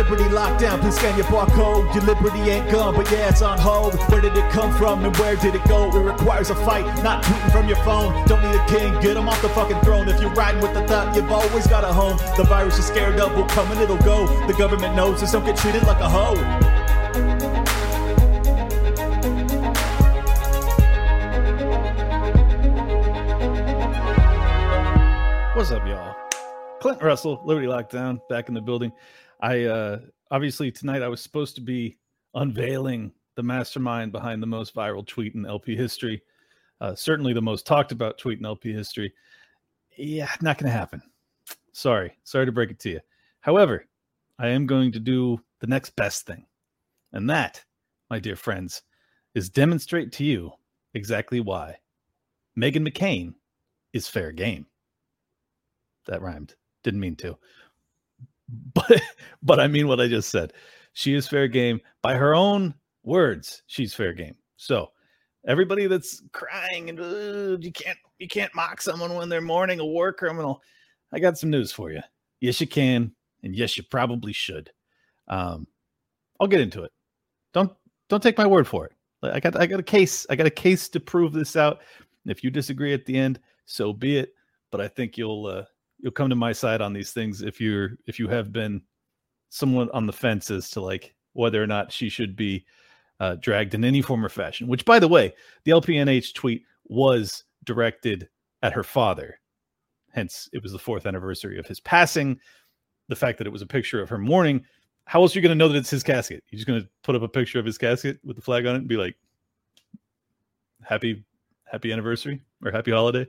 Liberty locked down, please scan your barcode. Your liberty ain't gone, but yeah, it's on hold. Where did it come from and where did it go? It requires a fight, not tweeting from your phone. Don't need a king, get him off the fucking throne. If you're riding with the thought, you've always got a home. The virus you're scared of will come and it'll go. The government knows this, don't get treated like a hoe. What's up, y'all? Clint Russell, Liberty Lockdown, back in the building. I uh obviously tonight I was supposed to be unveiling the mastermind behind the most viral tweet in LP history. Uh, certainly the most talked about tweet in LP history. Yeah, not going to happen. Sorry, sorry to break it to you. However, I am going to do the next best thing, and that, my dear friends, is demonstrate to you exactly why Meghan McCain is fair game that rhymed. Didn't mean to. But but I mean what I just said. She is fair game by her own words. She's fair game. So everybody that's crying and you can't you can't mock someone when they're mourning a war criminal. I got some news for you. Yes, you can, and yes, you probably should. Um, I'll get into it. Don't don't take my word for it. I got I got a case. I got a case to prove this out. And if you disagree at the end, so be it. But I think you'll uh, you'll come to my side on these things if you're if you have been somewhat on the fence as to like whether or not she should be uh, dragged in any form or fashion. Which, by the way, the LPNH tweet was directed at her father. Hence, it was the fourth anniversary of his passing. The fact that it was a picture of her mourning. How else are you going to know that it's his casket? You're just going to put up a picture of his casket with the flag on it and be like, "Happy, happy anniversary" or "Happy holiday."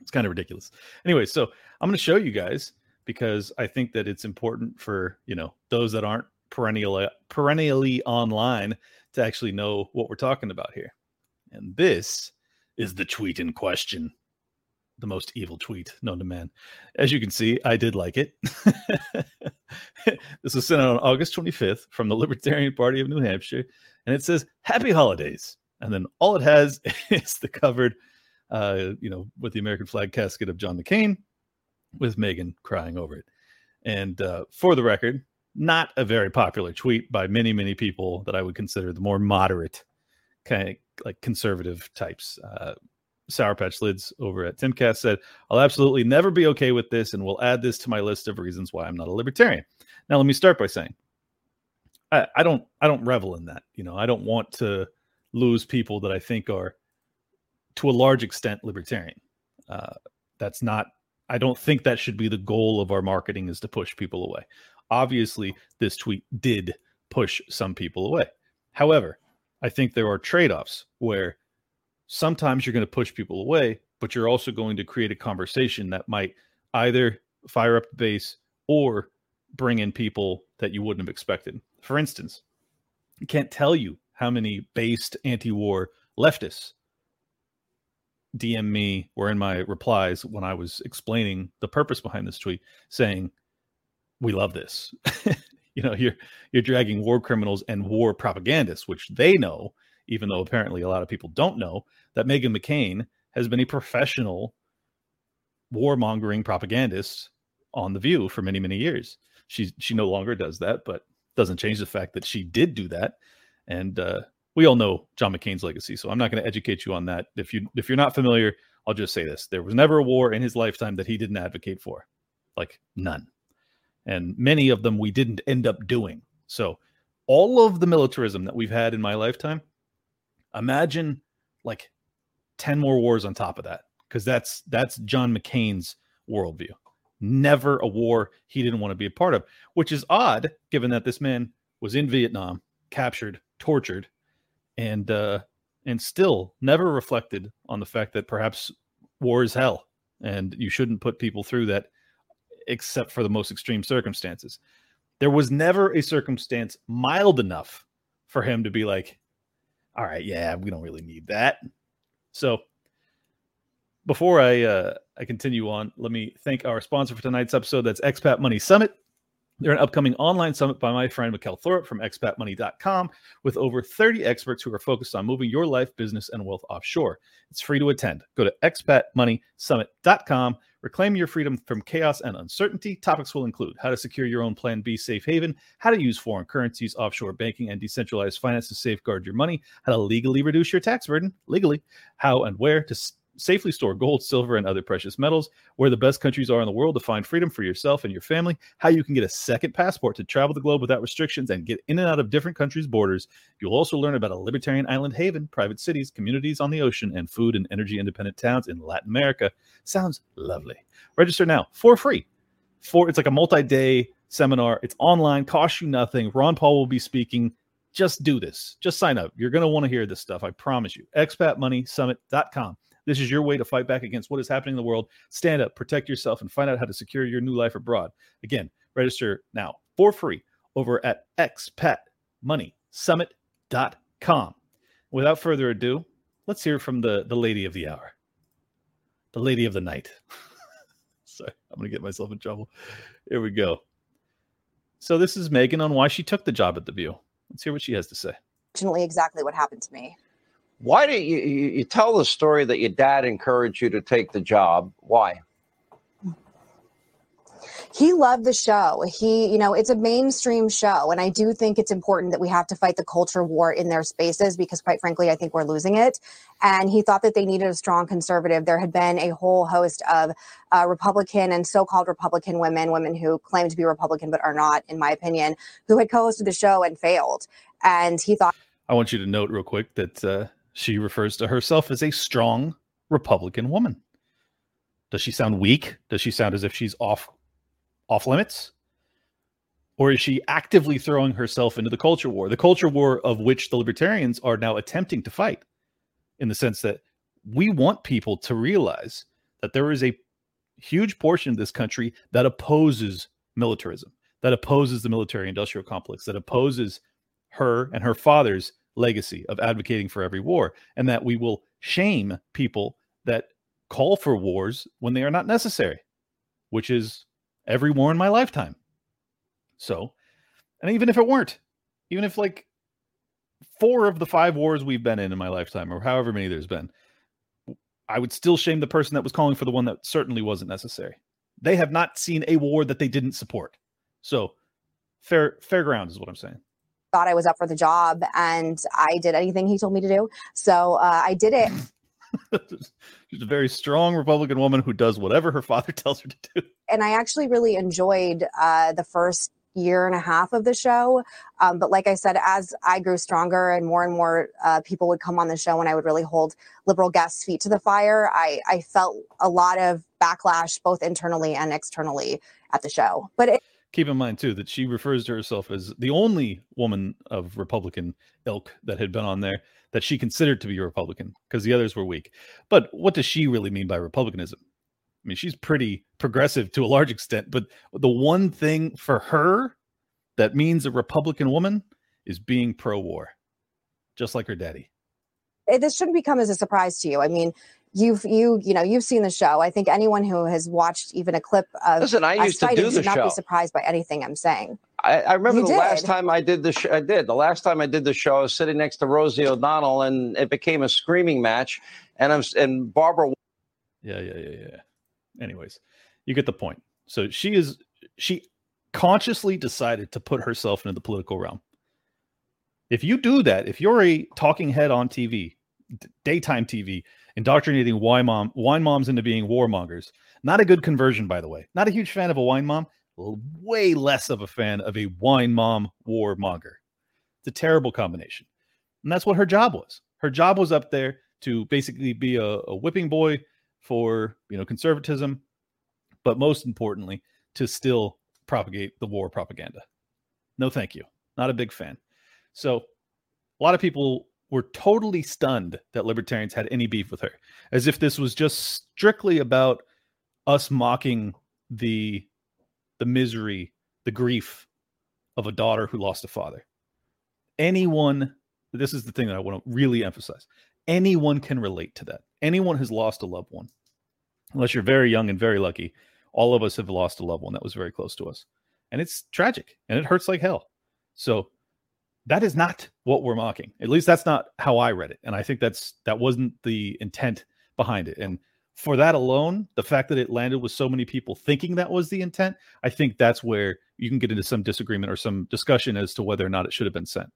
It's kind of ridiculous. Anyway, so I'm going to show you guys because I think that it's important for you know those that aren't perennially perennially online to actually know what we're talking about here. And this is the tweet in question, the most evil tweet known to man. As you can see, I did like it. this was sent out on August 25th from the Libertarian Party of New Hampshire, and it says "Happy Holidays," and then all it has is the covered uh, you know, with the American flag casket of John McCain, with Meghan crying over it. And uh, for the record, not a very popular tweet by many, many people that I would consider the more moderate, kind of like conservative types. Uh, Sour Patch Lyds over at Timcast said, I'll absolutely never be okay with this and will add this to my list of reasons why I'm not a libertarian. Now, let me start by saying, I, I don't I don't revel in that. You know, I don't want to lose people that I think are to a large extent libertarian. Uh, that's not. I don't think that should be the goal of our marketing is to push people away. Obviously, this tweet did push some people away. However, I think there are trade-offs where sometimes you're going to push people away, but you're also going to create a conversation that might either fire up the base or bring in people that you wouldn't have expected. For instance, I can't tell you how many based anti-war leftists DM me or in my replies when I was explaining the purpose behind this tweet, saying, "We love this." you know, you're you're dragging war criminals and war propagandists, which they know, even though apparently a lot of people don't know that Meghan McCain has been a professional warmongering propagandist on the View for many many years. She she no longer does that, but doesn't change the fact that she did do that, and uh, we all know John McCain's legacy, so I'm not going to educate you on that. If you if you're not familiar, I'll just say this: there was never a war in his lifetime that he didn't advocate for, like none, and many of them we didn't end up doing. So all of the militarism that we've had in my lifetime, imagine like ten more wars on top of that, because that's that's John McCain's worldview. Never a war he didn't want to be a part of, which is odd given that this man was in Vietnam, captured, tortured, and uh, and still never reflected on the fact that perhaps war is hell and you shouldn't put people through that except for the most extreme circumstances. There was never a circumstance mild enough for him to be like, all right, yeah, we don't really need that. So before I uh, I continue on, let me thank our sponsor for tonight's episode. That's Expat Money Summit. They're an upcoming online summit by my friend Mikkel Thorsrud from expatmoney.com with over 30 experts who are focused on moving your life, business, and wealth offshore. It's free to attend. Go to expatmoneysummit.com, Reclaim your freedom from chaos and uncertainty. Topics will include how to secure your own Plan B safe haven, how to use foreign currencies, offshore banking, and decentralized finance to safeguard your money, how to legally reduce your tax burden, legally, how and where to safely store gold, silver, and other precious metals, where the best countries are in the world to find freedom for yourself and your family, how you can get a second passport to travel the globe without restrictions and get in and out of different countries' borders. You'll also learn about a libertarian island haven, private cities, communities on the ocean, and food and energy independent towns in Latin America. Sounds lovely. Register now for free. For it's like a multi-day seminar. It's online, costs you nothing. Ron Paul will be speaking just do this. Just sign up. You're going to want to hear this stuff. I promise you. expatmoneysummit.com. This is your way to fight back against what is happening in the world. Stand up, protect yourself, and find out how to secure your new life abroad. Again, register now for free over at expatmoneysummit.com. Without further ado, let's hear from the, the lady of the hour, the lady of the night. Sorry, I'm going to get myself in trouble. Here we go. So, this is Meghan on why she took the job at The View. Let's hear what she has to say. Exactly what happened to me. Why did you, you, you tell the story that your dad encouraged you to take the job? Why? he loved the show. He, you know, it's a mainstream show. And I do think it's important that we have to fight the culture war in their spaces because, quite frankly, I think we're losing it. And he thought that they needed a strong conservative. There had been a whole host of uh, Republican and so called Republican women, women who claim to be Republican but are not, in my opinion, who had co hosted the show and failed. And he thought. I want you to note real quick that uh, she refers to herself as a strong Republican woman. Does she sound weak? Does she sound as if she's off off limits? Or is she actively throwing herself into the culture war? The culture war of which the libertarians are now attempting to fight, in the sense that we want people to realize that there is a huge portion of this country that opposes militarism, that opposes the military industrial complex, that opposes her and her father's legacy of advocating for every war, and that we will shame people that call for wars when they are not necessary, which is every war in my lifetime. So, and even if it weren't, even if like four of the five wars we've been in in my lifetime, or however many there's been, I would still shame the person that was calling for the one that certainly wasn't necessary. They have not seen a war that they didn't support. So, fair fair ground is what I'm saying. Thought I was up for the job, and I did anything he told me to do. So uh, I did it. She's a very strong Republican woman who does whatever her father tells her to do. And I actually really enjoyed uh, the first year and a half of the show. Um, but like I said, as I grew stronger and more and more uh, people would come on the show and I would really hold liberal guests' feet to the fire, I, I felt a lot of backlash both internally and externally at the show. But it, keep in mind too that she refers to herself as the only woman of Republican ilk that had been on there that she considered to be a Republican because the others were weak. But what does she really mean by Republicanism? I mean, she's pretty progressive to a large extent, but the one thing for her that means a Republican woman is being pro war, just like her daddy. Eh, this shouldn't become as a surprise to you. I mean, you've you you know you've seen the show. I think anyone who has watched even a clip of listen, I used to do the should not show. be surprised by anything I'm saying. I, I remember You the last time I did the show. I did the last time I did the show. I was sitting next to Rosie O'Donnell, and it became a screaming match. And I'm and Barbara. Yeah, yeah, yeah, yeah. Anyways, you get the point. So she is she consciously decided to put herself into the political realm. If you do that, if you're a talking head on TV, d- daytime TV, indoctrinating wine mom wine moms into being warmongers, not a good conversion, by the way. Not a huge fan of a wine mom. Way less of a fan of a wine mom warmonger. It's a terrible combination, and that's what her job was. Her job was up there to basically be a, a whipping boy for you know conservatism, but most importantly, to still propagate the war propaganda. No, thank you. Not a big fan. So, a lot of people were totally stunned that libertarians had any beef with her, as if this was just strictly about us mocking the the misery, the grief of a daughter who lost a father. Anyone, this is the thing that I want to really emphasize. Anyone can relate to that. Anyone has lost a loved one. Unless you're very young and very lucky, all of us have lost a loved one that was very close to us. And it's tragic and it hurts like hell. So that is not what we're mocking. At least that's not how I read it. And I think that's that wasn't the intent behind it. And for that alone, the fact that it landed with so many people thinking that was the intent, I think that's where you can get into some disagreement or some discussion as to whether or not it should have been sent.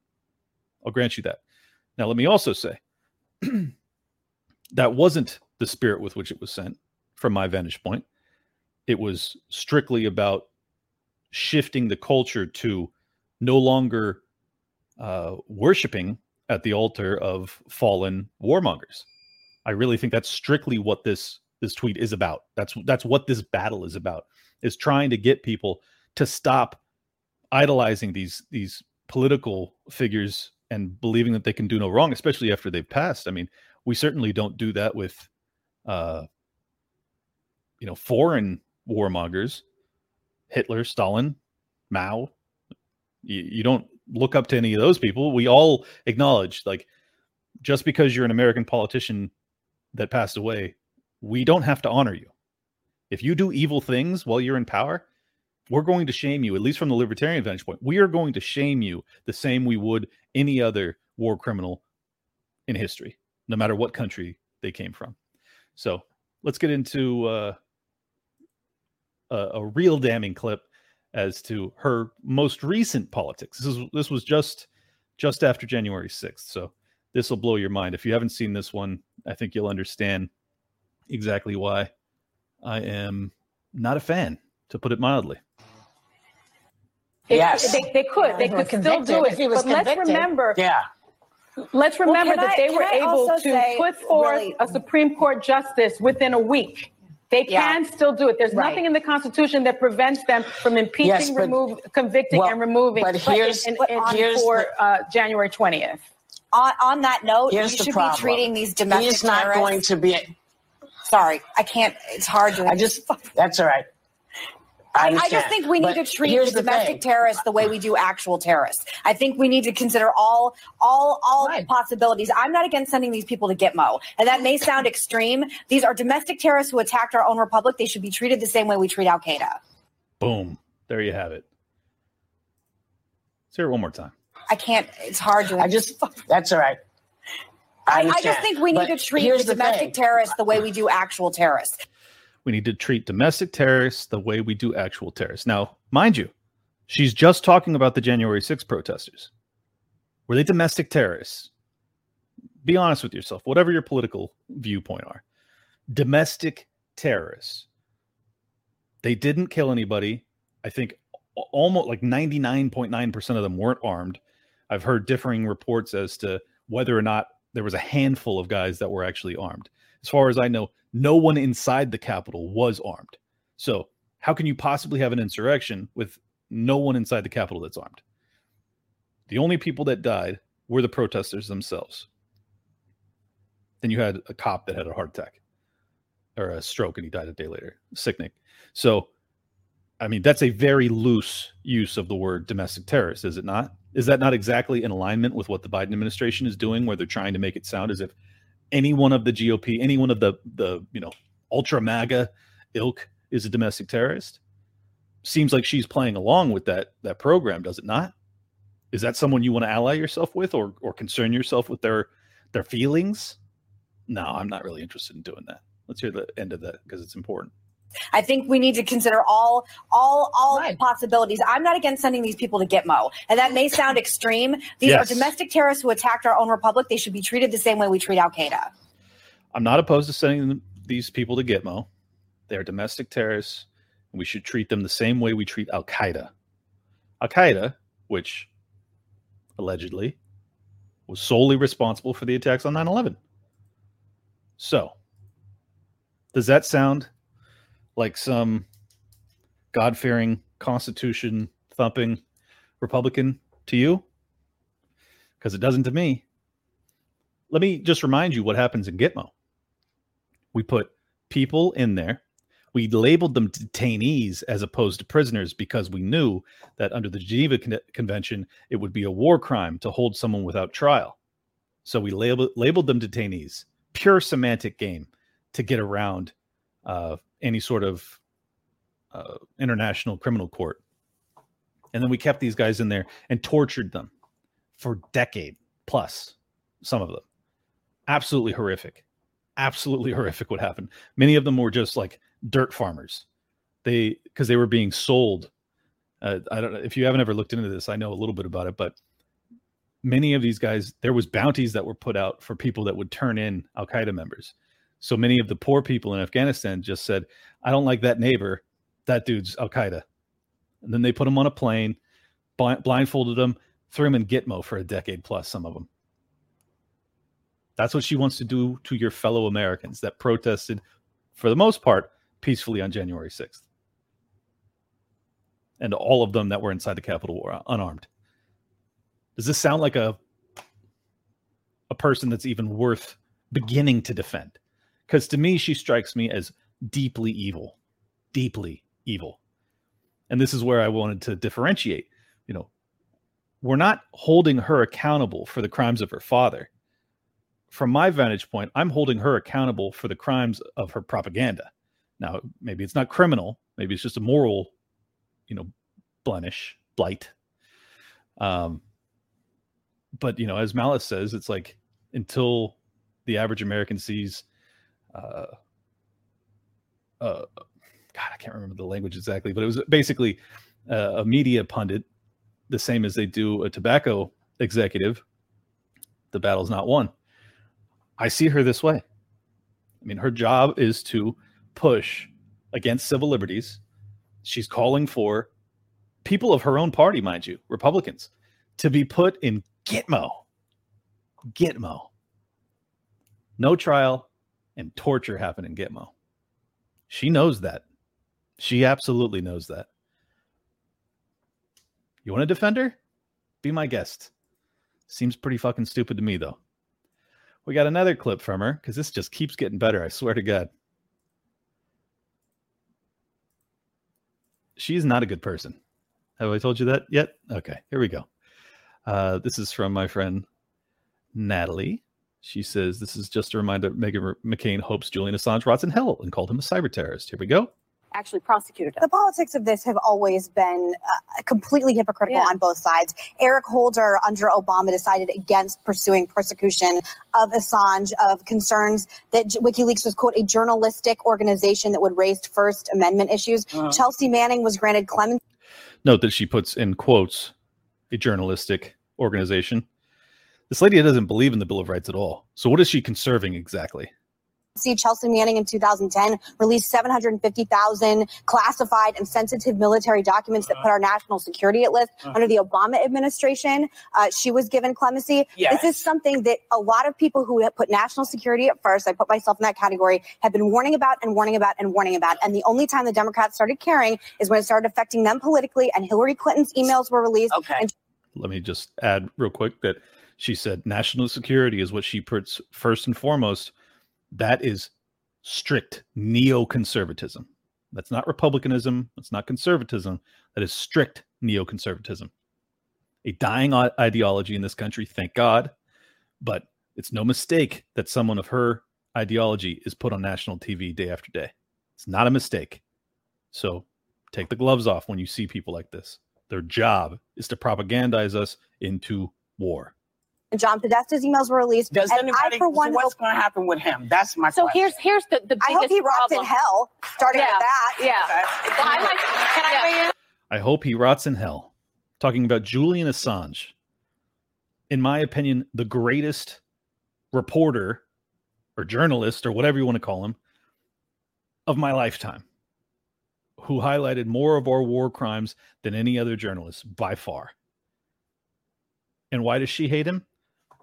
I'll grant you that. Now, let me also say that wasn't the spirit with which it was sent from my vantage point. It was strictly about shifting the culture to no longer uh, worshiping at the altar of fallen warmongers. I really think that's strictly what this this tweet is about. That's that's what this battle is about. Is trying to get people to stop idolizing these these political figures and believing that they can do no wrong, especially after they've passed. I mean, we certainly don't do that with uh you know foreign warmongers, Hitler, Stalin, Mao. You, you don't look up to any of those people. We all acknowledge like just because you're an American politician that passed away, we don't have to honor you. If you do evil things while you're in power, we're going to shame you, at least from the libertarian vantage point. We are going to shame you the same we would any other war criminal in history, no matter what country they came from. So let's get into uh, a, a real damning clip as to her most recent politics. This is this was just just after January 6th. So this will blow your mind. If you haven't seen this one, I think you'll understand exactly why I am not a fan, to put it mildly. It, yes, they, they could. They could still do it. But let's remember. Yeah. Let's remember well, that I, they were able to put forth really, a Supreme Court justice within a week. They can yeah. still do it. There's right. nothing in the Constitution that prevents them from impeaching, yes, but, remove, convicting, well, and removing. But here's, in, in, here's for the, uh, January 20th on, on that note, Here's you should be treating these domestic He's not terrorists. going to be. A, Sorry, I can't. It's hard to. I just. That's all right. I, I, just think we need to treat domestic terrorists the way we do actual terrorists. I think we need to consider all all all right. possibilities. I'm not against sending these people to Gitmo, and that may sound extreme. These are domestic terrorists who attacked our own republic. They should be treated the same way we treat Al Qaeda. Boom! There you have it. Let's hear it one more time. I can't. It's hard to. I just. That's all right. I, I, just think we need to treat the domestic terrorists the way we do actual terrorists. We need to treat domestic terrorists the way we do actual terrorists. Now, mind you, she's just talking about the January 6 protesters. Were they domestic terrorists? Be honest with yourself, whatever your political viewpoint are. Domestic terrorists. They didn't kill anybody. I think almost like 99.9% of them weren't armed. I've heard differing reports as to whether or not there was a handful of guys that were actually armed. As far as I know, no one inside the Capitol was armed. So, how can you possibly have an insurrection with no one inside the Capitol that's armed? The only people that died were the protesters themselves. Then you had a cop that had a heart attack or a stroke and he died a day later, sickening. So, I mean, that's a very loose use of the word domestic terrorist, is it not? Is that not exactly in alignment with what the Biden administration is doing, where they're trying to make it sound as if any one of the GOP, any one of the the you know ultra MAGA ilk is a domestic terrorist? Seems like she's playing along with that that program, does it not? Is that someone you want to ally yourself with, or or concern yourself with their their feelings? No, I'm not really interested in doing that. Let's hear the end of that because it's important. I think we need to consider all all all right. possibilities. I'm not against sending these people to Gitmo, and that may sound extreme. These yes. are domestic terrorists who attacked our own republic. They should be treated the same way we treat Al Qaeda. I'm not opposed to sending these people to Gitmo. They're domestic terrorists, and we should treat them the same way we treat Al Qaeda. Al Qaeda, which allegedly was solely responsible for the attacks on 9 11. So, does that sound like some God fearing, Constitution thumping Republican to you? Because it doesn't to me. Let me just remind you what happens in Gitmo. We put people in there. We labeled them detainees as opposed to prisoners because we knew that under the Geneva Con- Convention, it would be a war crime to hold someone without trial. So we labeled, labeled them detainees. Pure semantic game to get around uh, any sort of uh, international criminal court. And then we kept these guys in there and tortured them for decade plus, some of them. Absolutely horrific. absolutely horrific what happened. Many of them were just like dirt farmers. They because they were being sold. Uh, I don't know if you haven't ever looked into this. I know a little bit about it, but many of these guys, there was bounties that were put out for people that would turn in Al Qaeda members. So many of the poor people in Afghanistan just said, "I don't like that neighbor. That dude's Al Qaeda," and then they put him on a plane, blindfolded him, threw him in Gitmo for a decade plus. Some of them. That's what she wants to do to your fellow Americans that protested, for the most part, peacefully on January 6th. And all of them that were inside the Capitol were unarmed. Does this sound like a a person that's even worth beginning to defend? Because to me, she strikes me as deeply evil, deeply evil. And this is where I wanted to differentiate. You know, we're not holding her accountable for the crimes of her father from my vantage point, I'm holding her accountable for the crimes of her propaganda. Now, maybe it's not criminal, maybe it's just a moral, you know, blemish, blight. Um, but you know, as Malice says, it's like until the average American sees, uh, uh, God, I can't remember the language exactly, but it was basically uh, a media pundit, the same as they do a tobacco executive. The battle's not won. I see her this way. I mean, her job is to push against civil liberties. She's calling for people of her own party, mind you, Republicans, to be put in Gitmo. Gitmo. No trial and torture happen in Gitmo. She knows that. She absolutely knows that. You want to defend her? Be my guest. Seems pretty fucking stupid to me, though. We got another clip from her because this just keeps getting better. I swear to God. She's not a good person. Have I told you that yet? Okay, here we go. Uh, this is from my friend Natalie. She says, This is just a reminder Meghan McCain hopes Julian Assange rots in hell and called him a cyber terrorist. Here we go actually prosecuted him. The politics of this have always been uh, completely hypocritical yeah. on both sides. Eric Holder under Obama decided against pursuing persecution of Assange of concerns that WikiLeaks was quote a journalistic organization that would raise First Amendment issues. Uh-huh. Chelsea Manning was granted clemency. Note that she puts in quotes a journalistic organization. This lady doesn't believe in the Bill of Rights at all. So what is she conserving exactly? See, Chelsea Manning in 2010 released 750,000 classified and sensitive military documents that put our national security at risk uh-huh. under the Obama administration. Uh, she was given clemency. Yes. This is something that a lot of people who put national security at first, I put myself in that category, have been warning about and warning about and warning about. And the only time the Democrats started caring is when it started affecting them politically and Hillary Clinton's emails were released. Okay. And- Let me just add real quick that she said national security is what she puts first and foremost that is strict neoconservatism. That's not republicanism. That's not conservatism. That is strict neoconservatism. A dying ideology in this country, thank God. But it's no mistake that someone of her ideology is put on national TV day after day. It's not a mistake. So take the gloves off when you see people like this. Their job is to propagandize us into war and John Podesta's emails were released. Does anybody, I, for one, what's going to happen with him? That's my so question. here's here's the, the biggest I hope he rots in hell, starting yeah. with that. Yeah. Well, I like, can I weigh in? I hope he rots in hell. Talking about Julian Assange. In my opinion, the greatest reporter or journalist or whatever you want to call him of my lifetime who highlighted more of our war crimes than any other journalist by far. And why does she hate him?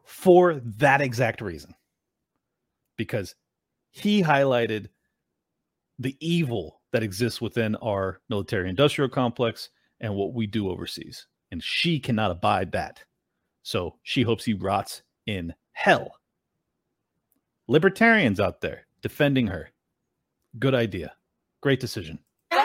For that exact reason. Because he highlighted the evil that exists within our military industrial complex and what we do overseas. And she cannot abide that. So she hopes he rots in hell. Libertarians out there defending her. Good idea. Great decision. Um,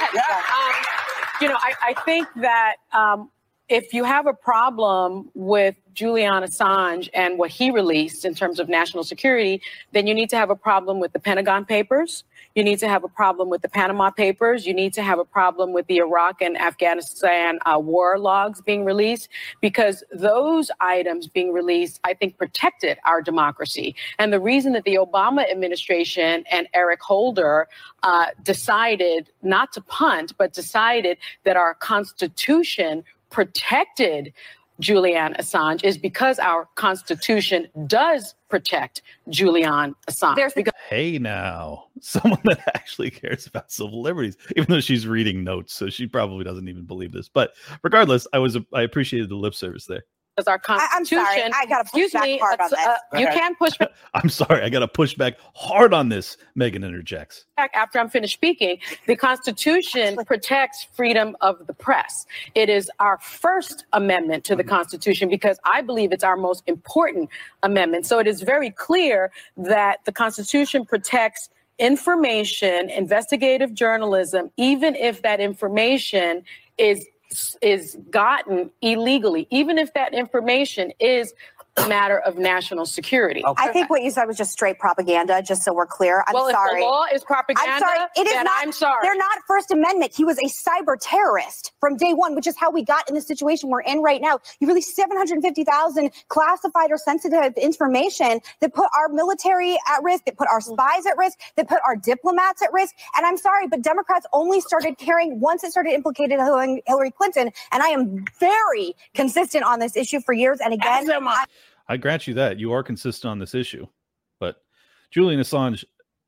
you know, I, I think that um, if you have a problem with Julian Assange and what he released in terms of national security, then you need to have a problem with the Pentagon Papers. You need to have a problem with the Panama Papers. You need to have a problem with the Iraq and Afghanistan uh, war logs being released because those items being released, I think, protected our democracy. And the reason that the Obama administration and Eric Holder uh, decided not to punt, but decided that our Constitution protected Julian Assange is because our Constitution does protect Julian Assange. There's because- hey, now, someone that actually cares about civil liberties, even though she's reading notes, so she probably doesn't even believe this. But regardless, I was I appreciated the lip service there because our constitution. I, am sorry, I got to push back me, hard on this. Uh, you can push back. I'm sorry, I got to push back hard on this. Meghan interjects. After I'm finished speaking, the Constitution protects freedom of the press. It is our first amendment to the Constitution because I believe it's our most important amendment. So it is very clear that the Constitution protects information, investigative journalism, even if that information is is gotten illegally, even if that information is matter of national security. Okay. I think what you said was just straight propaganda, just so we're clear. I'm well, sorry. If the law is propaganda, I'm sorry. It is not, I'm sorry. They're not First Amendment. He was a cyber terrorist from day one, which is how we got in the situation we're in right now. You released 750,000 classified or sensitive information that put our military at risk, that put our mm. spies at risk, that put our diplomats at risk. And I'm sorry, but Democrats only started caring once it started implicating Hillary Clinton. And I am very consistent on this issue for years. And again, I, grant you that you are consistent on this issue, but Julian Assange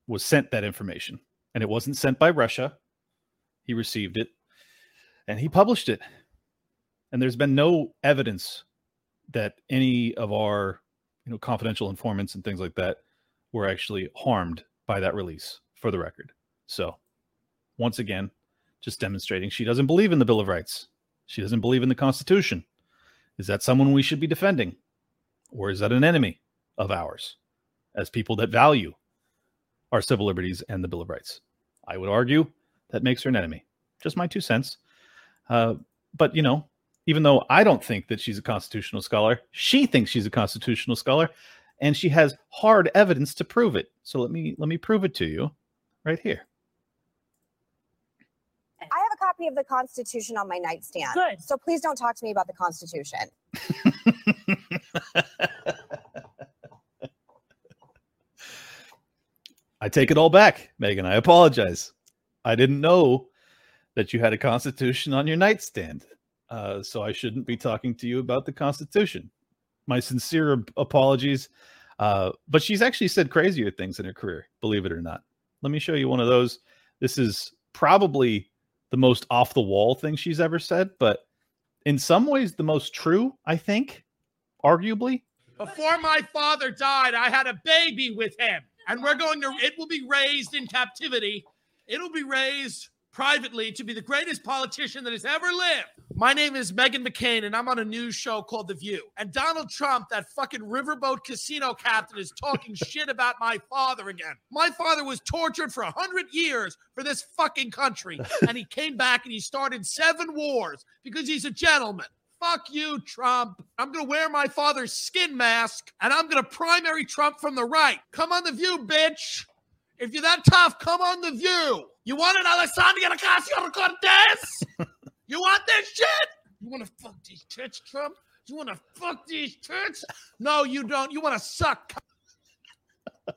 was sent that information, and it wasn't sent by Russia. He received it, and he published it. And there's been no evidence that any of our, you know, confidential informants and things like that were actually harmed by that release. For the record, so once again, just demonstrating she doesn't believe in the Bill of Rights. She doesn't believe in the Constitution. Is that someone we should be defending? Or is that an enemy of ours as people that value our civil liberties and the Bill of Rights? I would argue that makes her an enemy. Just my two cents. Uh, but, you know, even though I don't think that she's a constitutional scholar, she thinks she's a constitutional scholar and she has hard evidence to prove it. So let me let me prove it to you right here. I have a copy of the Constitution on my nightstand. Good. So please don't talk to me about the Constitution. I take it all back, Meghan. I apologize. I didn't know that you had a constitution on your nightstand. Uh, so I shouldn't be talking to you about the Constitution. My sincere apologies. Uh, but she's actually said crazier things in her career, believe it or not. Let me show you one of those. This is probably the most off the wall thing she's ever said, but in some ways the most true, I think, arguably. Before my father died, I had a baby with him, and we're going to, it will be raised in captivity. It'll be raised privately to be the greatest politician that has ever lived. My name is Meghan McCain, and I'm on a news show called The View. And Donald Trump, that fucking riverboat casino captain, is talking shit about my father again. My father was tortured for 100 years for this fucking country. And he came back and he started seven wars because he's a gentleman. Fuck you, Trump. I'm going to wear my father's skin mask and I'm going to primary Trump from the right. Come on The View, bitch. If you're that tough, come on The View. You want it, Alexandria Ocasio Cortez? you want this shit? You want to fuck these tits, Trump? You want to fuck these tits? No, you don't. You want to suck.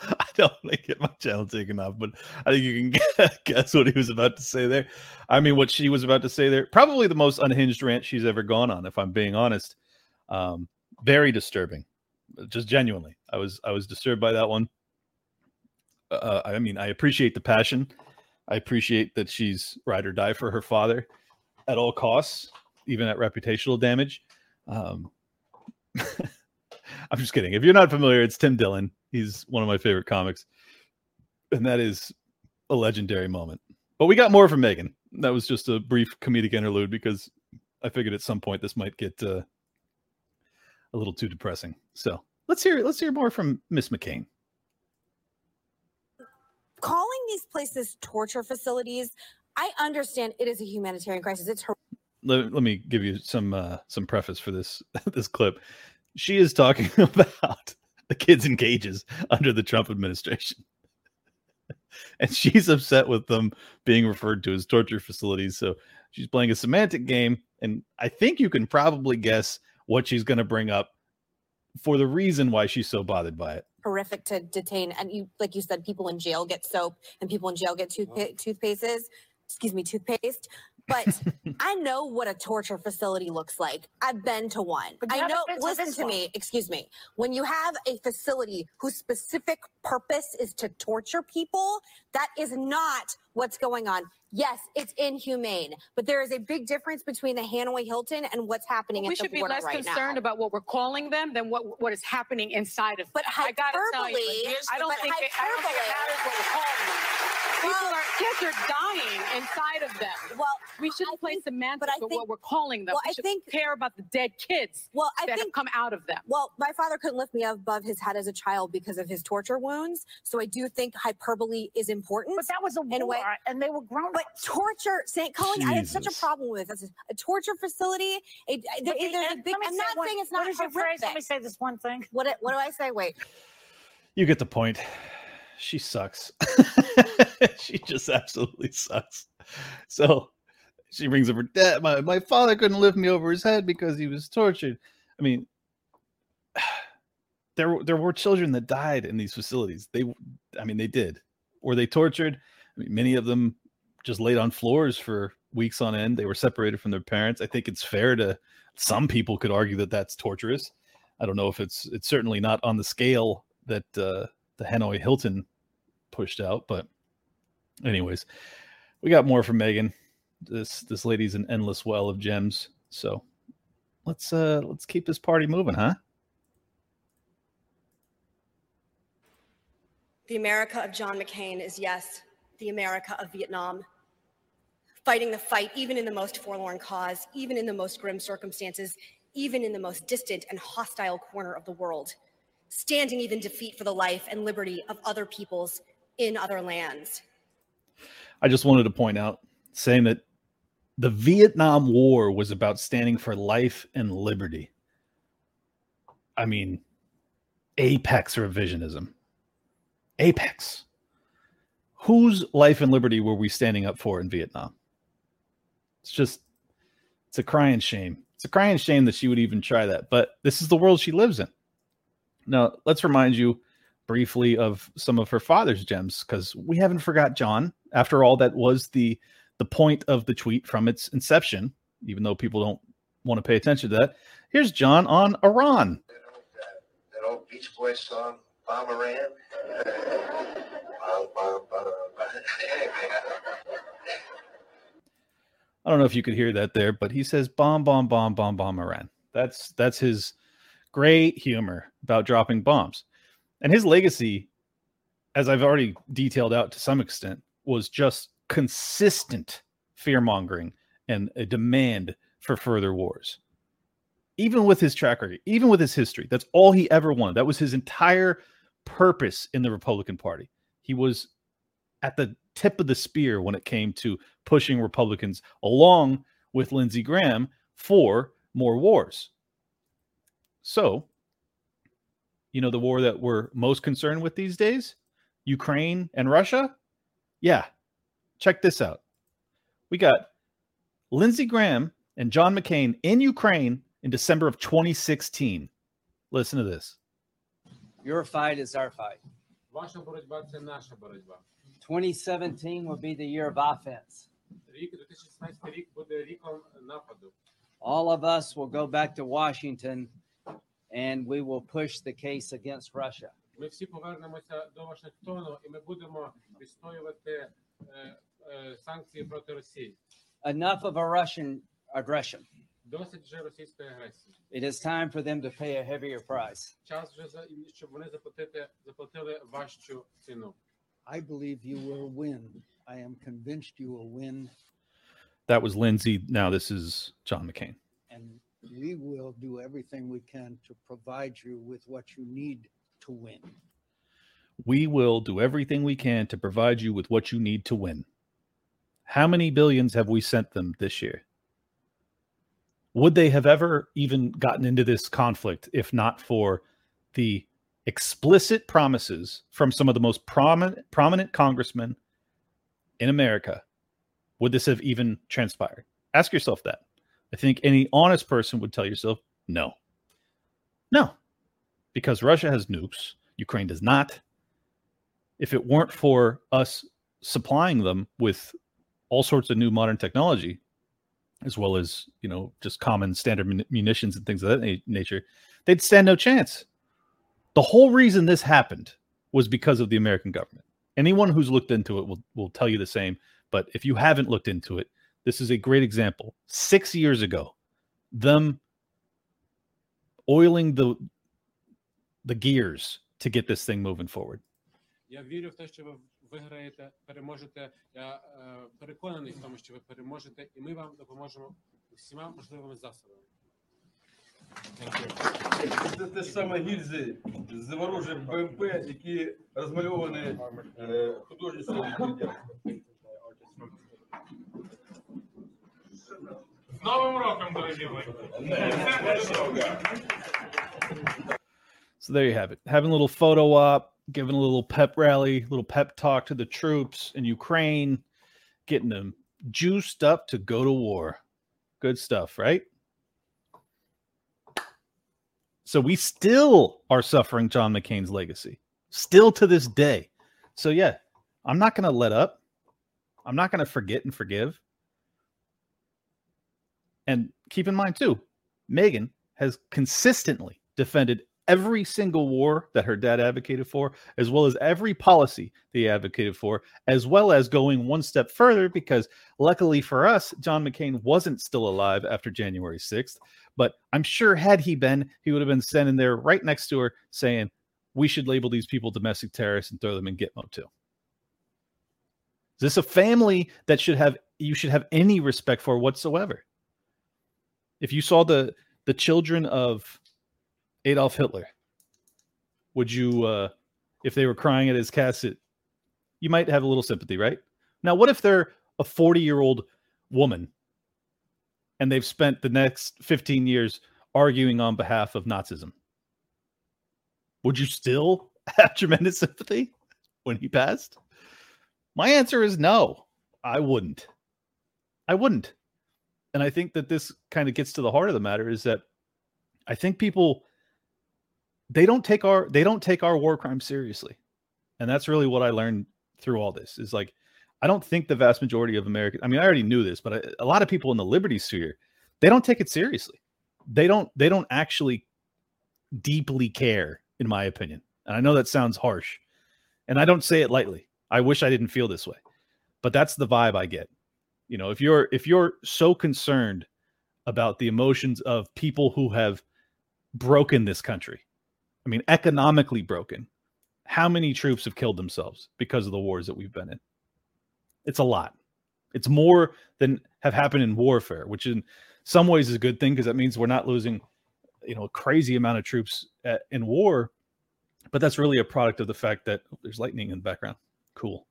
I don't want to get my channel taken off, but I think you can guess what he was about to say there. I mean, what she was about to say there. Probably the most unhinged rant she's ever gone on, if I'm being honest. Um, very disturbing, just genuinely. I was I was disturbed by that one. Uh, I mean, I appreciate the passion. I appreciate that she's ride or die for her father at all costs, even at reputational damage. Um, I'm just kidding. If you're not familiar, it's Tim Dillon. He's one of my favorite comics, and that is a legendary moment. But we got more from Meghan. That was just a brief comedic interlude because I figured at some point this might get uh, a little too depressing. So let's hear let's hear more from Miss McCain calling these places torture facilities, I understand it is a humanitarian crisis. It's her- let, let me give you some uh, some preface for this this clip. She is talking about the kids in cages under the Trump administration. and she's upset with them being referred to as torture facilities. So she's playing a semantic game. And I think you can probably guess what she's going to bring up for the reason why she's so bothered by it. Horrific to detain. And you, like you said, people in jail get soap and people in jail get toothpa- toothpastes excuse me, toothpaste. But I know what a torture facility looks like. I've been to one. I know, listen to, to me, excuse me. When you have a facility whose specific purpose is to torture people, that is not what's going on. Yes, it's inhumane, but there is a big difference between the Hanoi Hilton and what's happening well, at the border right now. We should be less concerned about what we're calling them than what what is happening inside of them. But hyperbole, I, gotta tell you, I don't think it, I don't think it matters what we're calling them. People are kids are dying inside of them. Well, we shouldn't play semantics, but, I think, what we're calling them. Well, we I think care about the dead kids. Well, I that think have come out of them. Well, my father couldn't lift me above his head as a child because of his torture wounds. So I do think hyperbole is important. But that was a war, a way. and they were grown. But torture, St. Colin, I had such a problem with this. A torture facility. A, there, there's a big. I'm not saying it's not your horrific. Let me say this one thing. What? What do I say? Wait. You get the point she sucks. she just absolutely sucks. So she brings up her dad. My, my father couldn't lift me over his head because he was tortured. I mean, there there were children that died in these facilities. They, I mean, they did. Were they tortured? I mean, many of them just laid on floors for weeks on end. They were separated from their parents. I think it's fair to. Some people could argue that that's torturous. I don't know if it's it's certainly not on the scale that uh, the Hanoi Hilton pushed out. But, anyways, we got more from Meghan. This this lady's an endless well of gems. So let's uh let's keep this party moving, huh? The America of John McCain is yes, the America of Vietnam. Fighting the fight, even in the most forlorn cause, even in the most grim circumstances, even in the most distant and hostile corner of the world standing even defeat for the life and liberty of other peoples in other lands. I just wanted to point out saying that the Vietnam War was about standing for life and liberty. I mean, apex revisionism. Apex. Whose life and liberty were we standing up for in Vietnam? It's just, it's a crying shame. It's a crying shame that she would even try that. But this is the world she lives in. Now, let's remind you briefly of some of her father's gems because we haven't forgot John. After all, that was the the point of the tweet from its inception, even though people don't want to pay attention to that. Here's John on Iran. That old Beach Boys song, Bomb Iran. I don't know if you could hear that there, but he says bomb, bomb, bomb, bomb, bomb Iran. That's that's his great humor about dropping bombs. And his legacy, as I've already detailed out to some extent, was just consistent fear mongering and a demand for further wars. Even with his track record, even with his history, that's all he ever wanted. That was his entire purpose in the Republican Party. He was at the tip of the spear when it came to pushing Republicans along with Lindsey Graham for more wars. So, you know, the war that we're most concerned with these days, Ukraine and Russia. Yeah, check this out. We got Lindsey Graham and John McCain in Ukraine in December of 2016. Listen to this. Your fight is our fight. 2017 will be the year of offense. All of us will go back to Washington and we will push the case against Russia. Ми всі повернемося до Вашингтону і ми будемо відстоювати санкції проти Росії. Enough of a Russian aggression. Досить вже російської агресії. It is time for them to pay a heavier price. Час вже щоб вони заплатити заплатили важчу ціну. I believe you will win. I am convinced you will win. That was Lindsey. Now this is John McCain. We will do everything we can to provide you with what you need to win. We will do everything we can to provide you with what you need to win. How many billions have we sent them this year? would they have ever even gotten into this conflict if not for the explicit promises from some of the most prominent prominent congressmen in America? Would this have even transpired? Ask yourself that. I think any honest person would tell yourself no. No. Because Russia has nukes, Ukraine does not. If it weren't for us supplying them with all sorts of new modern technology, as well as you know just common standard munitions and things of that na- nature, they'd stand no chance. The whole reason this happened was because of the American government. Anyone who's looked into it will will tell you the same. But if you haven't looked into it, this is a great example. Six years ago, them oiling the the gears to get this thing moving forward. Я вірю в те, що ви виграєте, переможете. Я е, переконаний в тому, що ви переможете, і ми вам допоможемо всіма можливими засобами. Це те ж саме гільзи з ворожих БМП, які розмальовані е, художництвом. З Новим роком, дорогі мої! So there you have it. Having a little photo op, giving a little pep rally, little pep talk to the troops in Ukraine, getting them juiced up to go to war. Good stuff, right? So we still are suffering John McCain's legacy, still to this day. So yeah, I'm not going to let up. I'm not going to forget and forgive. And keep in mind too, Meghan has consistently defended every single war that her dad advocated for, as well as every policy that he advocated for, as well as going one step further because luckily for us, John McCain wasn't still alive after January 6th. But I'm sure had he been, he would have been standing there right next to her saying, we should label these people domestic terrorists and throw them in Gitmo too. Is this a family that should have you should have any respect for whatsoever? If you saw the the children of Adolf Hitler, would you, uh, if they were crying at his casket, you might have a little sympathy, right? Now, what if they're a 40 year old woman and they've spent the next 15 years arguing on behalf of Nazism? Would you still have tremendous sympathy when he passed? My answer is no, I wouldn't. I wouldn't. And I think that this kind of gets to the heart of the matter is that I think people they don't take our they don't take our war crimes seriously. And that's really what i learned through all this is like i don't think the vast majority of americans i mean i already knew this but I, a lot of people in the liberty sphere they don't take it seriously. They don't they don't actually deeply care in my opinion. And i know that sounds harsh and i don't say it lightly. I wish i didn't feel this way but that's the vibe i get you know if you're if you're so concerned about the emotions of people who have broken this country I mean, economically broken. How many troops have killed themselves because of the wars that we've been in? It's a lot. It's more than have happened in warfare, which in some ways is a good thing because that means we're not losing, you know, a crazy amount of troops at, in war. But that's really a product of the fact that oh, there's lightning in the background. Cool.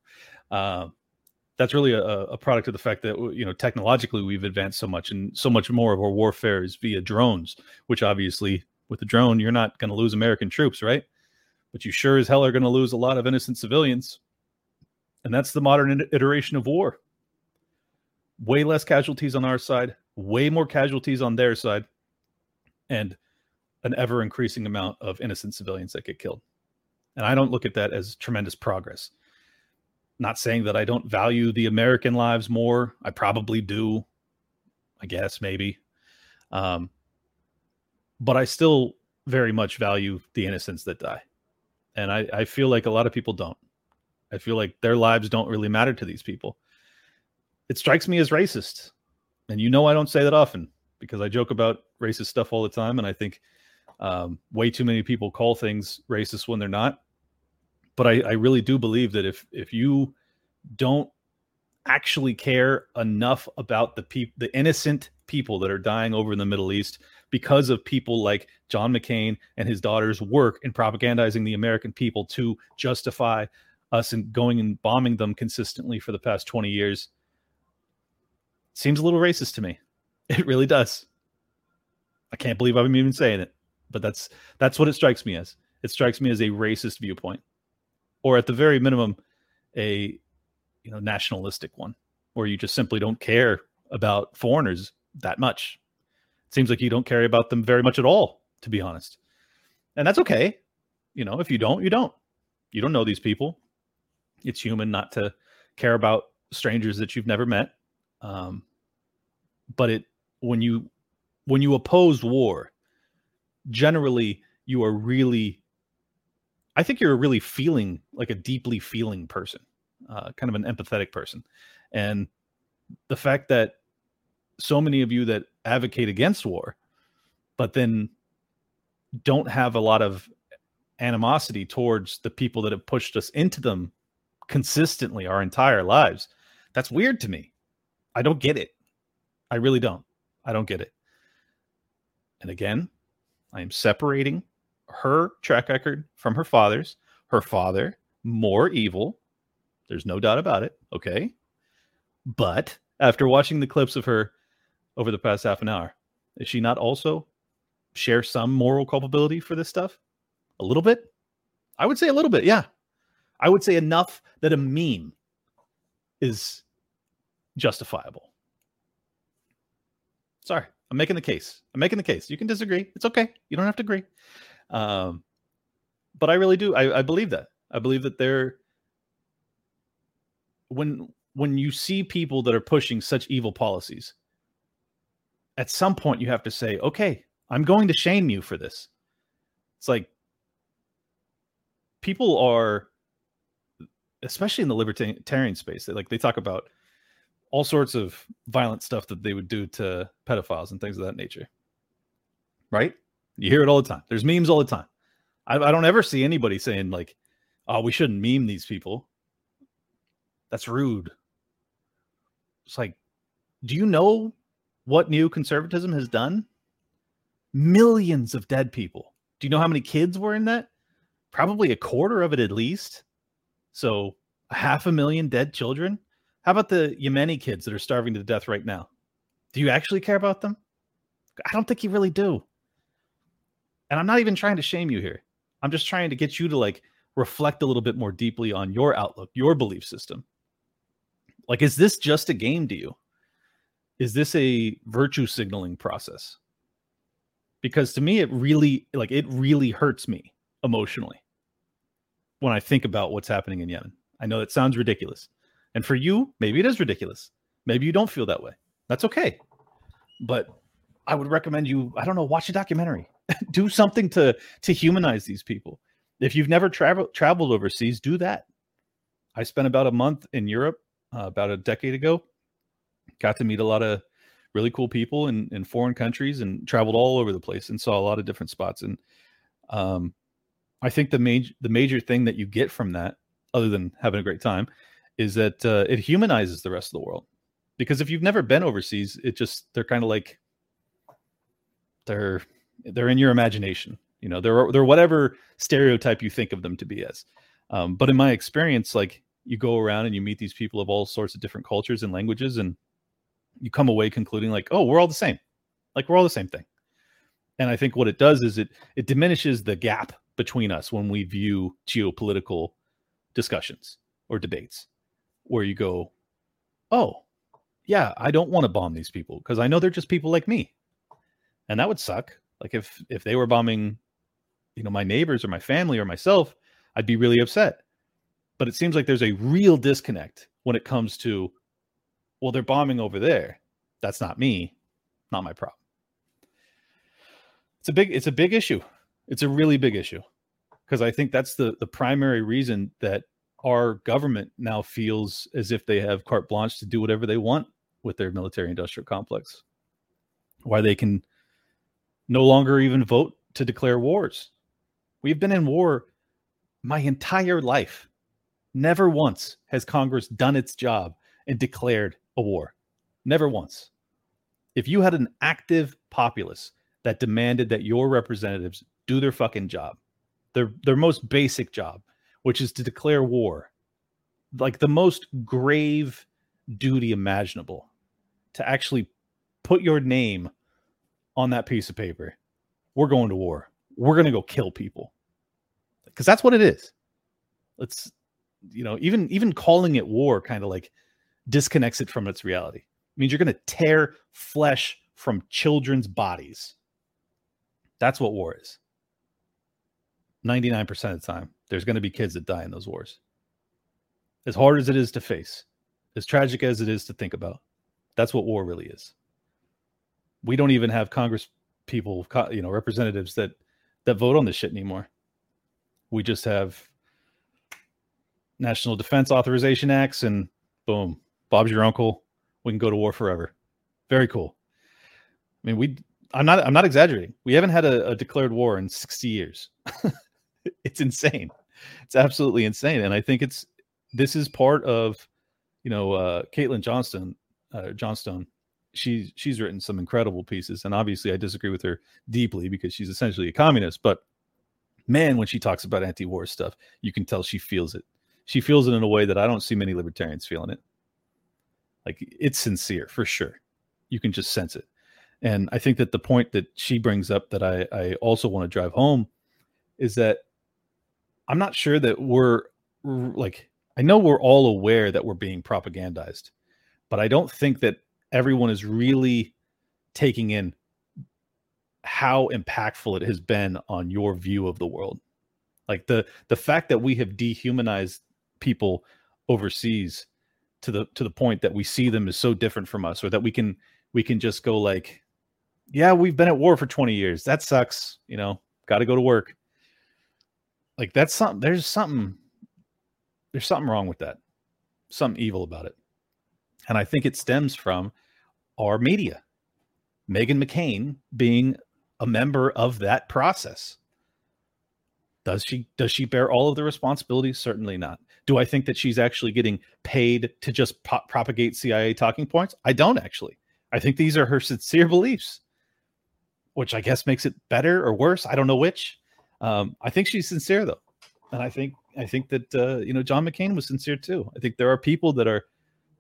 Uh, that's really a, a, product of the fact that you know technologically we've advanced so much, and so much more of our warfare is via drones, which obviously with the drone, you're not going to lose American troops, right? But you sure as hell are going to lose a lot of innocent civilians. And that's the modern iteration of war. Way less casualties on our side, way more casualties on their side, and an ever increasing amount of innocent civilians that get killed. And I don't look at that as tremendous progress. Not saying that I don't value the American lives more. I probably do. I guess maybe. Um, but I still very much value the innocents that die. And I, I feel like a lot of people don't. I feel like their lives don't really matter to these people. It strikes me as racist. And you know, I don't say that often because I joke about racist stuff all the time. And I think um, way too many people call things racist when they're not. But I, I really do believe that if if you don't actually care enough about the people, the innocent people that are dying over in the Middle East because of people like John McCain and his daughter's work in propagandizing the American people to justify us and going and bombing them consistently for the past 20 years. Seems a little racist to me. It really does. I can't believe I'm even saying it, but that's that's what it strikes me as. It strikes me as a racist viewpoint, or at the very minimum, a you know nationalistic one, where you just simply don't care about foreigners that much. It seems like you don't care about them very much at all, to be honest, and that's okay. You know, if you don't, you don't. You don't know these people. It's human not to care about strangers that you've never met. Um, but it when you when you oppose war, generally you are really I think you're a really feeling like a deeply feeling person, uh, kind of an empathetic person. And the fact that so many of you that advocate against war, but then don't have a lot of animosity towards the people that have pushed us into them consistently our entire lives. That's weird to me. I don't get it. I really don't. I don't get it. And again, I am separating her track record from her father's. Her father, more evil. There's no doubt about it. Okay. But after watching the clips of her over the past half an hour, is she not also share some moral culpability for this stuff? A little bit? I would say a little bit, yeah. I would say enough that a meme is justifiable. Sorry, I'm making the case. I'm making the case. You can disagree. It's okay. You don't have to agree. Um, but I really do. I, I believe that. I believe that they're when when you see people that are pushing such evil policies, at some point you have to say, okay, I'm going to shame you for this. It's like people are, especially in the libertarian space, they like they talk about all sorts of violent stuff that they would do to pedophiles and things of that nature. Right? You hear it all the time. There's memes all the time. I, I don't ever see anybody saying like, "Oh, we shouldn't meme these people." That's rude. It's like, do you know what neoconservatism has done? Millions of dead people. Do you know how many kids were in that? Probably a quarter of it at least. So, a half a million dead children. How about the Yemeni kids that are starving to death right now? Do you actually care about them? I don't think you really do. And I'm not even trying to shame you here. I'm just trying to get you to like reflect a little bit more deeply on your outlook, your belief system. Like, is this just a game to you? Is this a virtue signaling process? Because to me, it really, like, it really hurts me emotionally when I think about what's happening in Yemen. I know that sounds ridiculous. And for you, maybe it is ridiculous. Maybe you don't feel that way. That's okay. But I would recommend you, I don't know, watch a documentary. do something to to humanize these people. If you've never traveled traveled overseas, do that. I spent about a month in Europe uh, about a decade ago. Got to meet a lot of really cool people in, in foreign countries and traveled all over the place and saw a lot of different spots. And um, I think the major the major thing that you get from that, other than having a great time, is that uh, it humanizes the rest of the world. Because if you've never been overseas, it just they're kind of like they're they're in your imagination. You know, they're they're whatever stereotype you think of them to be as. Um, but in my experience, like you go around and you meet these people of all sorts of different cultures and languages, and you come away concluding like, oh, we're all the same. Like we're all the same thing. And I think what it does is it it diminishes the gap between us when we view geopolitical discussions or debates where you go, oh, yeah, I don't want to bomb these people because I know they're just people like me. And that would suck. Like if if they were bombing, you know, my neighbors or my family or myself, I'd be really upset. But it seems like there's a real disconnect when it comes to, well, they're bombing over there. That's not me, not my problem. It's a big it's a big issue. It's a really big issue because I think that's the the primary reason that our government now feels as if they have carte blanche to do whatever they want with their military industrial complex. Why they can no longer even vote to declare wars. We've been in war my entire life. Never once has Congress done its job and declared a war. Never once. If you had an active populace that demanded that your representatives do their fucking job, their their most basic job, which is to declare war, like the most grave duty imaginable, to actually put your name on that piece of paper, we're going to war. We're going to go kill people. Because that's what it is. Let's, you know, even even calling it war kind of like disconnects it from its reality. It means you're going to tear flesh from children's bodies. That's what war is. 99% of the time, there's going to be kids that die in those wars. As hard as it is to face, as tragic as it is to think about, that's what war really is. We don't even have Congress people, you know, representatives that that vote on this shit anymore. We just have National Defense Authorization Acts, and boom, Bob's your uncle. We can go to war forever. Very cool. I mean, we. I'm not. I'm not exaggerating. We haven't had a, a declared war in 60 years. it's insane. It's absolutely insane, and I think it's this is part of, you know, uh, Caitlin Johnston, uh, Johnstone. She's she's written some incredible pieces, and obviously I disagree with her deeply because she's essentially a communist. But man, when she talks about anti-war stuff, you can tell she feels it. She feels it in a way that I don't see many libertarians feeling it. Like it's sincere for sure. You can just sense it. And I think that the point that she brings up that I, I also want to drive home is that I'm not sure that we're like, I know we're all aware that we're being propagandized, but I don't think that everyone is really taking in how impactful it has been on your view of the world. Like the the fact that we have dehumanized people overseas to the to the point that we see them as so different from us or that we can we can just go like yeah we've been at war for 20 years. That sucks you know got to go to work. Like that's something there's something there's something wrong with that. Something evil about it. And i think it stems from our media. Meghan mccain being a member of that process. Does she does she bear all of the responsibilities? Certainly not. Do i think that she's actually getting paid to just pro- propagate cia talking points? I don't actually. I think these are her sincere beliefs which i guess makes it better or worse. I don't know which. Um, I think she's sincere though, and I think I think that uh, you know John McCain was sincere too. I think there are people that are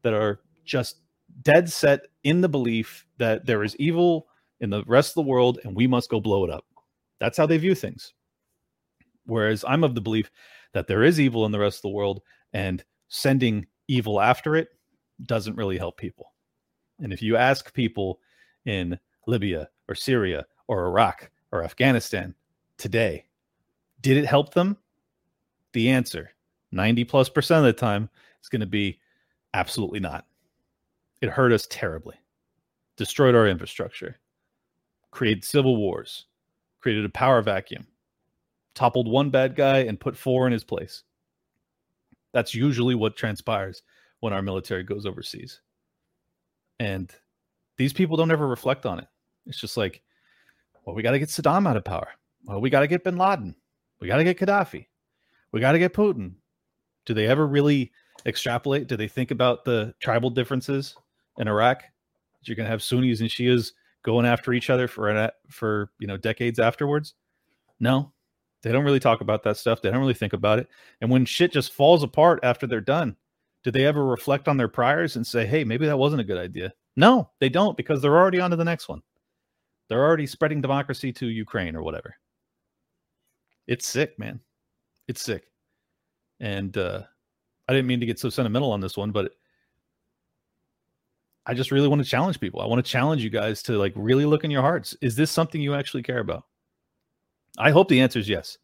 that are just dead set in the belief that there is evil in the rest of the world and we must go blow it up. That's how they view things. Whereas I'm of the belief that there is evil in the rest of the world and sending evil after it doesn't really help people. And if you ask people in Libya or Syria or Iraq or Afghanistan today, did it help them? The answer, 90 plus percent of the time, is going to be absolutely not. It hurt us terribly, destroyed our infrastructure, created civil wars, created a power vacuum, toppled one bad guy and put four in his place. That's usually what transpires when our military goes overseas. And these people don't ever reflect on it. It's just like, well, we got to get Saddam out of power. Well, we got to get bin Laden. We got to get Gaddafi. We got to get Putin. Do they ever really extrapolate? Do they think about the tribal differences in Iraq? You're going to have Sunnis and Shias going after each other for for you know decades afterwards. No, they don't really talk about that stuff. They don't really think about it. And when shit just falls apart after they're done, do they ever reflect on their priors and say, "Hey, maybe that wasn't a good idea"? No, they don't because they're already on to the next one. They're already spreading democracy to Ukraine or whatever it's sick, man. It's sick. And uh, I didn't mean to get so sentimental on this one, but I just really want to challenge people. I want to challenge you guys to like really look in your hearts. Is this something you actually care about? I hope the answer is yes.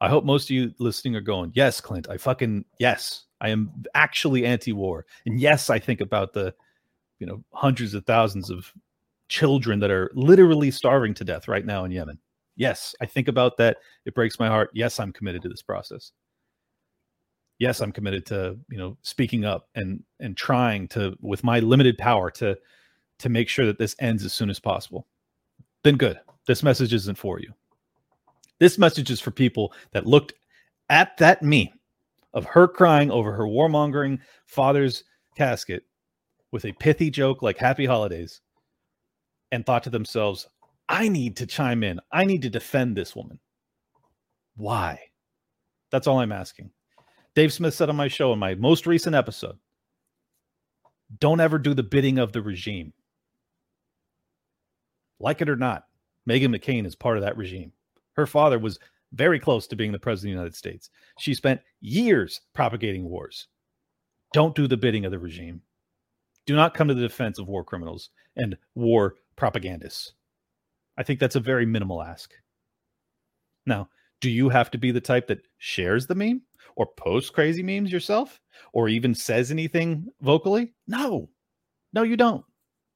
I hope most of you listening are going, yes, Clint, I fucking, yes, I am actually anti war. And yes, I think about the, you know, hundreds of thousands of children that are literally starving to death right now in Yemen. Yes, I think about that. It breaks my heart. Yes, I'm committed to this process. Yes, I'm committed to, you know, speaking up and and trying to with my limited power to to make sure that this ends as soon as possible. Then good. This message isn't for you. This message is for people that looked at that meme of her crying over her warmongering father's casket with a pithy joke like happy holidays and thought to themselves, I need to chime in. I need to defend this woman. Why? That's all I'm asking. Dave Smith said on my show in my most recent episode don't ever do the bidding of the regime. Like it or not, Meghan McCain is part of that regime. Her father was very close to being the president of the United States. She spent years propagating wars. Don't do the bidding of the regime. Do not come to the defense of war criminals and war propagandists. I think that's a very minimal ask. Now, do you have to be the type that shares the meme or posts crazy memes yourself or even says anything vocally? No, no, you don't.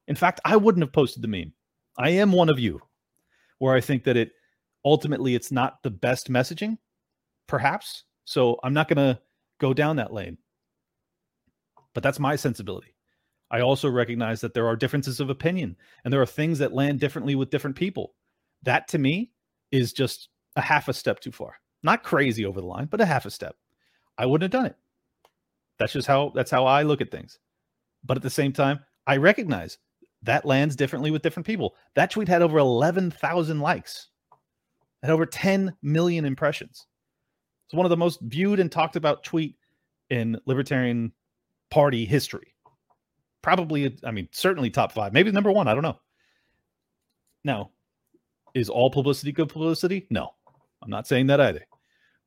In fact, I wouldn't have posted the meme. I am one of you where I think that it ultimately it's not the best messaging, perhaps. So I'm not going to go down that lane. But that's my sensibility. I also recognize that there are differences of opinion and there are things that land differently with different people. That to me is just a half a step too far. Not crazy over the line, but a half a step. I wouldn't have done it. That's just how that's how I look at things. But at the same time, I recognize that lands differently with different people. That tweet had over 11,000 likes and over 10 million impressions. It's one of the most viewed and talked about tweet in Libertarian Party history. Probably, I mean, certainly top five, maybe number one. I don't know. Now, is all publicity good publicity? No, I'm not saying that either.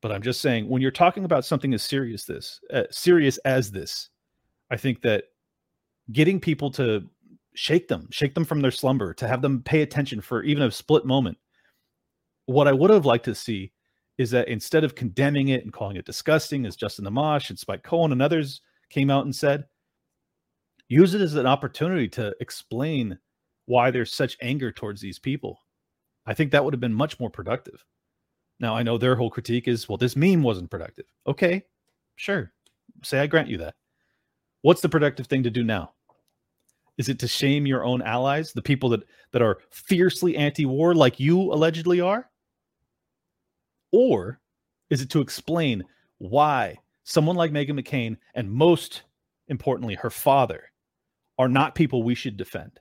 But I'm just saying when you're talking about something as serious this uh, serious as this, I think that getting people to shake them, shake them from their slumber, to have them pay attention for even a split moment. What I would have liked to see is that instead of condemning it and calling it disgusting, as Justin Amash and Spike Cohen and others came out and said, use it as an opportunity to explain why there's such anger towards these people. I think that would have been much more productive. Now, I know their whole critique is, well, this meme wasn't productive. Okay, sure. Say I grant you that. What's the productive thing to do now? Is it to shame your own allies, the people that that are fiercely anti-war like you allegedly are? Or is it to explain why someone like Meghan McCain and most importantly her father are not people we should defend?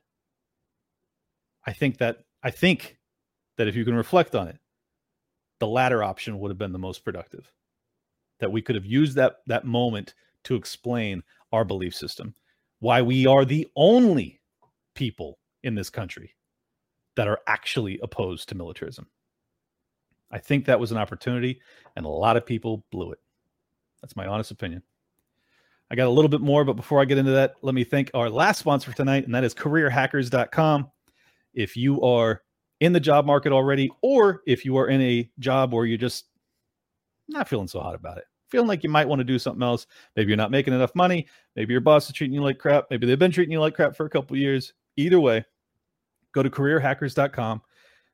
I think that I think that if you can reflect on it, the latter option would have been the most productive. That we could have used that that moment to explain our belief system why we are the only people in this country that are actually opposed to militarism. I think that was an opportunity, and a lot of people blew it. That's my honest opinion. I got a little bit more, but before I get into that, let me thank our last sponsor tonight, and that is careerhackers.com. If you are in the job market already, or if you are in a job where you're just not feeling so hot about it, feeling like you might want to do something else. Maybe you're not making enough money. Maybe your boss is treating you like crap. Maybe they've been treating you like crap for a couple years. Either way, go to careerhackers.com.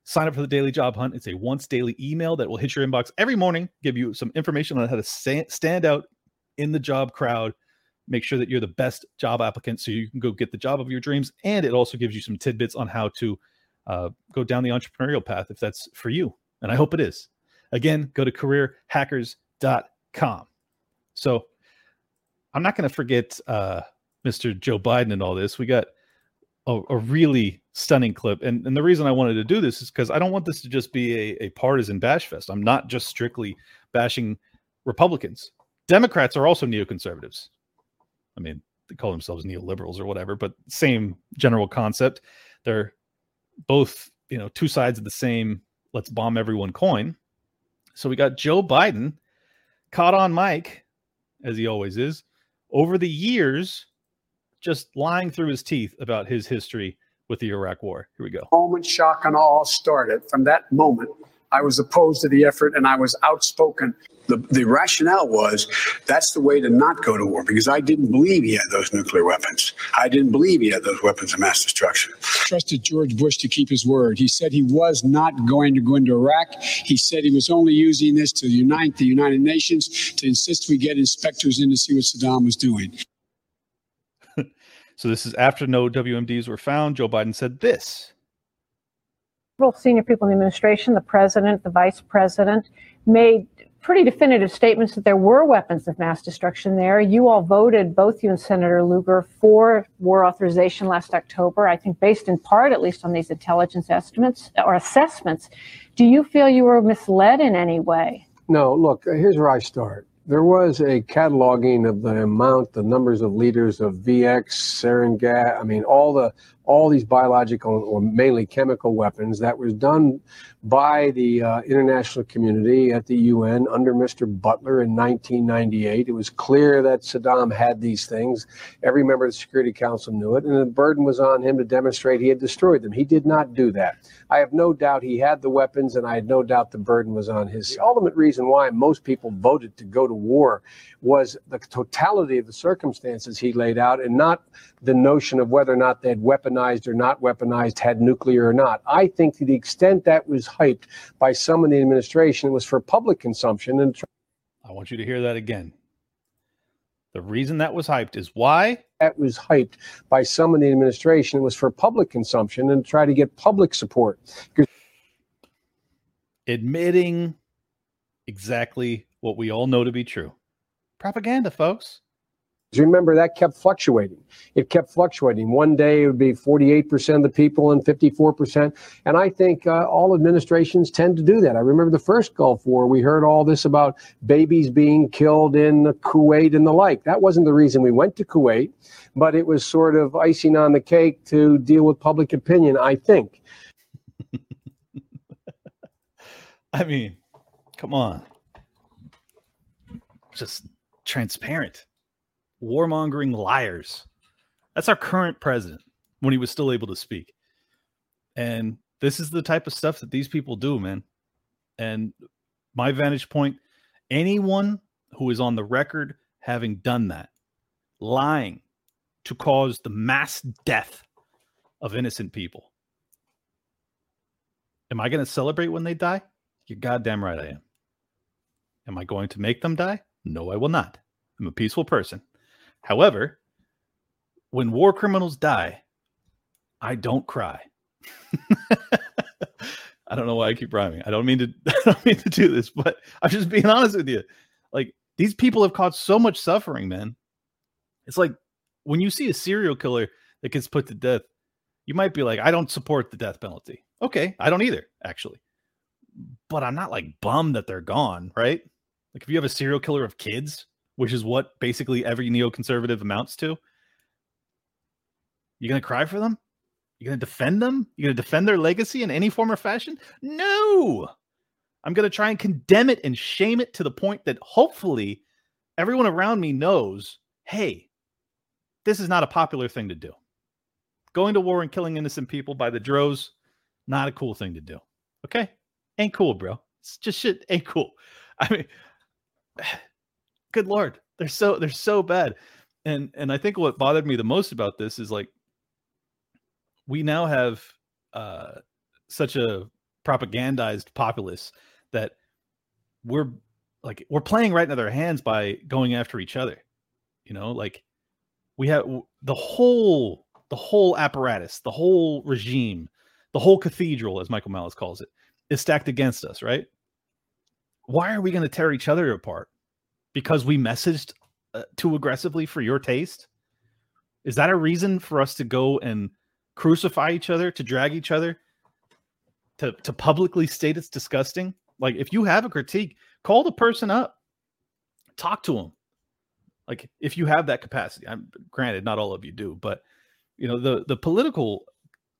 Sign up for the daily job hunt. It's a once daily email that will hit your inbox every morning, give you some information on how to stand out in the job crowd. Make sure that you're the best job applicant so you can go get the job of your dreams. And it also gives you some tidbits on how to uh, go down the entrepreneurial path if that's for you. And I hope it is. Again, go to careerhackers.com com. So I'm not going to forget uh, Mr. Joe Biden and all this. We got a, a really stunning clip. And, and the reason I wanted to do this is because I don't want this to just be a, a partisan bash fest. I'm not just strictly bashing Republicans. Democrats are also neoconservatives. I mean, they call themselves neoliberals or whatever, but same general concept. They're both, you know, two sides of the same let's bomb everyone coin. So we got Joe Biden caught on mic, as he always is, over the years, just lying through his teeth about his history with the Iraq War. Here we go. Moment shock and awe started. From that moment, I was opposed to the effort and I was outspoken the, the rationale was that's the way to not go to war because I didn't believe he had those nuclear weapons. I didn't believe he had those weapons of mass destruction. Trusted George Bush to keep his word. He said he was not going to go into Iraq. He said he was only using this to unite the United Nations to insist we get inspectors in to see what Saddam was doing. so this is after no WMDs were found. Joe Biden said this. Several senior people in the administration, the president, the vice president, made pretty definitive statements that there were weapons of mass destruction there. You all voted, both you and Senator Lugar, for war authorization last October, I think based in part, at least on these intelligence estimates or assessments. Do you feel you were misled in any way? No, look, here's where I start. There was a cataloging of the amount, the numbers of liters of VX, gas, I mean, all the all these biological or mainly chemical weapons that was done by the uh, international community at the UN under Mr. Butler in 1998. It was clear that Saddam had these things. Every member of the Security Council knew it, and the burden was on him to demonstrate he had destroyed them. He did not do that. I have no doubt he had the weapons, and I had no doubt the burden was on his. The ultimate reason why most people voted to go to war was the totality of the circumstances he laid out, and not the notion of whether or not they had weaponized or not weaponized, had nuclear or not. I think to the extent that was hyped by some in the administration, it was for public consumption. And I want you to hear that again. The reason that was hyped is why? That was hyped by some in the administration. It was for public consumption and try to get public support. Admitting exactly what we all know to be true. Propaganda, folks. Remember, that kept fluctuating. It kept fluctuating. One day it would be 48% of the people and 54%. And I think uh, all administrations tend to do that. I remember the first Gulf War, we heard all this about babies being killed in Kuwait and the like. That wasn't the reason we went to Kuwait, but it was sort of icing on the cake to deal with public opinion, I think. I mean, come on. Just transparent warmongering liars. That's our current president when he was still able to speak. And this is the type of stuff that these people do, man. And my vantage point anyone who is on the record having done that, lying to cause the mass death of innocent people. Am I going to celebrate when they die? You're goddamn right I am. Am I going to make them die? No, I will not. I'm a peaceful person. However, when war criminals die, I don't cry. I don't know why I keep rhyming. I don't mean to I don't mean to do this, but I'm just being honest with you. Like these people have caused so much suffering, man. It's like when you see a serial killer that gets put to death, you might be like, I don't support the death penalty. Okay, I don't either, actually. But I'm not like bummed that they're gone, right? Like if you have a serial killer of kids, which is what basically every neoconservative amounts to. You're gonna cry for them? You're gonna defend them? You're gonna defend their legacy in any form or fashion? No. I'm gonna try and condemn it and shame it to the point that hopefully everyone around me knows, hey, this is not a popular thing to do. Going to war and killing innocent people by the droves, not a cool thing to do. Okay? Ain't cool, bro. It's just shit ain't cool. I mean good lord, they're so they're so bad. And and I think what bothered me the most about this is like we now have uh such a propagandized populace that we're like we're playing right into their hands by going after each other. You know, like we have the whole the whole apparatus, the whole regime, the whole cathedral, as Michael Malice calls it, is stacked against us, right? Why are we going to tear each other apart? Because we messaged uh, too aggressively for your taste? Is that a reason for us to go and crucify each other, to drag each other, to to publicly state it's disgusting? Like if you have a critique, call the person up. Talk to them. Like if you have that capacity. I'm granted not all of you do, but you know the the political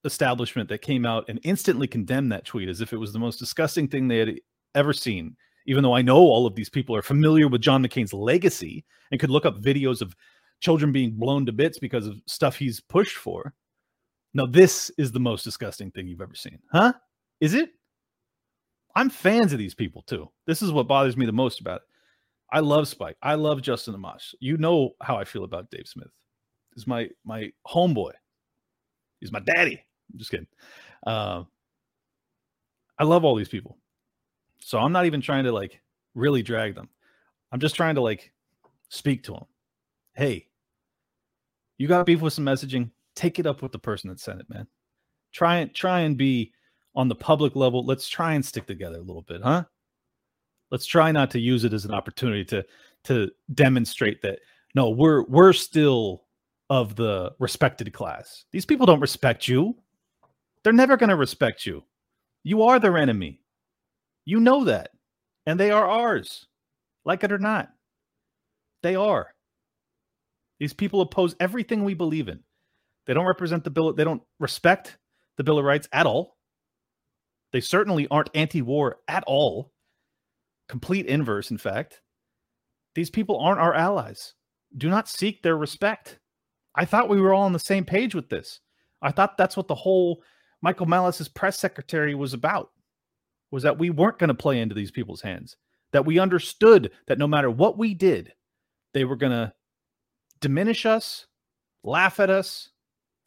establishment that came out and instantly condemned that tweet as if it was the most disgusting thing they had ever seen even though I know all of these people are familiar with John McCain's legacy and could look up videos of children being blown to bits because of stuff he's pushed for. Now, this is the most disgusting thing you've ever seen. Huh? Is it? I'm fans of these people too. This is what bothers me the most about it. I love Spike. I love Justin Amash. You know how I feel about Dave Smith. He's my my homeboy. He's my daddy. I'm just kidding. Uh, I love all these people. So I'm not even trying to like really drag them. I'm just trying to like speak to them. Hey, you got beef with some messaging? Take it up with the person that sent it, man. Try and try and be on the public level. Let's try and stick together a little bit, huh? Let's try not to use it as an opportunity to to demonstrate that no, we're we're still of the respected class. These people don't respect you. They're never going to respect you. You are their enemy. You know that. And they are ours, like it or not. They are. These people oppose everything we believe in. They don't represent the bill. They don't respect the Bill of Rights at all. They certainly aren't anti-war at all. Complete inverse, in fact. These people aren't our allies. Do not seek their respect. I thought we were all on the same page with this. I thought that's what the whole Michael Malice's press secretary was about. Was that we weren't going to play into these people's hands. That we understood that no matter what we did, they were going to diminish us, laugh at us,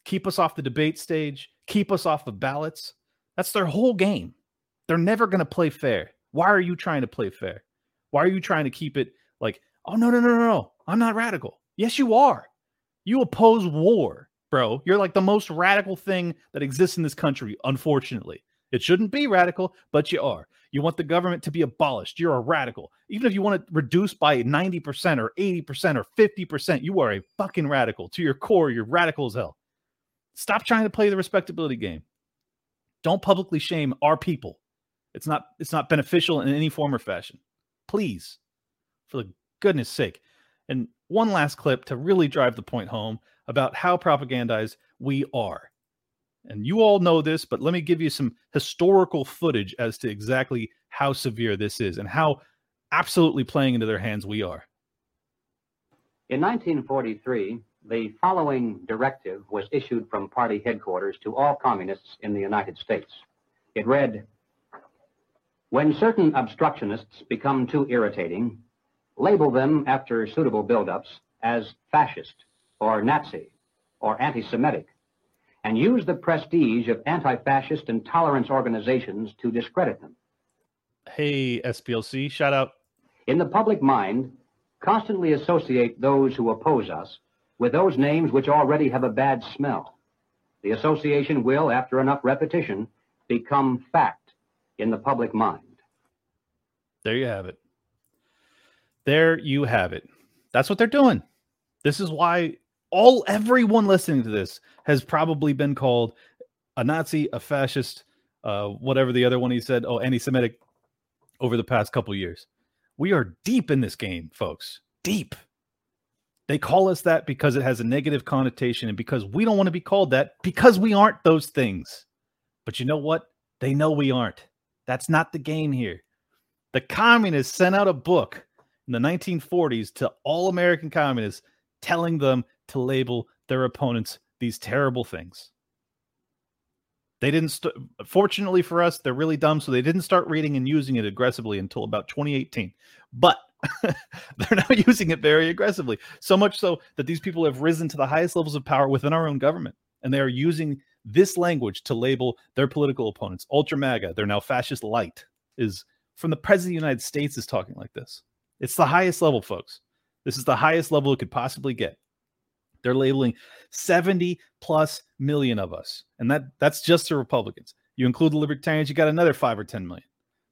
keep us off the debate stage, keep us off the ballots. That's their whole game. They're never going to play fair. Why are you trying to play fair? Why are you trying to keep it like, oh, no, no, no, no, no. I'm not radical. Yes, you are. You oppose war, bro. You're like the most radical thing that exists in this country, unfortunately. It shouldn't be radical, but you are. You want the government to be abolished. You're a radical. Even if you want to reduce by 90% or 80% or 50%, you are a fucking radical. To your core, you're radical as hell. Stop trying to play the respectability game. Don't publicly shame our people. It's not it's not beneficial in any form or fashion. Please, for the goodness sake. And one last clip to really drive the point home about how propagandized we are. And you all know this, but let me give you some historical footage as to exactly how severe this is and how absolutely playing into their hands we are. In 1943, the following directive was issued from party headquarters to all communists in the United States. It read When certain obstructionists become too irritating, label them after suitable buildups as fascist or Nazi or anti Semitic, and use the prestige of anti fascist and tolerance organizations to discredit them. Hey, SPLC, shout out. In the public mind, constantly associate those who oppose us with those names which already have a bad smell. The association will, after enough repetition, become fact in the public mind. There you have it. There you have it. That's what they're doing. This is why all everyone listening to this has probably been called a Nazi, a fascist, uh, whatever the other one he said, oh, anti-Semitic over the past couple years. We are deep in this game, folks. Deep. They call us that because it has a negative connotation and because we don't want to be called that because we aren't those things. But you know what? They know we aren't. That's not the game here. The communists sent out a book in the 1940s to all American communists telling them to label their opponents these terrible things. They didn't, st- fortunately for us, they're really dumb. So they didn't start reading and using it aggressively until about 2018. But they're now using it very aggressively. So much so that these people have risen to the highest levels of power within our own government. And they are using this language to label their political opponents. Ultra MAGA, they're now fascist light, is from the president of the United States is talking like this. It's the highest level, folks. This is the highest level it could possibly get. They're labeling 70 plus million of us. And that that's just the Republicans. You include the libertarians, you got another five or 10 million.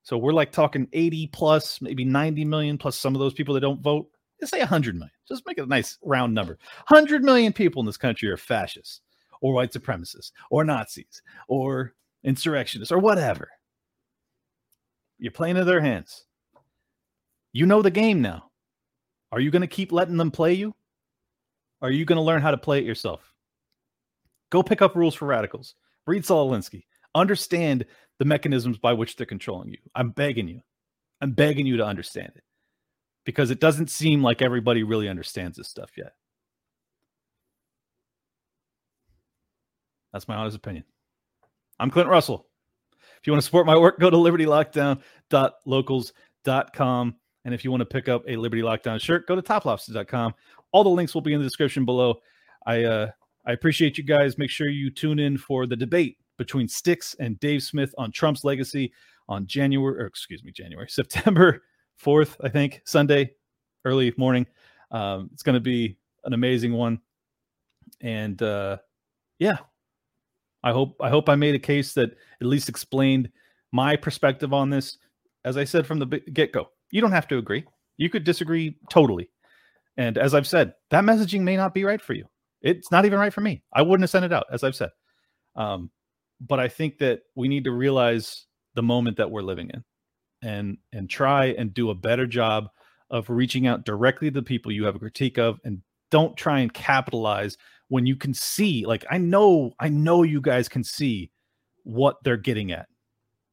So we're like talking 80 plus, maybe 90 million plus some of those people that don't vote. Let's say 100 million. Just make it a nice round number. 100 million people in this country are fascists or white supremacists or Nazis or insurrectionists or whatever. You're playing in their hands. You know the game now. Are you going to keep letting them play you? Are you going to learn how to play it yourself? Go pick up rules for radicals. Read Saul Alinsky. Understand the mechanisms by which they're controlling you. I'm begging you. I'm begging you to understand it because it doesn't seem like everybody really understands this stuff yet. That's my honest opinion. I'm Clint Russell. If you want to support my work, go to libertylockdown.locals.com. And if you want to pick up a Liberty Lockdown shirt, go to toplobster.com. All the links will be in the description below. I uh, I appreciate you guys. Make sure you tune in for the debate between Sticks and Dave Smith on Trump's legacy on January, or excuse me, January, September 4th, I think, Sunday, early morning. Um, it's going to be an amazing one. And uh, yeah, I hope I hope I made a case that at least explained my perspective on this. As I said from the get go, you don't have to agree. You could disagree totally. And as I've said, that messaging may not be right for you. It's not even right for me. I wouldn't have sent it out, as I've said. Um, but I think that we need to realize the moment that we're living in and and try and do a better job of reaching out directly to the people you have a critique of and don't try and capitalize when you can see, like, I know, I know you guys can see what they're getting at.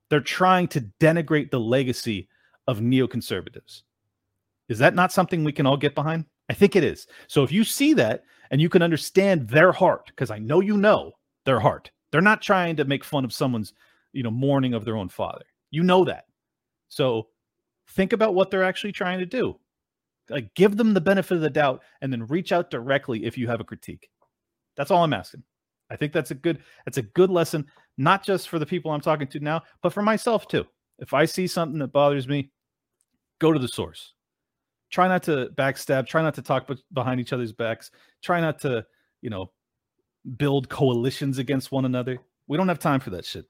They're trying to denigrate the legacy of neoconservatives. Is that not something we can all get behind? I think it is. So if you see that and you can understand their heart, because I know you know their heart, they're not trying to make fun of someone's, you know, mourning of their own father. You know that. So think about what they're actually trying to do. Like give them the benefit of the doubt and then reach out directly if you have a critique. That's all I'm asking. I think that's a good that's a good lesson not just for the people I'm talking to now, but for myself too. If I see something that bothers me, go to the source. Try not to backstab, try not to talk behind each other's backs, try not to, you know, build coalitions against one another. We don't have time for that shit.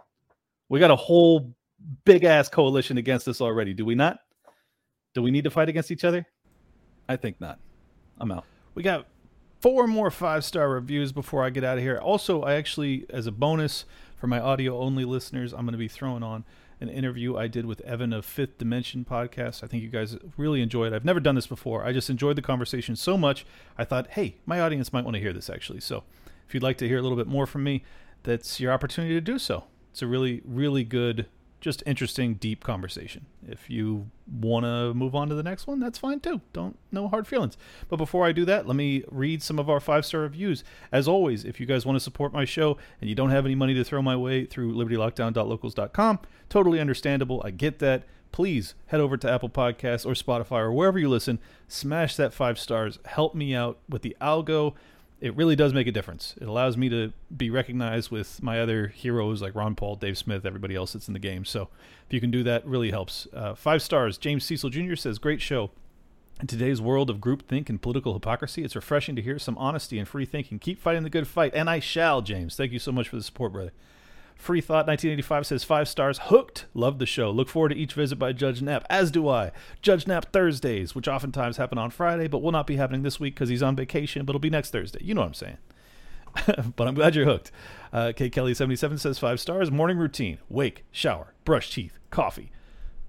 We got a whole big ass coalition against us already, do we not? Do we need to fight against each other? I think not. I'm out. We got four more five star reviews before I get out of here. Also, I actually, as a bonus for my audio only listeners, I'm going to be throwing on an interview I did with Evan of Fifth Dimension podcast. I think you guys really enjoyed. It. I've never done this before. I just enjoyed the conversation so much. I thought, hey, my audience might want to hear this actually. So, if you'd like to hear a little bit more from me, that's your opportunity to do so. It's a really, really good just interesting, deep conversation. If you want to move on to the next one, that's fine too. Don't no hard feelings. But before I do that, let me read some of our five star reviews. As always, if you guys want to support my show and you don't have any money to throw my way through libertylockdown.locals.com, totally understandable. I get that. Please head over to Apple Podcasts or Spotify or wherever you listen. Smash that five stars. Help me out with the algo it really does make a difference. It allows me to be recognized with my other heroes like Ron Paul, Dave Smith, everybody else that's in the game. So if you can do that, really helps. Uh, five stars. James Cecil Jr. says, "Great show." In today's world of groupthink and political hypocrisy, it's refreshing to hear some honesty and free thinking. Keep fighting the good fight, and I shall, James. Thank you so much for the support, brother. Free Thought 1985 says five stars. Hooked. Love the show. Look forward to each visit by Judge Nap, as do I. Judge Nap Thursdays, which oftentimes happen on Friday, but will not be happening this week because he's on vacation, but it'll be next Thursday. You know what I'm saying. but I'm glad you're hooked. Uh, K Kelly 77 says five stars. Morning routine: wake, shower, brush teeth, coffee,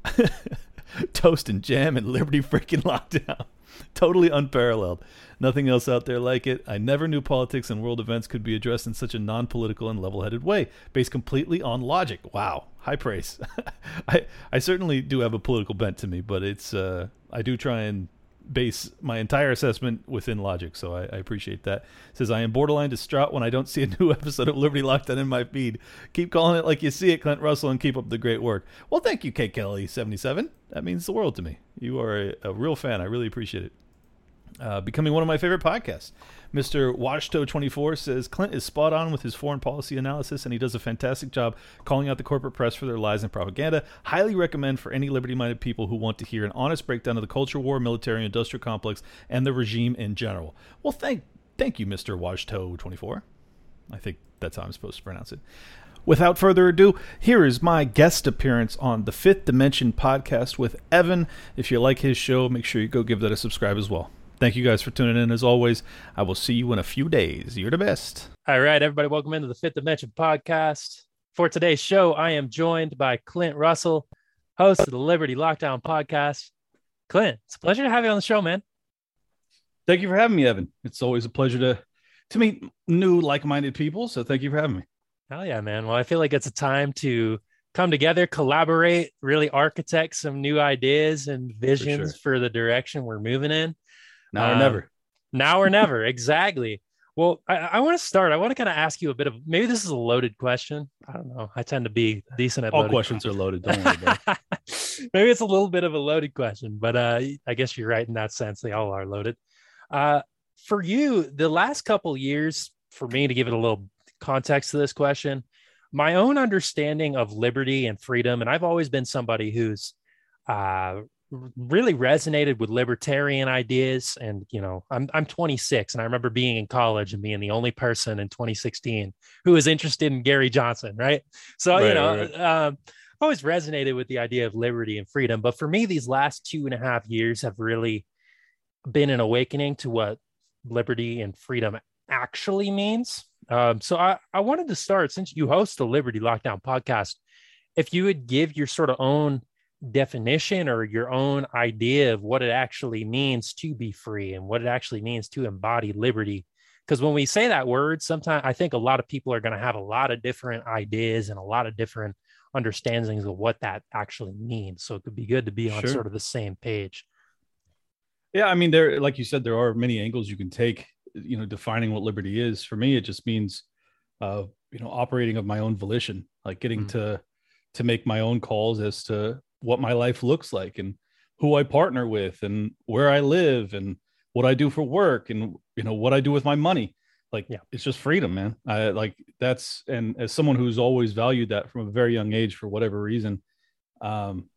toast and jam, and Liberty freaking lockdown. totally unparalleled. Nothing else out there like it. I never knew politics and world events could be addressed in such a non political and level headed way, based completely on logic. Wow. High praise. I, I certainly do have a political bent to me, but it's uh, I do try and base my entire assessment within logic. So I, I, appreciate that. It says I am borderline distraught when I don't see a new episode of Liberty Lockdown in my feed. Keep calling it like you see it, Clint Russell, and keep up the great work. Well, thank you, K Kelly seventy seven. That means the world to me. You are a, a real fan. I really appreciate it. Uh, becoming one of my favorite podcasts. Mr. Washto24 says Clint is spot on with his foreign policy analysis, and he does a fantastic job calling out the corporate press for their lies and propaganda. Highly recommend for any liberty minded people who want to hear an honest breakdown of the culture war, military industrial complex, and the regime in general. Well, thank thank you, Mr. Washto24. I think that's how I'm supposed to pronounce it. Without further ado, here is my guest appearance on the Fifth Dimension podcast with Evan. If you like his show, make sure you go give that a subscribe as well. Thank you guys for tuning in. As always, I will see you in a few days. You're the best. All right, everybody, welcome into the Fifth Dimension podcast. For today's show, I am joined by Clint Russell, host of the Liberty Lockdown podcast. Clint, it's a pleasure to have you on the show, man. Thank you for having me, Evan. It's always a pleasure to to meet new like-minded people. So thank you for having me. Hell yeah, man. Well, I feel like it's a time to come together, collaborate, really architect some new ideas and visions for, sure. for the direction we're moving in. Now or um, never. Now or never. exactly. Well, I, I want to start. I want to kind of ask you a bit of maybe this is a loaded question. I don't know. I tend to be decent at all questions are loaded. Don't worry maybe it's a little bit of a loaded question, but uh, I guess you're right in that sense. They all are loaded. Uh, for you, the last couple years, for me to give it a little context to this question, my own understanding of liberty and freedom, and I've always been somebody who's uh, really resonated with libertarian ideas and you know I'm I'm 26 and I remember being in college and being the only person in 2016 who was interested in Gary Johnson right? So right, you know right. um, always resonated with the idea of liberty and freedom. But for me these last two and a half years have really been an awakening to what liberty and freedom actually means. Um, so I, I wanted to start since you host the Liberty Lockdown podcast if you would give your sort of own definition or your own idea of what it actually means to be free and what it actually means to embody liberty because when we say that word, sometimes I think a lot of people are going to have a lot of different ideas and a lot of different understandings of what that actually means. So it could be good to be on sure. sort of the same page. Yeah, I mean, there, like you said, there are many angles you can take. You know, defining what liberty is. For me, it just means, uh, you know, operating of my own volition, like getting mm. to to make my own calls as to what my life looks like and who I partner with and where I live and what I do for work and you know what I do with my money. Like yeah. it's just freedom, man. I like that's and as someone who's always valued that from a very young age for whatever reason, um,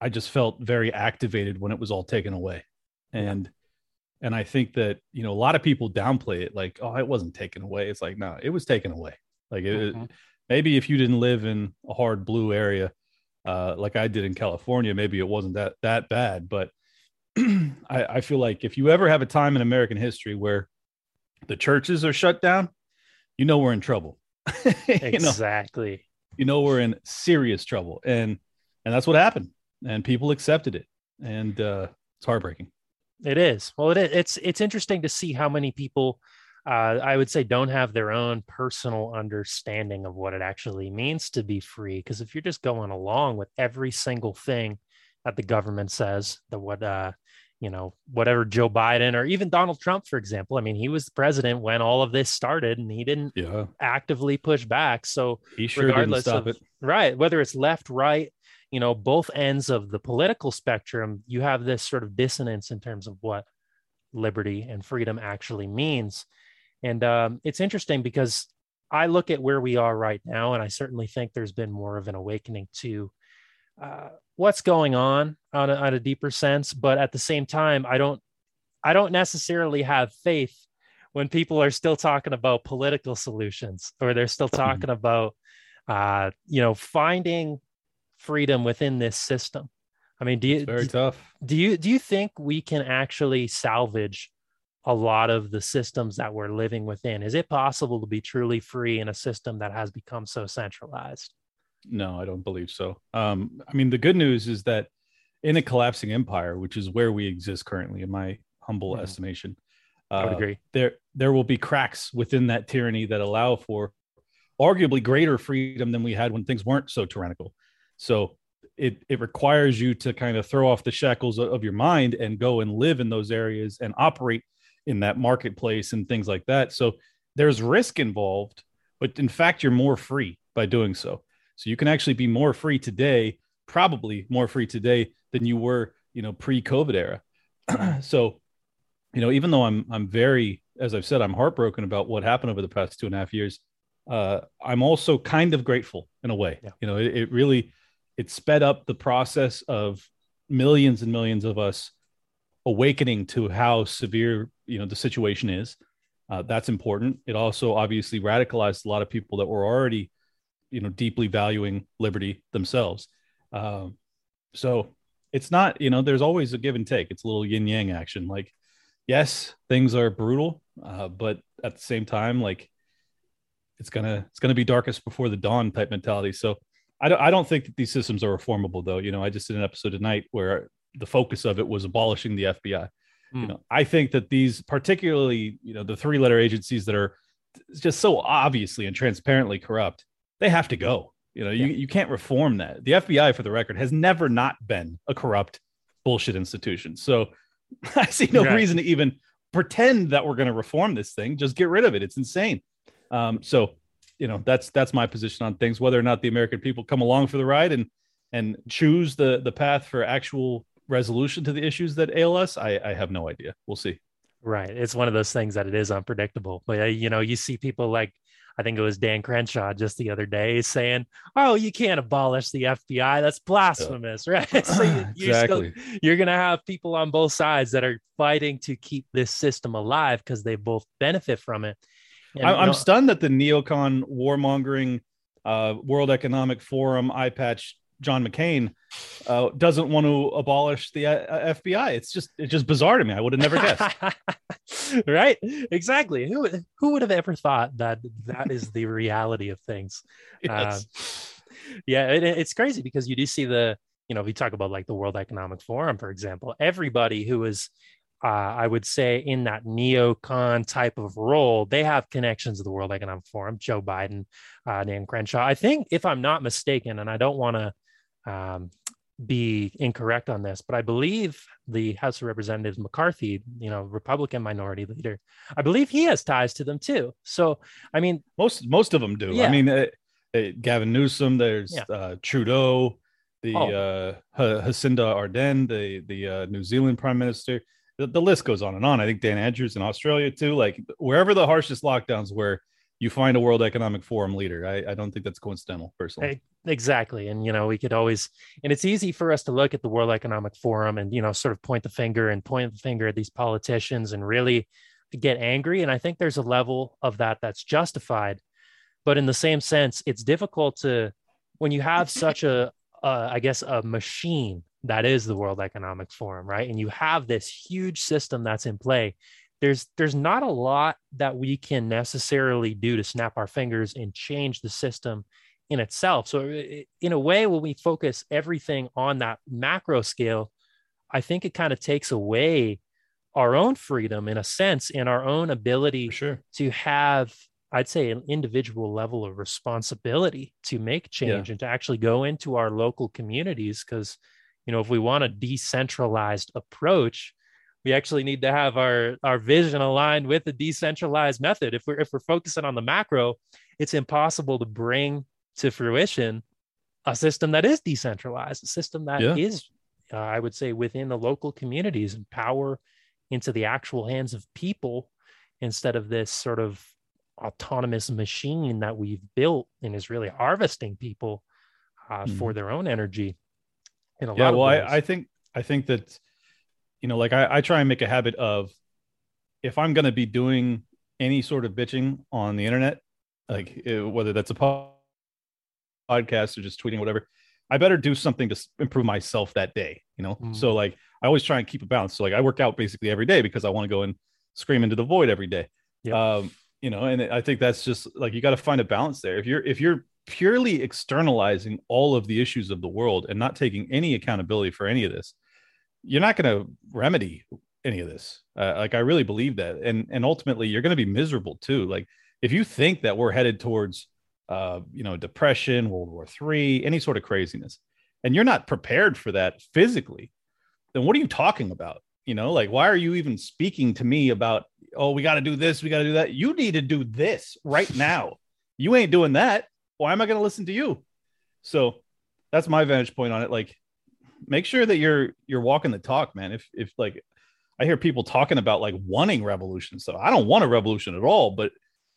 I just felt very activated when it was all taken away. And yeah. and I think that you know a lot of people downplay it like, oh, it wasn't taken away. It's like, no, it was taken away. Like it, mm-hmm. maybe if you didn't live in a hard blue area, uh, like I did in California, maybe it wasn't that that bad. But I, I feel like if you ever have a time in American history where the churches are shut down, you know we're in trouble. exactly. you, know, you know we're in serious trouble, and and that's what happened. And people accepted it, and uh, it's heartbreaking. It is. Well, it is. It's it's interesting to see how many people uh, I would say don't have their own personal understanding of what it actually means to be free. Because if you're just going along with every single thing that the government says, that what uh, you know, whatever Joe Biden or even Donald Trump, for example, I mean, he was the president when all of this started, and he didn't yeah. actively push back. So he sure regardless didn't stop of, it, right? Whether it's left, right, you know, both ends of the political spectrum, you have this sort of dissonance in terms of what liberty and freedom actually means. And um, it's interesting because I look at where we are right now, and I certainly think there's been more of an awakening to uh, what's going on on a, on a deeper sense. But at the same time, I don't, I don't necessarily have faith when people are still talking about political solutions or they're still mm-hmm. talking about, uh, you know, finding freedom within this system. I mean, do you it's very do, tough? Do you do you think we can actually salvage a lot of the systems that we're living within. Is it possible to be truly free in a system that has become so centralized? No, I don't believe so. Um, I mean, the good news is that in a collapsing empire, which is where we exist currently, in my humble mm. estimation, uh, I would agree. There, there will be cracks within that tyranny that allow for arguably greater freedom than we had when things weren't so tyrannical. So it it requires you to kind of throw off the shackles of your mind and go and live in those areas and operate in that marketplace and things like that. So there's risk involved, but in fact, you're more free by doing so. So you can actually be more free today, probably more free today than you were, you know, pre-COVID era. so, you know, even though I'm I'm very, as I've said, I'm heartbroken about what happened over the past two and a half years. Uh, I'm also kind of grateful in a way. Yeah. You know, it, it really it sped up the process of millions and millions of us awakening to how severe you know the situation is. Uh, that's important. It also obviously radicalized a lot of people that were already, you know, deeply valuing liberty themselves. Um, so it's not, you know, there's always a give and take. It's a little yin yang action. Like, yes, things are brutal, uh, but at the same time, like, it's gonna it's gonna be darkest before the dawn type mentality. So I don't I don't think that these systems are reformable though. You know, I just did an episode tonight where the focus of it was abolishing the FBI. Mm. You hmm. know, I think that these, particularly, you know, the three-letter agencies that are just so obviously and transparently corrupt, they have to go. You know, yeah. you, you can't reform that. The FBI, for the record, has never not been a corrupt bullshit institution. So I see no right. reason to even pretend that we're going to reform this thing. Just get rid of it. It's insane. Um, so, you know, that's that's my position on things. Whether or not the American people come along for the ride and and choose the the path for actual resolution to the issues that ail us, I, I have no idea. We'll see. Right. It's one of those things that it is unpredictable. But, uh, you know, you see people like, I think it was Dan Crenshaw just the other day saying, "Oh, you can't abolish the FBI. That's blasphemous, yeah. right?" so you, you're exactly. Still, you're going to have people on both sides that are fighting to keep this system alive because they both benefit from it. And, I, am know, stunned that the neocon warmongering uh, World Economic Forum eye patch John McCain uh, doesn't want to abolish the uh, FBI. It's just it's just bizarre to me. I would have never guessed. right? Exactly. Who who would have ever thought that that is the reality of things? Yes. Uh, yeah, it, it's crazy because you do see the you know, we talk about like the World Economic Forum, for example, everybody who is uh, I would say in that neocon type of role, they have connections to the World Economic Forum, Joe Biden, uh, Dan Crenshaw. I think, if I'm not mistaken, and I don't want to um, be incorrect on this, but I believe the House of Representatives McCarthy, you know, Republican minority leader, I believe he has ties to them too. So, I mean, most most of them do. Yeah. I mean, uh, uh, Gavin Newsom, there's yeah. Uh, Trudeau, the oh. Jacinda Ardern, the the New Zealand Prime Minister the, the list goes on and on. I think Dan Andrews in Australia too. Like wherever the harshest lockdowns where you find a World Economic Forum leader. I, I don't think that's coincidental, personally. Exactly, and you know we could always, and it's easy for us to look at the World Economic Forum and you know sort of point the finger and point the finger at these politicians and really get angry. And I think there's a level of that that's justified, but in the same sense, it's difficult to when you have such a, a I guess, a machine that is the World Economic Forum, right? And you have this huge system that's in play. There's there's not a lot that we can necessarily do to snap our fingers and change the system in itself. So in a way, when we focus everything on that macro scale, I think it kind of takes away our own freedom in a sense and our own ability sure. to have I'd say an individual level of responsibility to make change yeah. and to actually go into our local communities because you know if we want a decentralized approach we actually need to have our our vision aligned with the decentralized method if we're if we're focusing on the macro it's impossible to bring to fruition a system that is decentralized a system that yeah. is, uh, i would say within the local communities and power into the actual hands of people instead of this sort of autonomous machine that we've built and is really harvesting people uh, mm. for their own energy in a yeah, lot well, I, I think I think that you know, like I, I try and make a habit of if I'm going to be doing any sort of bitching on the internet, like eh, whether that's a podcast or just tweeting, whatever, I better do something to improve myself that day. You know, mm. so like I always try and keep a balance. So like I work out basically every day because I want to go and scream into the void every day. Yep. Um, you know, and I think that's just like you got to find a balance there. If you're if you're purely externalizing all of the issues of the world and not taking any accountability for any of this, you're not going to remedy any of this. Uh, like I really believe that, and and ultimately you're going to be miserable too. Like if you think that we're headed towards, uh, you know, depression, World War Three, any sort of craziness, and you're not prepared for that physically, then what are you talking about? You know, like why are you even speaking to me about? Oh, we got to do this, we got to do that. You need to do this right now. You ain't doing that why am I going to listen to you? So that's my vantage point on it. Like, make sure that you're you're walking the talk, man. If if like I hear people talking about like wanting revolution, so I don't want a revolution at all. But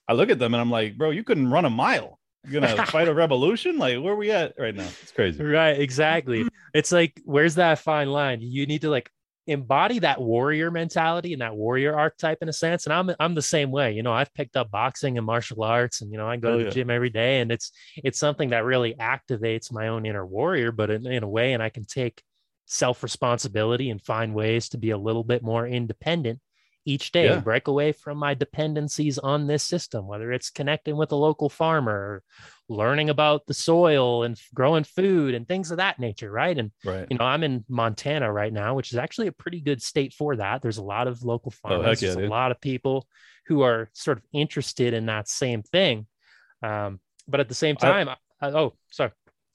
I look at them and I'm like, bro, you couldn't run a mile. You're gonna fight a revolution? Like, where are we at right now? It's crazy. Right, exactly. It's like, where's that fine line? You need to like embody that warrior mentality and that warrior archetype in a sense. And I'm I'm the same way. You know, I've picked up boxing and martial arts, and you know, I go oh, to the yeah. gym every day, and it's it's something that really activates my own inner warrior, but in, in a way, and I can take self responsibility and find ways to be a little bit more independent each day yeah. break away from my dependencies on this system whether it's connecting with a local farmer learning about the soil and growing food and things of that nature right? And right. you know i'm in montana right now which is actually a pretty good state for that. There's a lot of local oh, farmers oh, yeah, there's a lot of people who are sort of interested in that same thing um, but at the same time I, I, oh sorry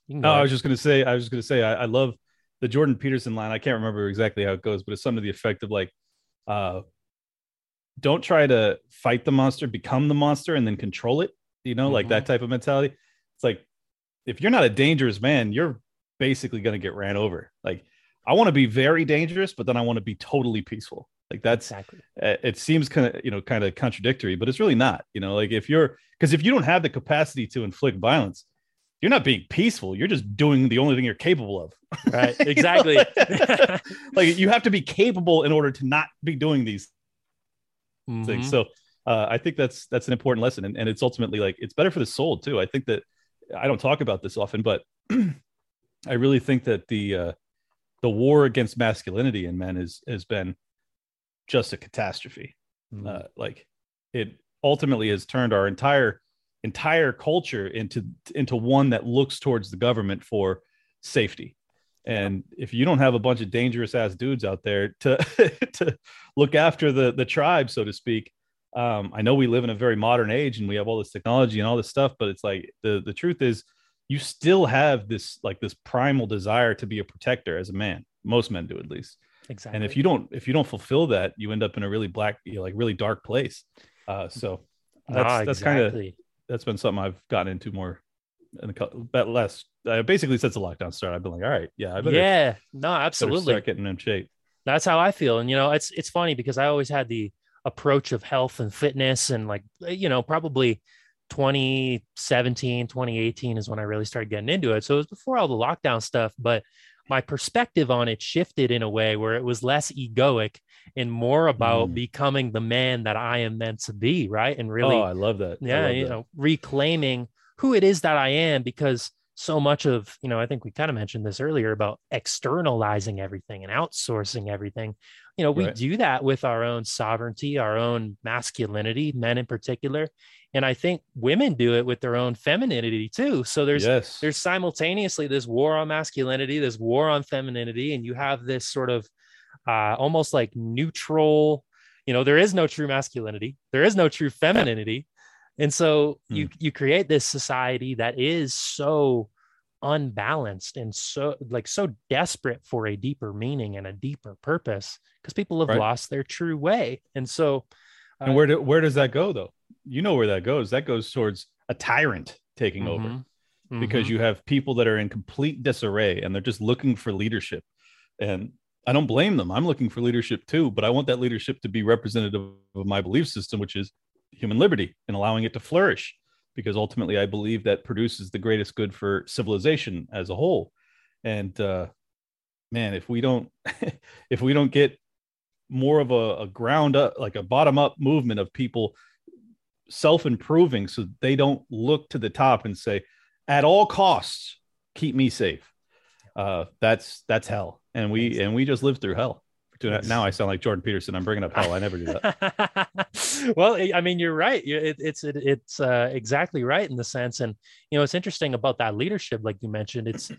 no i was just going to say i was just going to say I, I love the jordan peterson line. I can't remember exactly how it goes but it's something to the effect of like uh don't try to fight the monster, become the monster, and then control it. You know, mm-hmm. like that mm-hmm. type of mentality. It's like if you're not a dangerous man, you're basically going to get ran over. Like I want to be very dangerous, but then I want to be totally peaceful. Like that's exactly. It seems kind of you know kind of contradictory, but it's really not. You know, like if you're because if you don't have the capacity to inflict violence, you're not being peaceful. You're just doing the only thing you're capable of. Right. Exactly. like you have to be capable in order to not be doing these mm-hmm. things. So uh, I think that's that's an important lesson, and, and it's ultimately like it's better for the soul too. I think that I don't talk about this often, but I really think that the uh, the war against masculinity in men is has been just a catastrophe. Mm-hmm. Uh, like it ultimately has turned our entire entire culture into into one that looks towards the government for safety And if you don't have a bunch of dangerous ass dudes out there to to look after the the tribe, so to speak, um, I know we live in a very modern age and we have all this technology and all this stuff, but it's like the the truth is you still have this like this primal desire to be a protector as a man. Most men do at least. Exactly. And if you don't if you don't fulfill that, you end up in a really black, you know, like really dark place. Uh, so that's No, that's kind of that's been something I've gotten into more in a couple but less uh, basically since the lockdown started. I've been like, all right, yeah, I better, yeah, no, absolutely. start getting in shape. That's how I feel. And you know, it's it's funny because I always had the approach of health and fitness and like you know, probably 2017, 2018 is when I really started getting into it. So it was before all the lockdown stuff, but my perspective on it shifted in a way where it was less egoic and more about becoming the man that I am meant to be, right? And really oh, I love that. Yeah love you that. know reclaiming who it is that i am because so much of you know i think we kind of mentioned this earlier about externalizing everything and outsourcing everything you know we Right. do that with our own sovereignty our own masculinity men in particular and i think women do it with their own femininity too so there's Yes. there's simultaneously this war on masculinity this war on femininity and you have this sort of uh, almost like neutral you know there is no true masculinity there is no true femininity and so you you create this society that is so unbalanced and so like so desperate for a deeper meaning and a deeper purpose because people have Right. lost their true way and so And where do, where does that go though? You know where that goes. That goes towards a tyrant taking over Mhm. because Mhm. you have people that are in complete disarray and they're just looking for leadership. And I don't blame them. I'm looking for leadership too, but I want that leadership to be representative of my belief system, which is human liberty and allowing it to flourish. Because ultimately, I believe that produces the greatest good for civilization as a whole. And uh, man, if we don't, if we don't get more of a, a ground up, like a bottom up movement of people self improving so they don't look to the top and say, at all costs, keep me safe. Uh, that's that's hell. And we and we just lived through hell. Now I sound like Jordan Peterson. I'm bringing up hell. I never do that. well I- i mean you're right it, it's it, it's uh, exactly right in the sense and you know it's interesting about that leadership like you mentioned it's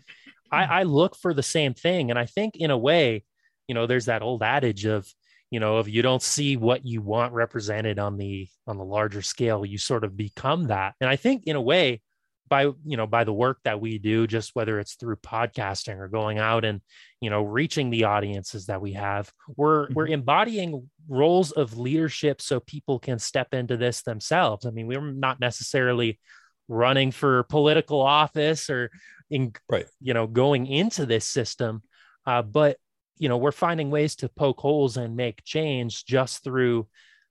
I, I look for the same thing and i think in a way you know there's that old adage of you know if you don't see what you want represented on the on the larger scale you sort of become that and i think in a way by you know by the work that we do just whether it's through podcasting or going out and you know reaching the audiences that we have we're we're embodying roles of leadership so people can step into this themselves. I mean we're not necessarily running for political office or in right. you know going into this system uh, but you know we're finding ways to poke holes and make change just through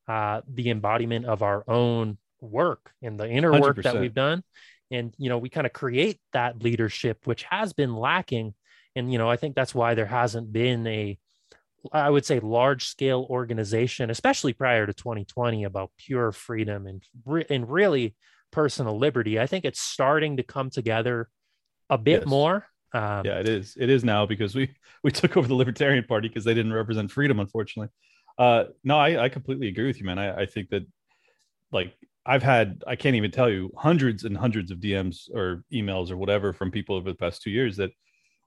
uh, the embodiment of our own work and the inner work that we've done and you know we kind of create that leadership which has been lacking and you know i think that's why there hasn't been a i would say large scale organization especially prior to 2020 about pure freedom and and really personal liberty i think it's starting to come together a bit Yes. more um, yeah, it is. It is now because we we took over the Libertarian Party because they didn't represent freedom, unfortunately. Uh, no, I, I completely agree with you, man. I, I think that like I've had I can't even tell you hundreds and hundreds of DMs or emails or whatever from people over the past two years that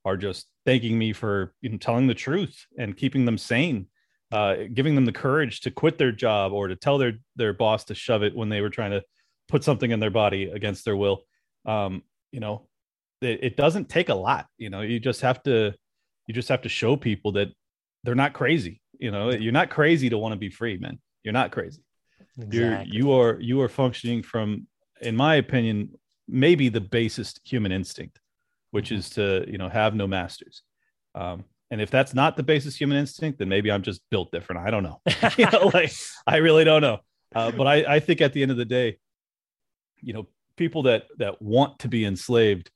are just thanking me for you know, telling the truth and keeping them sane, uh, giving them the courage to quit their job or to tell their their boss to shove it when they were trying to put something in their body against their will. Um, you know, it, it doesn't take a lot. You know, you just have to you just have to show people that they're not crazy. You know, you're not crazy to want to be free, man. You're not crazy. You're you are you are functioning from, in my opinion, maybe the basest human instinct, which is to you know have no masters. Um, and if that's not the basis human instinct, then maybe I'm just built different. I don't know. you know, like I really don't know. Uh, but I, I think at the end of the day, you know, people that that want to be enslaved,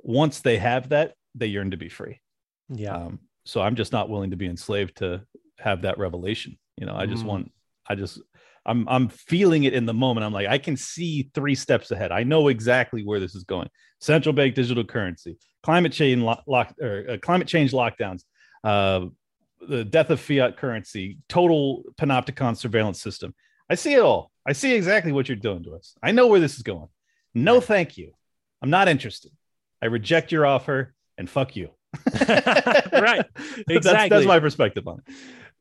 once they have that, they yearn to be free. yeah Um, so I'm just not willing to be enslaved to have that revelation. You know, I just Mm. want, I just, I'm, I'm feeling it in the moment. I'm like, I can see three steps ahead. I know exactly where this is going. Central bank digital currency, climate change lock, lock or uh, climate change lockdowns, uh, the death of fiat currency, total panopticon surveillance system. I see it all. I see exactly what you're doing to us. I know where this is going. No, thank you. I'm not interested. I reject your offer and fuck you. right. Exactly. That's, that's my perspective on it.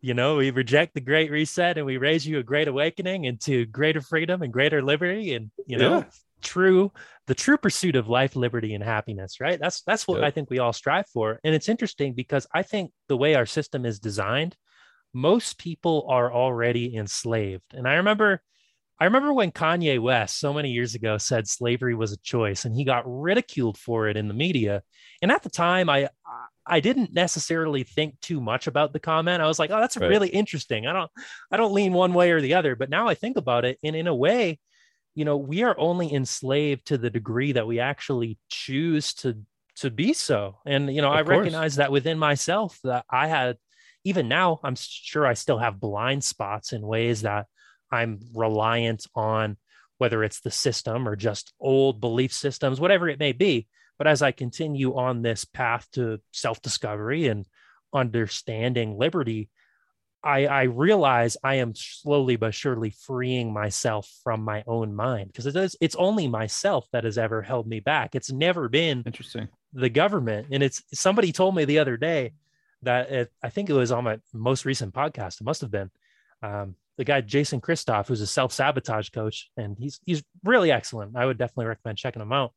You know, we reject the great reset and we raise you a great awakening into greater freedom and greater liberty and, you know, yeah. true, the true pursuit of life, liberty, and happiness, right? That's, that's what I think we all strive for. And it's interesting because I think the way our system is designed, most people are already enslaved. And I remember I remember when Kanye West so many years ago said slavery was a choice and he got ridiculed for it in the media. And at the time I I didn't necessarily think too much about the comment. I was like, "Oh, that's right. really interesting." I don't I don't lean one way or the other, but now I think about it and in a way, you know, we are only enslaved to the degree that we actually choose to to be so. And you know, of I course. recognize that within myself that I had even now I'm sure I still have blind spots in ways that I'm reliant on whether it's the system or just old belief systems, whatever it may be. But as I continue on this path to self discovery and understanding liberty, I, I, realize I am slowly but surely freeing myself from my own mind because it is it's only myself that has ever held me back. It's never been interesting the government. And it's somebody told me the other day that it, I think it was on my most recent podcast. It must have been. Um, the guy Jason Christoff, who's a self sabotage coach, and he's he's really excellent. I would definitely recommend checking him out.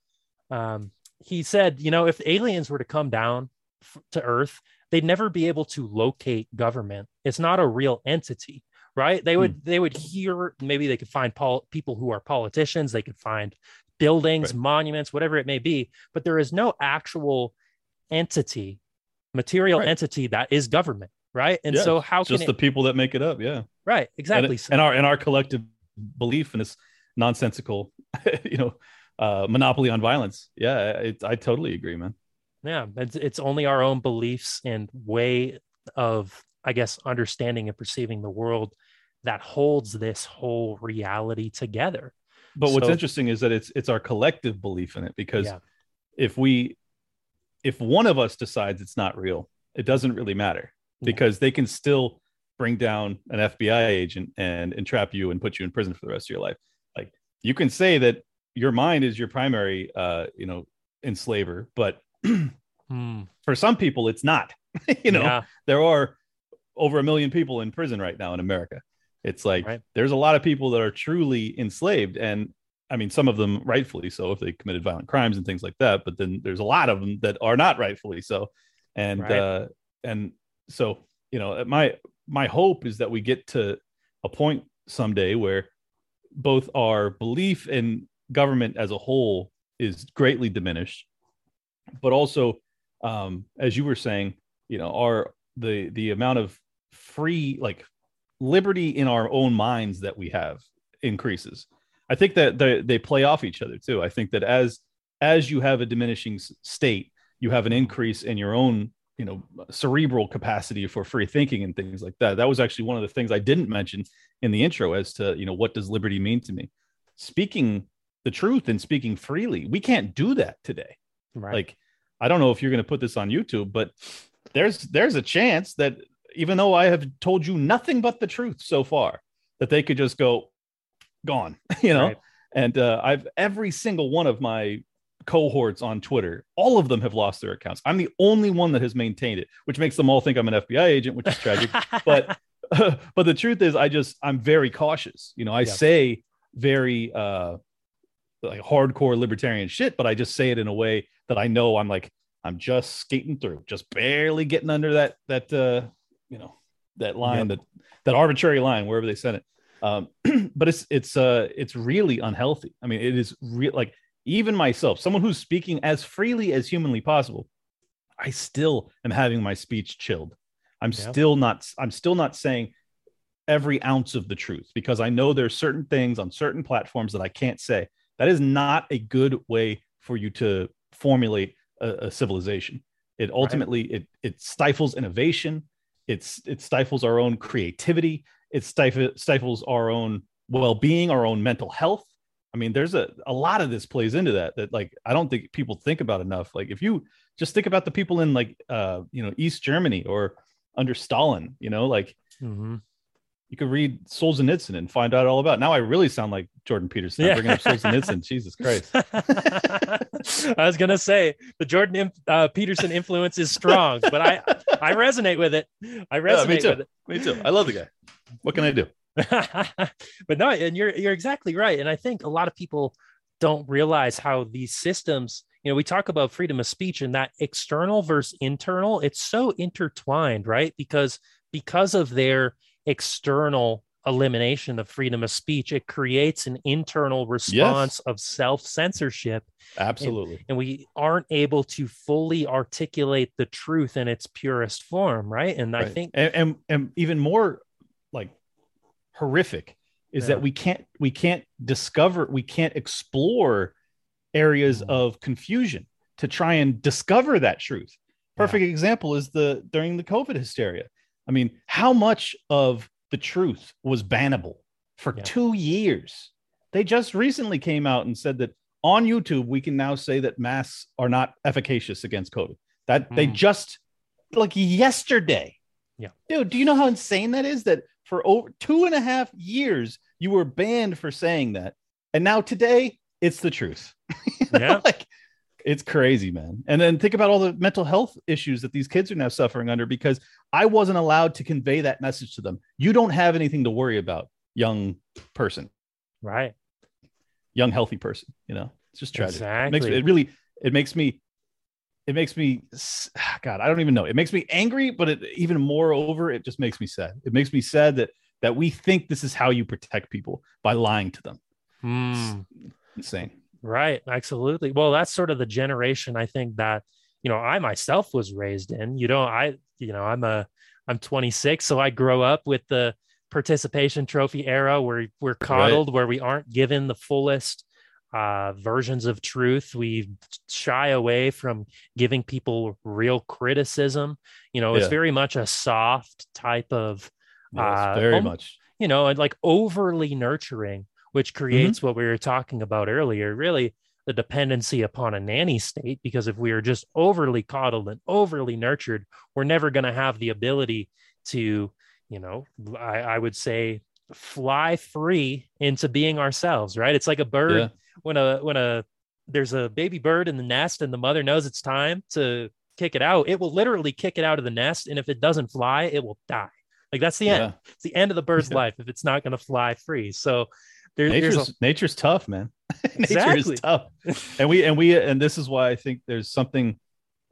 Um, he said, you know, if aliens were to come down f- to Earth, they'd never be able to locate government. It's not a real entity, right? They would hmm. they would hear maybe they could find pol- people who are politicians. They could find buildings, right. monuments, whatever it may be, but there is no actual entity, material right. entity that is government right? And yeah, so how just it... the people that make it up? Yeah, right, exactly. And, and our and our collective belief in this nonsensical, you know, uh, monopoly on violence. Yeah, it, I totally agree, man. Yeah, it's it's only our own beliefs and way of, I guess, understanding and perceiving the world that holds this whole reality together. But what's interesting is that it's it's our collective belief in it because yeah. if we if one of us decides it's not real, it doesn't really matter because they can still bring down an FBI agent and entrap you and put you in prison for the rest of your life. Like you can say that your mind is your primary, uh, you know, enslaver, but hmm. for some people, it's not. you know, yeah. there are over a million people in prison right now in America. It's like right. there's a lot of people that are truly enslaved, and I mean, some of them rightfully so if they committed violent crimes and things like that. But then there's a lot of them that are not rightfully so, and right. uh, and so you know my my hope is that we get to a point someday where both our belief in government as a whole is greatly diminished. But also um, as you were saying you know our the the amount of free like liberty in our own minds that we have increases. I think that they, they play off each other too. I think that as as you have a diminishing state you have an increase in your own you know cerebral capacity for free thinking and things like that. That was actually one of the things i didn't mention in the intro as to you know what does liberty mean to me? Speaking the truth and speaking freely we can't do that today right. like i don't know if you're going to put this on youtube but there's there's a chance that even though i have told you nothing but the truth so far that they could just go gone you know right. and uh, i've every single one of my cohorts on Twitter, all of them have lost their accounts. I'm the only one that has maintained it, which makes them all think I'm an FBI agent, which is tragic. but uh, but the truth is, I just I'm very cautious. You know, I say very uh like hardcore libertarian shit, but I just say it in a way that I know I'm like I'm just skating through, just barely getting under that that uh you know that line that that arbitrary line wherever they sent it. Um, but it's it's uh it's really unhealthy. I mean, it is real like even myself, someone who's speaking as freely as humanly possible, I still am having my speech chilled. I'm yeah. still not I'm still not saying every ounce of the truth because I know there's certain things on certain platforms that I can't say. That is not a good way for you to formulate a, a civilization. It ultimately right. it it stifles innovation. It's it stifles our own creativity. It stifles stifles our own well-being, our own mental health. I mean, there's a, a lot of this plays into that that like I don't think people think about enough. Like if you just think about the people in like uh you know East Germany or under Stalin, you know, like mm-hmm. You could read Solzhenitsyn and find out all about. It. Now I really sound like Jordan Peterson. Yeah. bringing up Solzhenitsyn. Jesus Christ! I was gonna say the Jordan uh, Peterson influence is strong, but I I resonate with it. I resonate yeah, me too. with it. Me too. I love the guy. What can I do? but no, and you're you're exactly right. And I think a lot of people don't realize how these systems you know we talk about freedom of speech and that external versus internal it's so intertwined right because because of their external elimination of freedom of speech it creates an internal response yes. of self-censorship absolutely and, and, we aren't able to fully articulate the truth in its purest form right and right. i think and, and, and even more like horrific is yeah. that we can't we can't discover we can't explore areas mm. of confusion to try and discover that truth perfect yeah. example is the during the covid hysteria i mean how much of the truth was bannable for yeah. two years? They just recently came out and said that on youtube we can now say that masks are not efficacious against covid. That mm. they just like yesterday. Yeah. Dude do you know how insane that is that for over two and a half years you were banned for saying that and now today it's the truth? Yeah. Like it's crazy man. And then think about all the mental health issues that these kids are now suffering under because i wasn't allowed to convey that message to them. You don't have anything to worry about young person. Right. Young healthy person you know? It's just tragic. Exactly. it, makes, it really it makes me it makes me god i don't even know. It makes me angry but it even moreover, it just makes me sad. It makes me sad that that we think this is how you protect people by lying to them. Mm. insane right absolutely well that's sort of the generation i think that you know i myself was raised in you know i you know i'm a i'm 26 so i grow up with the participation trophy era where we're coddled right. where we aren't given the fullest uh, versions of truth. We shy away from giving people real criticism. You know, yeah. it's very much a soft type of, yes, uh, very much, you know, and like overly nurturing, which mm-hmm. creates mm-hmm. what we were talking about earlier. Really, the dependency upon a nanny state. Because if we are just overly coddled and overly nurtured, we're never going to have the ability to, you know, I, I would say fly free into being ourselves right it's like a bird yeah when a when a there's a baby bird in the nest and the mother knows it's time to kick it out, it will literally kick it out of the nest. And if it doesn't fly, it will die. Like that's the end. Yeah. It's the end of the bird's yeah. life if it's not going to fly free. So there, nature's a... nature's tough, man. Nature is tough, and we and we and this is why I think there's something,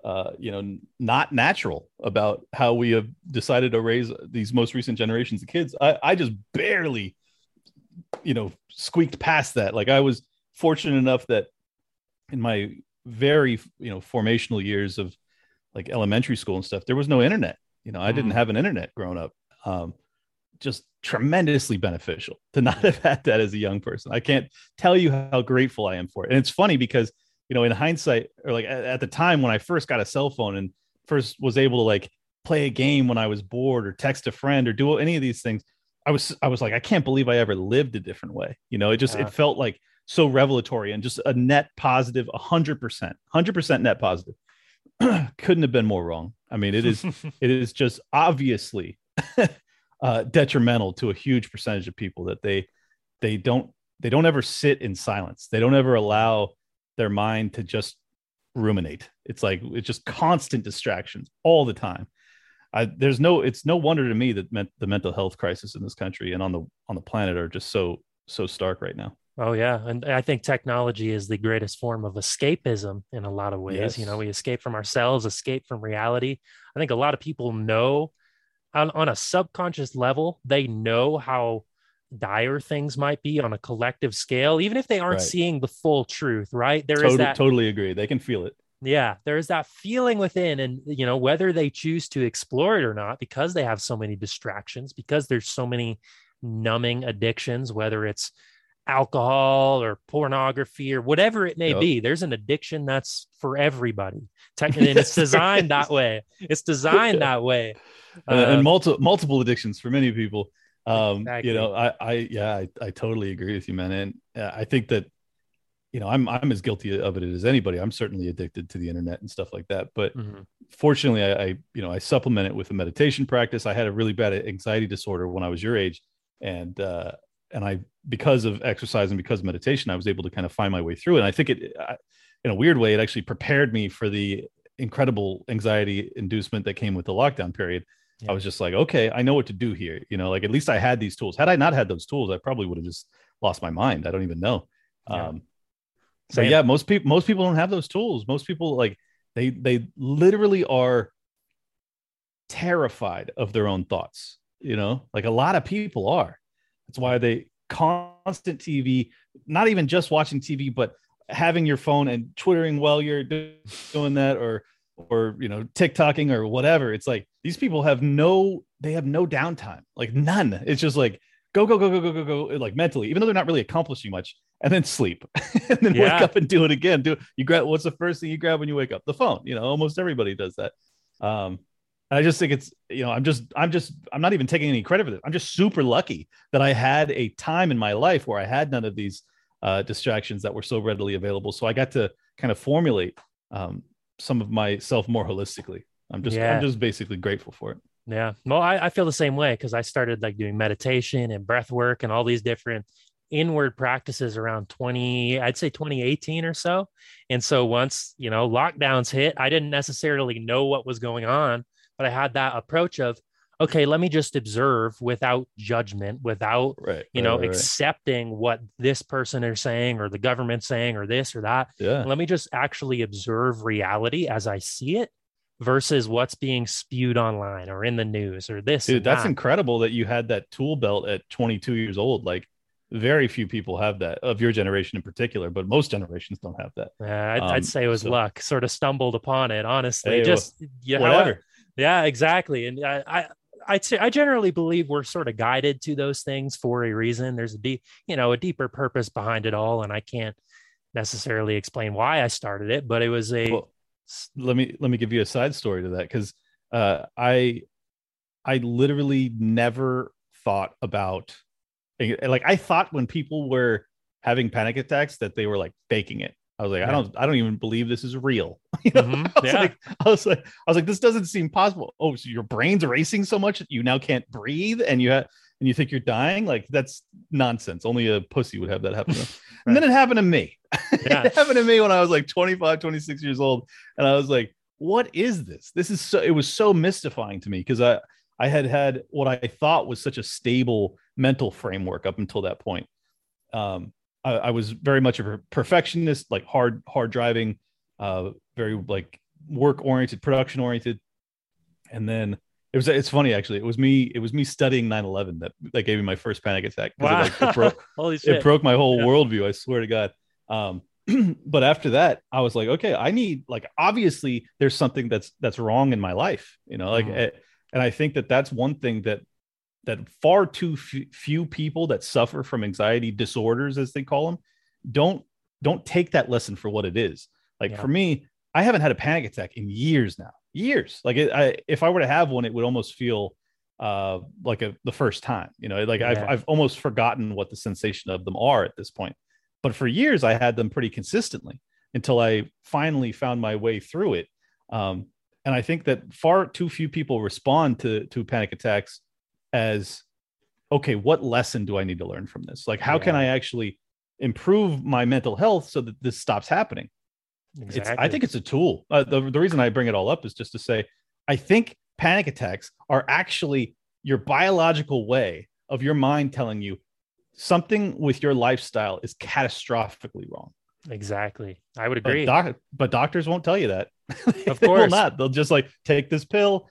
uh, you know, not natural about how we have decided to raise these most recent generations of kids. I I just barely, you know, squeaked past that. Like I was fortunate enough that in my very you know formational years of like elementary school and stuff there was no internet you know i didn't mm. have an internet growing up um, just tremendously beneficial to not have had that as a young person. I can't tell you how grateful i am for it. And it's funny because you know in hindsight or like at, at the time when i first got a cell phone and first was able to like play a game when i was bored or text a friend or do any of these things i was i was like i can't believe i ever lived a different way. You know it just yeah. it felt like so revelatory and just a net positive 100% 100% net positive. Couldn't have been more wrong. I mean it is it is just obviously uh, detrimental to a huge percentage of people that they they don't they don't ever sit in silence they don't ever allow their mind to just ruminate it's like it's just constant distractions all the time I, there's no it's no wonder to me that me- the mental health crisis in this country and on the on the planet are just so so stark right now Oh yeah, and I think technology is the greatest form of escapism in a lot of ways. Yes. You know, we escape from ourselves, escape from reality. I think a lot of people know on, on a subconscious level, they know how dire things might be on a collective scale, even if they aren't right. seeing the full truth, right? There totally, is that totally agree. They can feel it. Yeah, there is that feeling within, and you know, whether they choose to explore it or not, because they have so many distractions, because there's so many numbing addictions, whether it's alcohol or pornography or whatever it may yep. be. There's an addiction that's for everybody. and it's designed that way. It's designed that way. Uh, and multiple multiple addictions for many people. Um, exactly. you know, I, I, yeah, I, I totally agree with you, man. And uh, I think that, you know, I'm, I'm as guilty of it as anybody. I'm certainly addicted to the internet and stuff like that. But, mm-hmm. fortunately, I, I, you know I supplement it with a meditation practice. I had a really bad anxiety disorder when I was your age, and uh, and I because of exercise and because of meditation, I was able to kind of find my way through it. And I think it, I, in a weird way, it actually prepared me for the incredible anxiety inducement that came with the lockdown period. Yeah. I was just like, okay, I know what to do here. You know, like at least I had these tools. Had I not had those tools, I probably would have just lost my mind. I don't even know. Yeah. Um, so yeah, most people most people don't have those tools. Most people like they they literally are terrified of their own thoughts. You know, like a lot of people are. That's why they constant TV, not even just watching TV, but having your phone and twittering while you're doing that or or you know tiktoking or whatever. It's like these people have no they have no downtime like none. It's just like go go go go go go go like mentally even though they're not really accomplishing much and then sleep and then yeah. wake up and do it again. Do you grab what's the first thing you grab when you wake up? The phone you know almost everybody does that. Um I just think it's you know I'm just I'm just I'm not even taking any credit for this. I'm just super lucky that I had a time in my life where I had none of these uh, distractions that were so readily available. So I got to kind of formulate um, some of myself more holistically. I'm just yeah. I'm just basically grateful for it. Yeah. Well, I, I feel the same way because I started like doing meditation and breath work and all these different inward practices around 20 i'd say 2018 or so and so once you know lockdowns hit i didn't necessarily know what was going on but I had that approach of, okay, let me just observe without judgment, without, right, you know, right, accepting right. what this person is saying or the government saying or this or that. Yeah. Let me just actually observe reality as I see it versus what's being spewed online or in the news or this. Dude, that's that. incredible that you had that tool belt at 22 years old. Like very few people have that of your generation in particular, but most generations don't have that. Yeah, I'd, um, I'd say it was so. luck. Sort of stumbled upon it, honestly. Hey, just well, yeah, whatever. Yeah, exactly. And I, I I'd say I generally believe we're sort of guided to those things for a reason. There's a deep, you know, a deeper purpose behind it all, and I can't necessarily explain why I started it, but it was a. Well, let me let me give you a side story to that because uh, I I literally never thought about like I thought when people were having panic attacks that they were like faking it. I was like, yeah. I don't, I don't even believe this is real. you know? mm-hmm. I, was yeah. like, I was like, I was like, this doesn't seem possible. Oh, so your brain's racing so much that you now can't breathe, and you have, and you think you're dying. Like that's nonsense. Only a pussy would have that happen. right. And then it happened to me. Yeah. it happened to me when I was like 25, 26 years old, and I was like, what is this? This is so. It was so mystifying to me because I, I had had what I thought was such a stable mental framework up until that point. Um, I, I was very much of a perfectionist, like hard hard driving, uh, very like work oriented, production oriented, and then it was it's funny actually. It was me. It was me studying 9-11 that that gave me my first panic attack. Wow. It, like, it broke, Holy shit. it broke my whole yeah. worldview. I swear to God. Um, but after that, I was like, okay, I need like obviously there's something that's that's wrong in my life, you know, like, mm. and I think that that's one thing that that far too f- few people that suffer from anxiety disorders as they call them don't don't take that lesson for what it is like yeah. for me i haven't had a panic attack in years now years like it, I, if i were to have one it would almost feel uh like a the first time you know like yeah. I've, I've almost forgotten what the sensation of them are at this point but for years i had them pretty consistently until i finally found my way through it um and i think that far too few people respond to to panic attacks as okay what lesson do i need to learn from this? Like how yeah. can i actually improve my mental health so that this stops happening? Exactly. i think it's a tool. Uh, the, the reason i bring it all up is just to say i think panic attacks are actually your biological way of your mind telling you something with your lifestyle is catastrophically wrong. Exactly. I would agree. but, doc- but doctors won't tell you that. Of course. not. They'll just like take this pill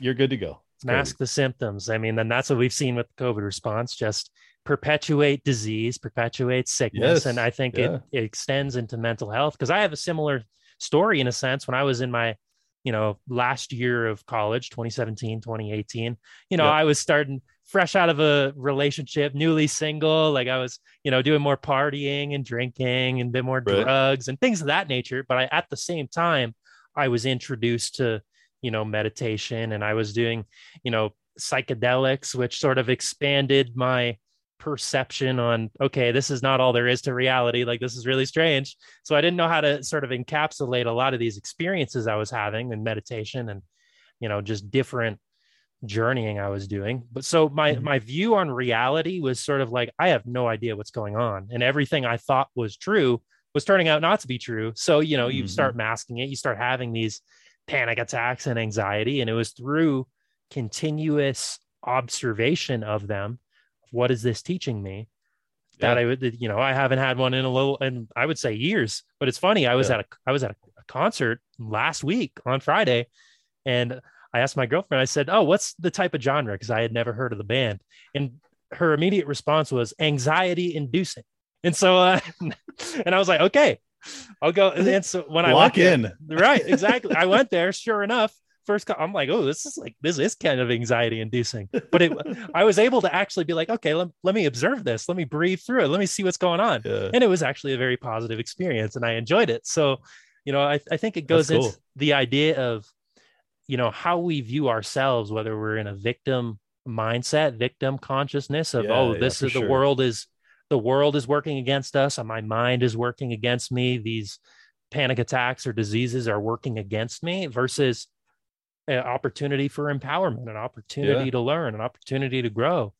you're good to go mask the symptoms. I mean, then that's what we've seen with the COVID response, just perpetuate disease, perpetuate sickness. Yes. And I think yeah. it, it extends into mental health because I have a similar story in a sense when I was in my, you know, last year of college, 2017, 2018, you know, I was starting fresh out of a relationship, newly single. Like I was, you know, doing more partying and drinking and a bit more right. drugs and things of that nature. But I, at the same time, I was introduced to you know meditation and i was doing you know psychedelics which sort of expanded my perception on okay this is not all there is to reality like this is really strange so i didn't know how to sort of encapsulate a lot of these experiences i was having in meditation and you know just different journeying i was doing but so my mm-hmm. my view on reality was sort of like i have no idea what's going on and everything i thought was true was turning out not to be true so you know you mm-hmm. start masking it you start having these panic attacks and anxiety and it was through continuous observation of them what is this teaching me yeah. that i would you know i haven't had one in a little and i would say years but it's funny i was yeah. at a i was at a, concert last week on friday and i asked my girlfriend i said oh what's the type of genre because i had never heard of the band and her immediate response was anxiety inducing and so uh, and i was like okay i'll go and then so when i walk in there, right exactly. I went there sure enough first i'm like oh this is like this is kind of anxiety inducing but it i was able to actually be like okay let, let me observe this. Let me breathe through it. Let me see what's going on. Yeah. and it was actually a very positive experience and i enjoyed it. So you know i, I think it goes cool. into the idea of you know how we view ourselves whether we're in a victim mindset victim consciousness of yeah, oh this yeah, is the sure. world is the world is working against us and my mind is working against me these panic attacks or diseases are working against me versus an opportunity for empowerment, an opportunity yeah. to learn, an opportunity to grow.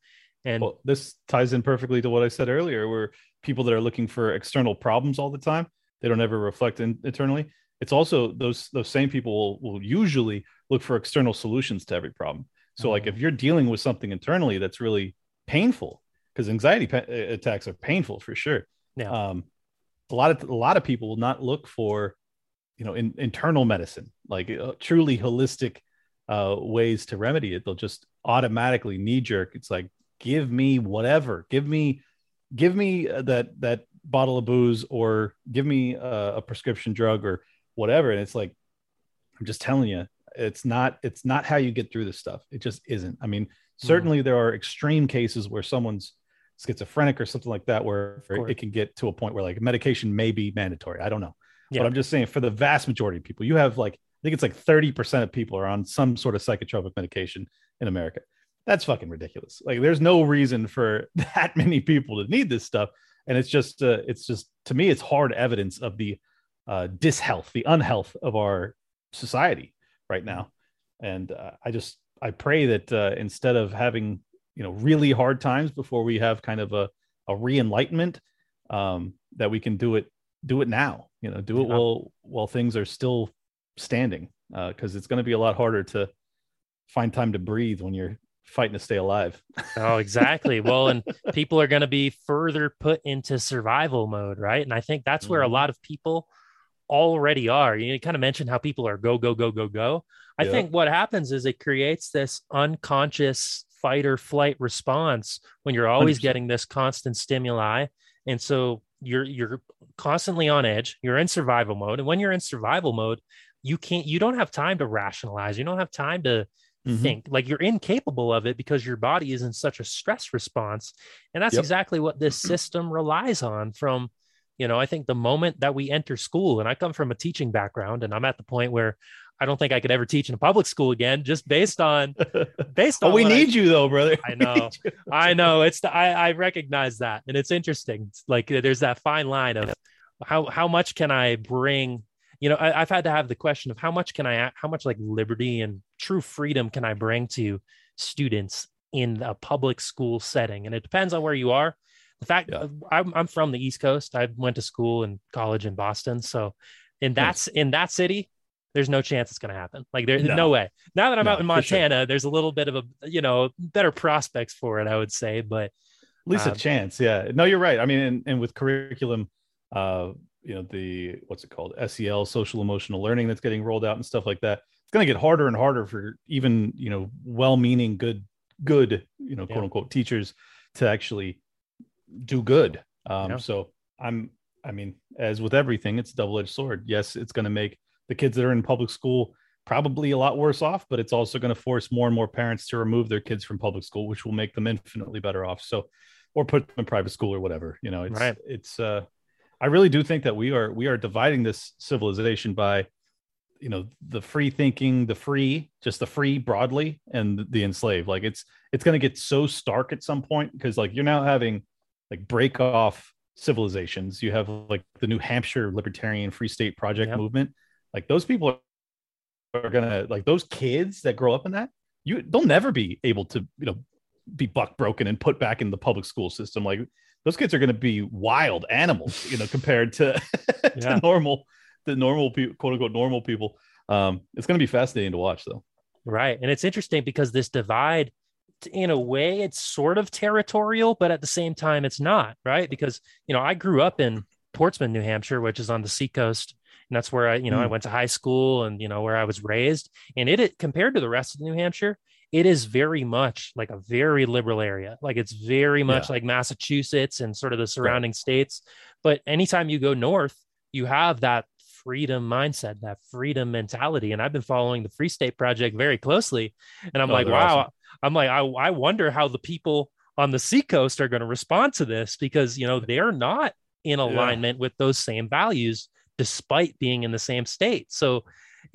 And well, this ties in perfectly to what I said earlier, where people that are looking for external problems all the time, they don't ever reflect in, internally. It's also those those same people will, will usually look for external solutions to every problem. So, mm-hmm. like if you're dealing with something internally that's really painful, because anxiety pa- attacks are painful for sure. Yeah. Um, a lot of a lot of people will not look for you know in, internal medicine like uh, truly holistic uh, ways to remedy it they'll just automatically knee jerk it's like give me whatever give me give me uh, that that bottle of booze or give me a, a prescription drug or whatever and it's like i'm just telling you it's not it's not how you get through this stuff it just isn't i mean hmm. certainly mm. there are extreme cases where someone's schizophrenic or something like that where it can get to a point where like medication may be mandatory i don't know yeah. But I'm just saying, for the vast majority of people, you have like, I think it's like 30% of people are on some sort of psychotropic medication in America. That's fucking ridiculous. Like, there's no reason for that many people to need this stuff. And it's just, uh, it's just, to me, it's hard evidence of the uh, dishealth, the unhealth of our society right now. And uh, I just, I pray that uh, instead of having, you know, really hard times before we have kind of a, a re enlightenment, um, that we can do it do it now you know do it yeah. while while things are still standing because uh, it's going to be a lot harder to find time to breathe when you're fighting to stay alive oh exactly well and people are going to be further put into survival mode right and i think that's where mm-hmm. a lot of people already are you kind of mentioned how people are go go go go go i yeah. think what happens is it creates this unconscious fight or flight response when you're always 100%. getting this constant stimuli and so you're you're constantly on edge you're in survival mode and when you're in survival mode you can't you don't have time to rationalize you don't have time to mm-hmm. think like you're incapable of it because your body is in such a stress response and that's yep. exactly what this system relies on from you know i think the moment that we enter school and i come from a teaching background and i'm at the point where I don't think I could ever teach in a public school again, just based on based oh, on. oh, we need I, you though, brother. I know, I know. It's the, I I recognize that, and it's interesting. It's like uh, there's that fine line of how how much can I bring. You know, I, I've had to have the question of how much can I, how much like liberty and true freedom can I bring to students in a public school setting, and it depends on where you are. The fact yeah. Uh, I'm, I'm from the East Coast. I went to school and college in Boston, so in hmm. that's nice. in that city there's no chance it's going to happen. Like there's no. no. way. Now that I'm no, out in Montana, sure. there's a little bit of a, you know, better prospects for it, I would say, but at least um, a chance. Yeah. No, you're right. I mean, and, and with curriculum, uh, you know, the, what's it called? SEL, social emotional learning that's getting rolled out and stuff like that. It's going to get harder and harder for even, you know, well-meaning, good, good, you know, quote unquote teachers to actually do good. Um, yeah. so I'm, I mean, as with everything, it's a double-edged sword. Yes, it's going to make the kids that are in public school probably a lot worse off, but it's also going to force more and more parents to remove their kids from public school, which will make them infinitely better off. So, or put them in private school or whatever. You know, it's right. it's. uh I really do think that we are we are dividing this civilization by you know the free thinking the free just the free broadly and the enslaved like it's it's going to get so stark at some point because like you're now having like break off civilizations you have like the new hampshire libertarian free state project yep. movement like those people are gonna like those kids that grow up in that you they'll never be able to you know be buck broken and put back in the public school system like those kids are to be wild animals you know compared to, to normal the normal people, quote unquote normal people. Um, it's to be fascinating to watch, though. Right, and it's interesting because this divide, in a way, it's sort of territorial, but at the same time, it's not. Right, because you know I grew up in Portsmouth, New Hampshire, which is on the seacoast, and that's where I, you know, mm. I went to high school and you know where I was raised. And it, it compared to the rest of New Hampshire, it is very much like a very liberal area. Like it's very much yeah. like Massachusetts and sort of the surrounding right. states. But anytime you go north, you have that freedom mindset, that freedom mentality. And I've been following the Free State Project very closely. And I'm oh, like, wow, awesome. I'm like, I, I wonder how the people on the seacoast are going to respond to this because, you know, they're not in alignment yeah. with those same values despite being in the same state. So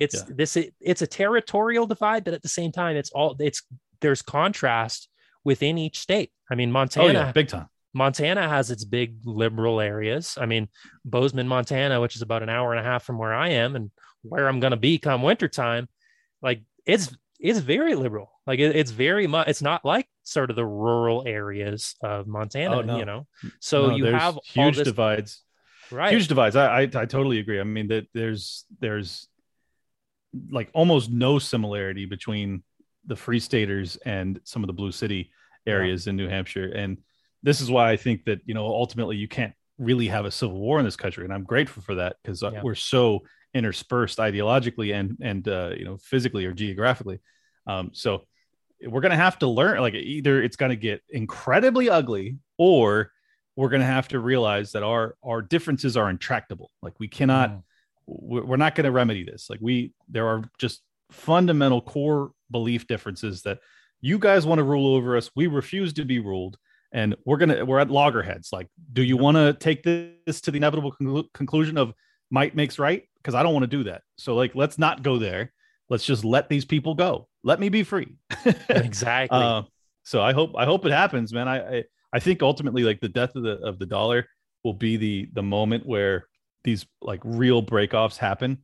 it's yeah. this, it, it's a territorial divide, but at the same time, it's all, it's, there's contrast within each state. I mean, Montana, oh, yeah, big time. Montana has its big liberal areas. I mean, Bozeman, Montana, which is about an hour and a half from where I am and where I'm going to be come wintertime, like it's it's very liberal. Like it, it's very much. It's not like sort of the rural areas of Montana. Oh, no. You know, so no, you have huge this, divides. Right, huge divides. I, I I totally agree. I mean that there's there's like almost no similarity between the free staters and some of the blue city areas yeah. in New Hampshire and this is why I think that you know ultimately you can't really have a civil war in this country, and I'm grateful for that because uh, yeah. we're so interspersed ideologically and and uh, you know physically or geographically. Um, so we're gonna have to learn like either it's gonna get incredibly ugly or we're gonna have to realize that our our differences are intractable. Like we cannot. Mm. We're not going to remedy this. Like we, there are just fundamental core belief differences that you guys want to rule over us. We refuse to be ruled and we're gonna we're at loggerheads like do you want to take this to the inevitable con- conclusion of might makes right because i don't want to do that so like let's not go there let's just let these people go let me be free exactly uh, so i hope i hope it happens man I, I i think ultimately like the death of the of the dollar will be the the moment where these like real breakoffs happen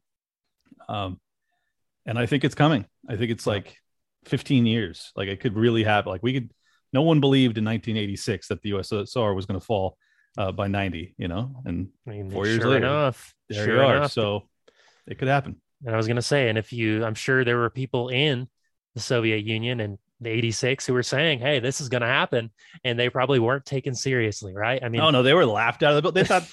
um and i think it's coming i think it's like 15 years like it could really happen like we could no one believed in 1986 that the USSR was going to fall uh, by 90, you know, and I mean, four years sure later, enough, there sure you are. Enough. So it could happen. And I was going to say, and if you, I'm sure there were people in the Soviet Union and the 86 who were saying, Hey, this is going to happen. And they probably weren't taken seriously. Right. I mean, oh no, they were laughed out of the boat. They thought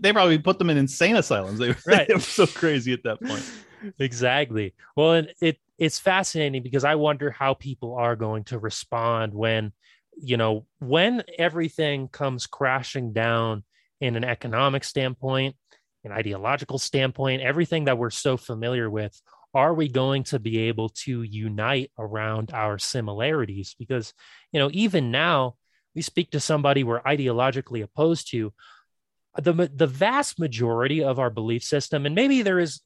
they probably put them in insane asylums. They, right. they were so crazy at that point. exactly. Well, and it, it's fascinating because I wonder how people are going to respond when, you know, when everything comes crashing down in an economic standpoint, an ideological standpoint, everything that we're so familiar with, are we going to be able to unite around our similarities? Because, you know, even now, we speak to somebody we're ideologically opposed to, the, the vast majority of our belief system, and maybe there is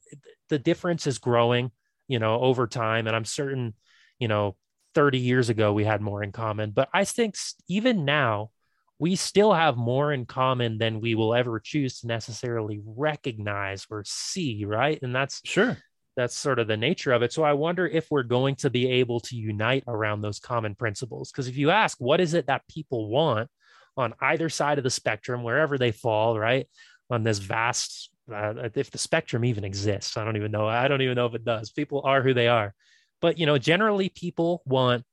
the difference is growing, you know, over time. And I'm certain, you know, 30 years ago we had more in common but i think even now we still have more in common than we will ever choose to necessarily recognize or see right and that's sure that's sort of the nature of it. So i wonder if we're going to be able to unite around those common principles. Because if you ask what is it that people want on either side of the spectrum wherever they fall right on this vast uh, if the spectrum even exists i don't even know i don't even know if it does. People are who they are. But you know, generally people want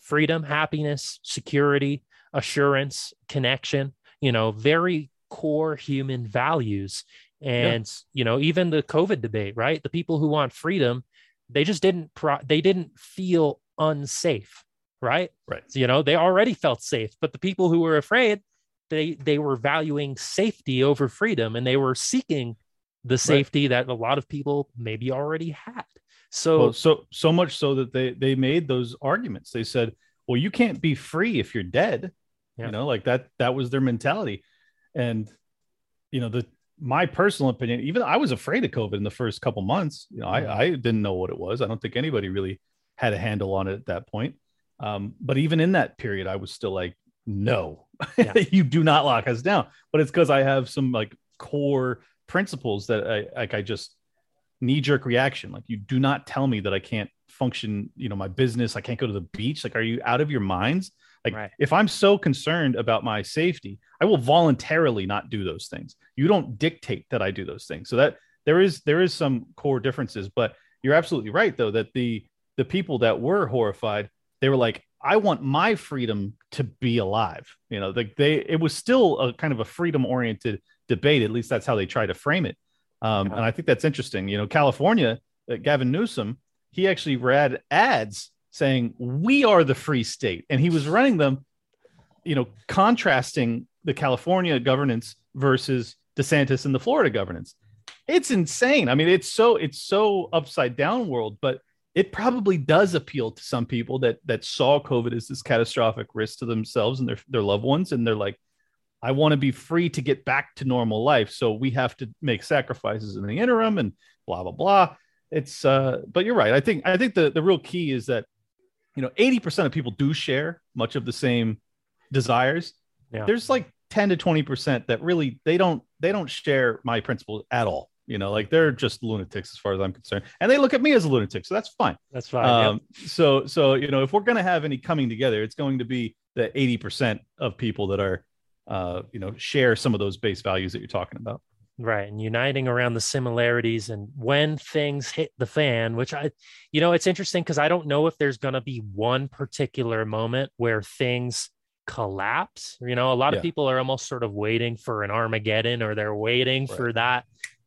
freedom, happiness, security, assurance, connection, you know, very core human values. And yeah. you know, even the COVID debate, right? The people who want freedom, they just didn't pro- they didn't feel unsafe, right? Right. So, you know, they already felt safe, but the people who were afraid, they they were valuing safety over freedom and they were seeking the safety right. that a lot of people maybe already had. So well, so so much so that they they made those arguments. They said, "Well, you can't be free if you're dead." Yeah. You know, like that that was their mentality. And you know, the my personal opinion, even I was afraid of COVID in the first couple months. You know, I, I didn't know what it was. I don't think anybody really had a handle on it at that point. Um, but even in that period, I was still like, no, yeah. you do not lock us down. But it's because I have some like core principles that I like. I just knee jerk reaction. Like you do not tell me that I can't function. You know, my business. I can't go to the beach. Like, are you out of your minds? Like, right. if I'm so concerned about my safety, I will voluntarily not do those things. You don't dictate that I do those things. So that there is there is some core differences. But you're absolutely right, though, that the the people that were horrified, they were like, I want my freedom to be alive. You know, like they, it was still a kind of a freedom oriented debate. At least that's how they try to frame it. Um, and I think that's interesting. You know, California, uh, Gavin Newsom, he actually read ads saying, We are the free state. And he was running them, you know, contrasting the California governance versus DeSantis and the Florida governance. It's insane. I mean, it's so it's so upside down world, but it probably does appeal to some people that that saw COVID as this catastrophic risk to themselves and their, their loved ones. And they're like, I want to be free to get back to normal life. So we have to make sacrifices in the interim and blah, blah, blah. It's uh, but you're right. I think I think the, the real key is that you know 80% of people do share much of the same desires. Yeah. There's like 10 to 20% that really they don't they don't share my principles at all. You know like they're just lunatics as far as i'm concerned. And they look at me as a lunatic so that's fine. That's fine um, so so you know if we're going to have any coming together it's going to be the 80% of people that are uh, you know share some of those base values that you're talking about right and uniting around the similarities and when things hit the fan which i you know it's interesting because i don't know if there's going to be one particular moment where things collapse you know a lot yeah. of people are almost sort of waiting for an armageddon or they're waiting right. for that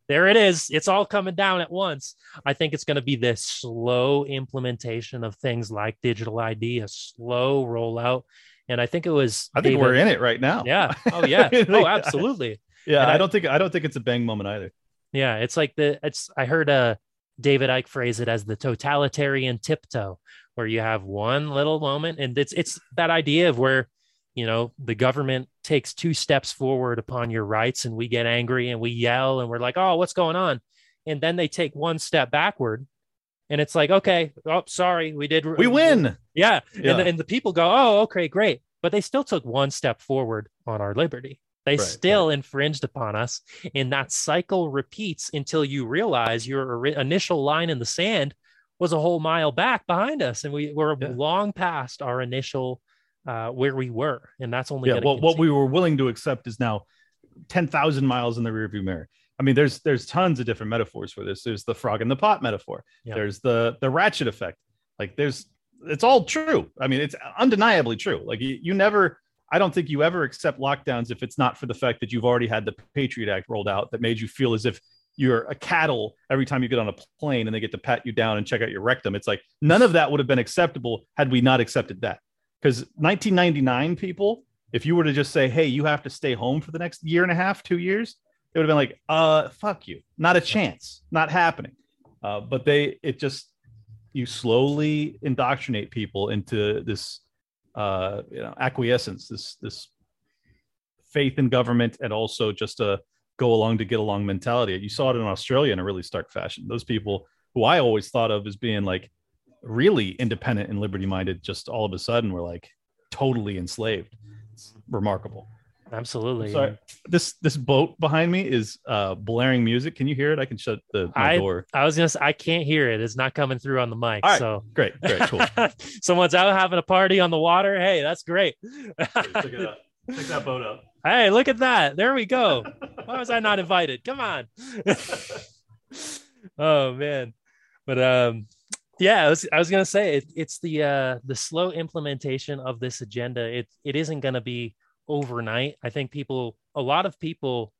there it is. It's all coming down at once. I think it's going to be this slow implementation of things like digital ID, a slow rollout. And I think it was. I think David, we're in it right now. Yeah. Oh yeah. oh, absolutely. Yeah. I, I, don't think I don't think it's a bang moment either. Yeah, it's like the it's. I heard uh David Icke phrase it as the totalitarian tiptoe, where you have one little moment, and it's it's that idea of where you know the government takes two steps forward upon your rights and we get angry and we yell and we're like oh what's going on and then they take one step backward and it's like okay oh sorry we did we win yeah, yeah. And, and the people go oh okay great but they still took one step forward on our liberty they right, still right. infringed upon us and that cycle repeats until you realize your initial line in the sand was a whole mile back behind us and we were yeah. long past our initial uh, where we were, and that's only yeah. Well, what we were willing to accept is now ten thousand miles in the rearview mirror. I mean, there's there's tons of different metaphors for this. There's the frog in the pot metaphor. Yeah. There's the the ratchet effect. Like there's it's all true. I mean, it's undeniably true. Like you, you never. I don't think you ever accept lockdowns if it's not for the fact that you've already had the Patriot Act rolled out that made you feel as if you're a cattle every time you get on a plane and they get to pat you down and check out your rectum. It's like none of that would have been acceptable had we not accepted that. Because 1999 people, if you were to just say, "Hey, you have to stay home for the next year and a half, two years," they would have been like, "Uh, fuck you, not a chance, not happening." Uh, but they, it just, you slowly indoctrinate people into this, uh, you know, acquiescence, this this faith in government, and also just a go along to get along mentality. You saw it in Australia in a really stark fashion. Those people who I always thought of as being like really independent and liberty minded just all of a sudden were like totally enslaved. It's remarkable. Absolutely. Sorry. This this boat behind me is uh blaring music. Can you hear it? I can shut the I, door. I was gonna say I can't hear it. It's not coming through on the mic. so great, great, cool. Someone's out having a party on the water. Hey, that's great. Check it out. Check that boat up. Hey, look at that. There we go. Why was I not invited? Come on. oh man. But um yeah i was, I was gonna say it, it's the uh the slow implementation of this agenda it it isn't gonna be overnight i think people a lot of people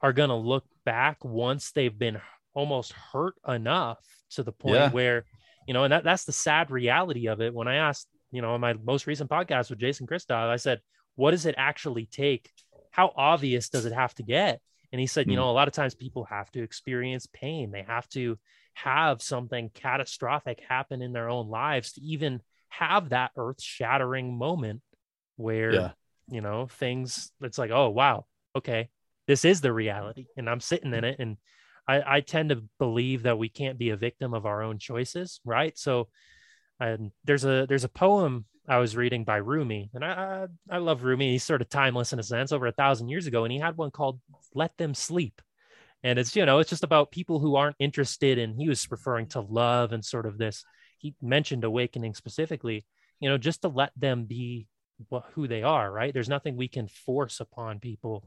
are gonna look back once they've been almost hurt enough to the point yeah. where you know and that, that's the sad reality of it when i asked you know in my most recent podcast with jason christoff i said what does it actually take how obvious does it have to get and he said mm. you hmm. know a lot of times people have to experience pain they have to have something catastrophic happen in their own lives to even have that earth shattering moment where yeah. You know things it's like oh wow okay this is the reality and i'm sitting in it and i i tend to believe that we can't be a victim of our own choices right so and there's a there's a poem I was reading by Rumi, and I I love Rumi. He's sort of timeless in a sense, over a thousand years ago, and he had one called "Let Them Sleep," and it's you know it's just about people who aren't interested in. He was referring to love and sort of this. He mentioned awakening specifically, you know, just to let them be what, who they are. Right? There's nothing we can force upon people,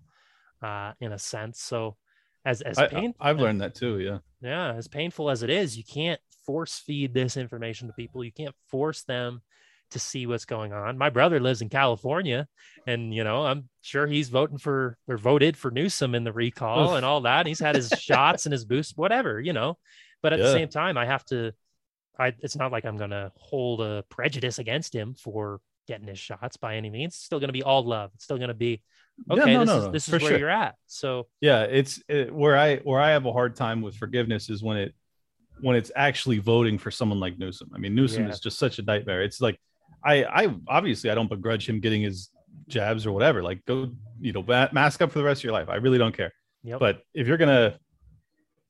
uh, in a sense. So, as as painful, I've learned that too. Yeah. Yeah, as painful as it is, you can't force feed this information to people. You can't force them to see what's going on. My brother lives in California, and you know, I'm sure he's voting for or voted for Newsom in the recall and all that. And He's had his shots and his boost, whatever, you know. But at yeah. the same time, I have to. I it's not like I'm gonna hold a prejudice against him for getting his shots by any means. It's still gonna be all love. It's still gonna be okay. Yeah, no, this no, is no, this is where sure. you're at. So yeah, it's it, where I where I have a hard time with forgiveness is when it when it's actually voting for someone like Newsom. I mean, Newsom yeah. is just such a nightmare. It's like I I obviously I don't begrudge him getting his jabs or whatever. Like go, you know, mask up for the rest of your life. I really don't care. Yep. But if you're gonna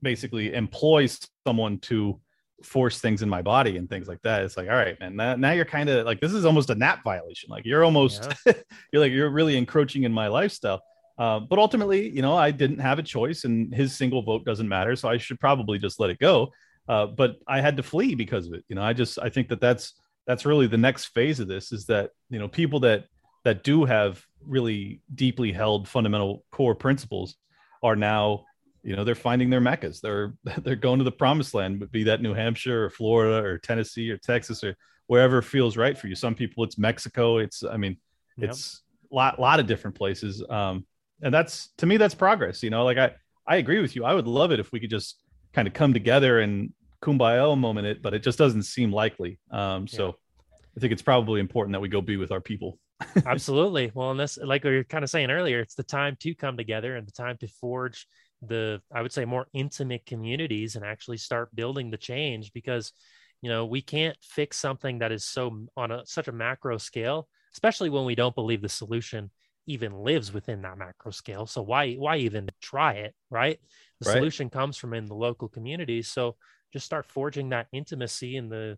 basically employ someone to force things in my body and things like that, it's like, all right, man. Now, now you're kind of like this is almost a NAP violation. Like you're almost yeah. you're like you're really encroaching in my lifestyle. Uh, but ultimately, you know, I didn't have a choice, and his single vote doesn't matter, so I should probably just let it go. Uh, but I had to flee because of it. You know, I just I think that that's that's really the next phase of this is that you know people that that do have really deeply held fundamental core principles are now you know they're finding their meccas they're they're going to the promised land be that new hampshire or florida or tennessee or texas or wherever feels right for you some people it's mexico it's i mean it's a lot lot of different places um and that's to me that's progress you know like i i agree with you i would love it if we could just kind of come together and kumbaya moment it, but it just doesn't seem likely. Um, so yeah. I think it's probably important that we go be with our people. Absolutely. Well, and this, like we were kind of saying earlier, it's the time to come together and the time to forge the, I would say, more intimate communities and actually start building the change because, you know, we can't fix something that is so on a such a macro scale, especially when we don't believe the solution even lives within that macro scale. So why why even try it, right? The right. solution comes from in the local communities. So just start forging that intimacy and the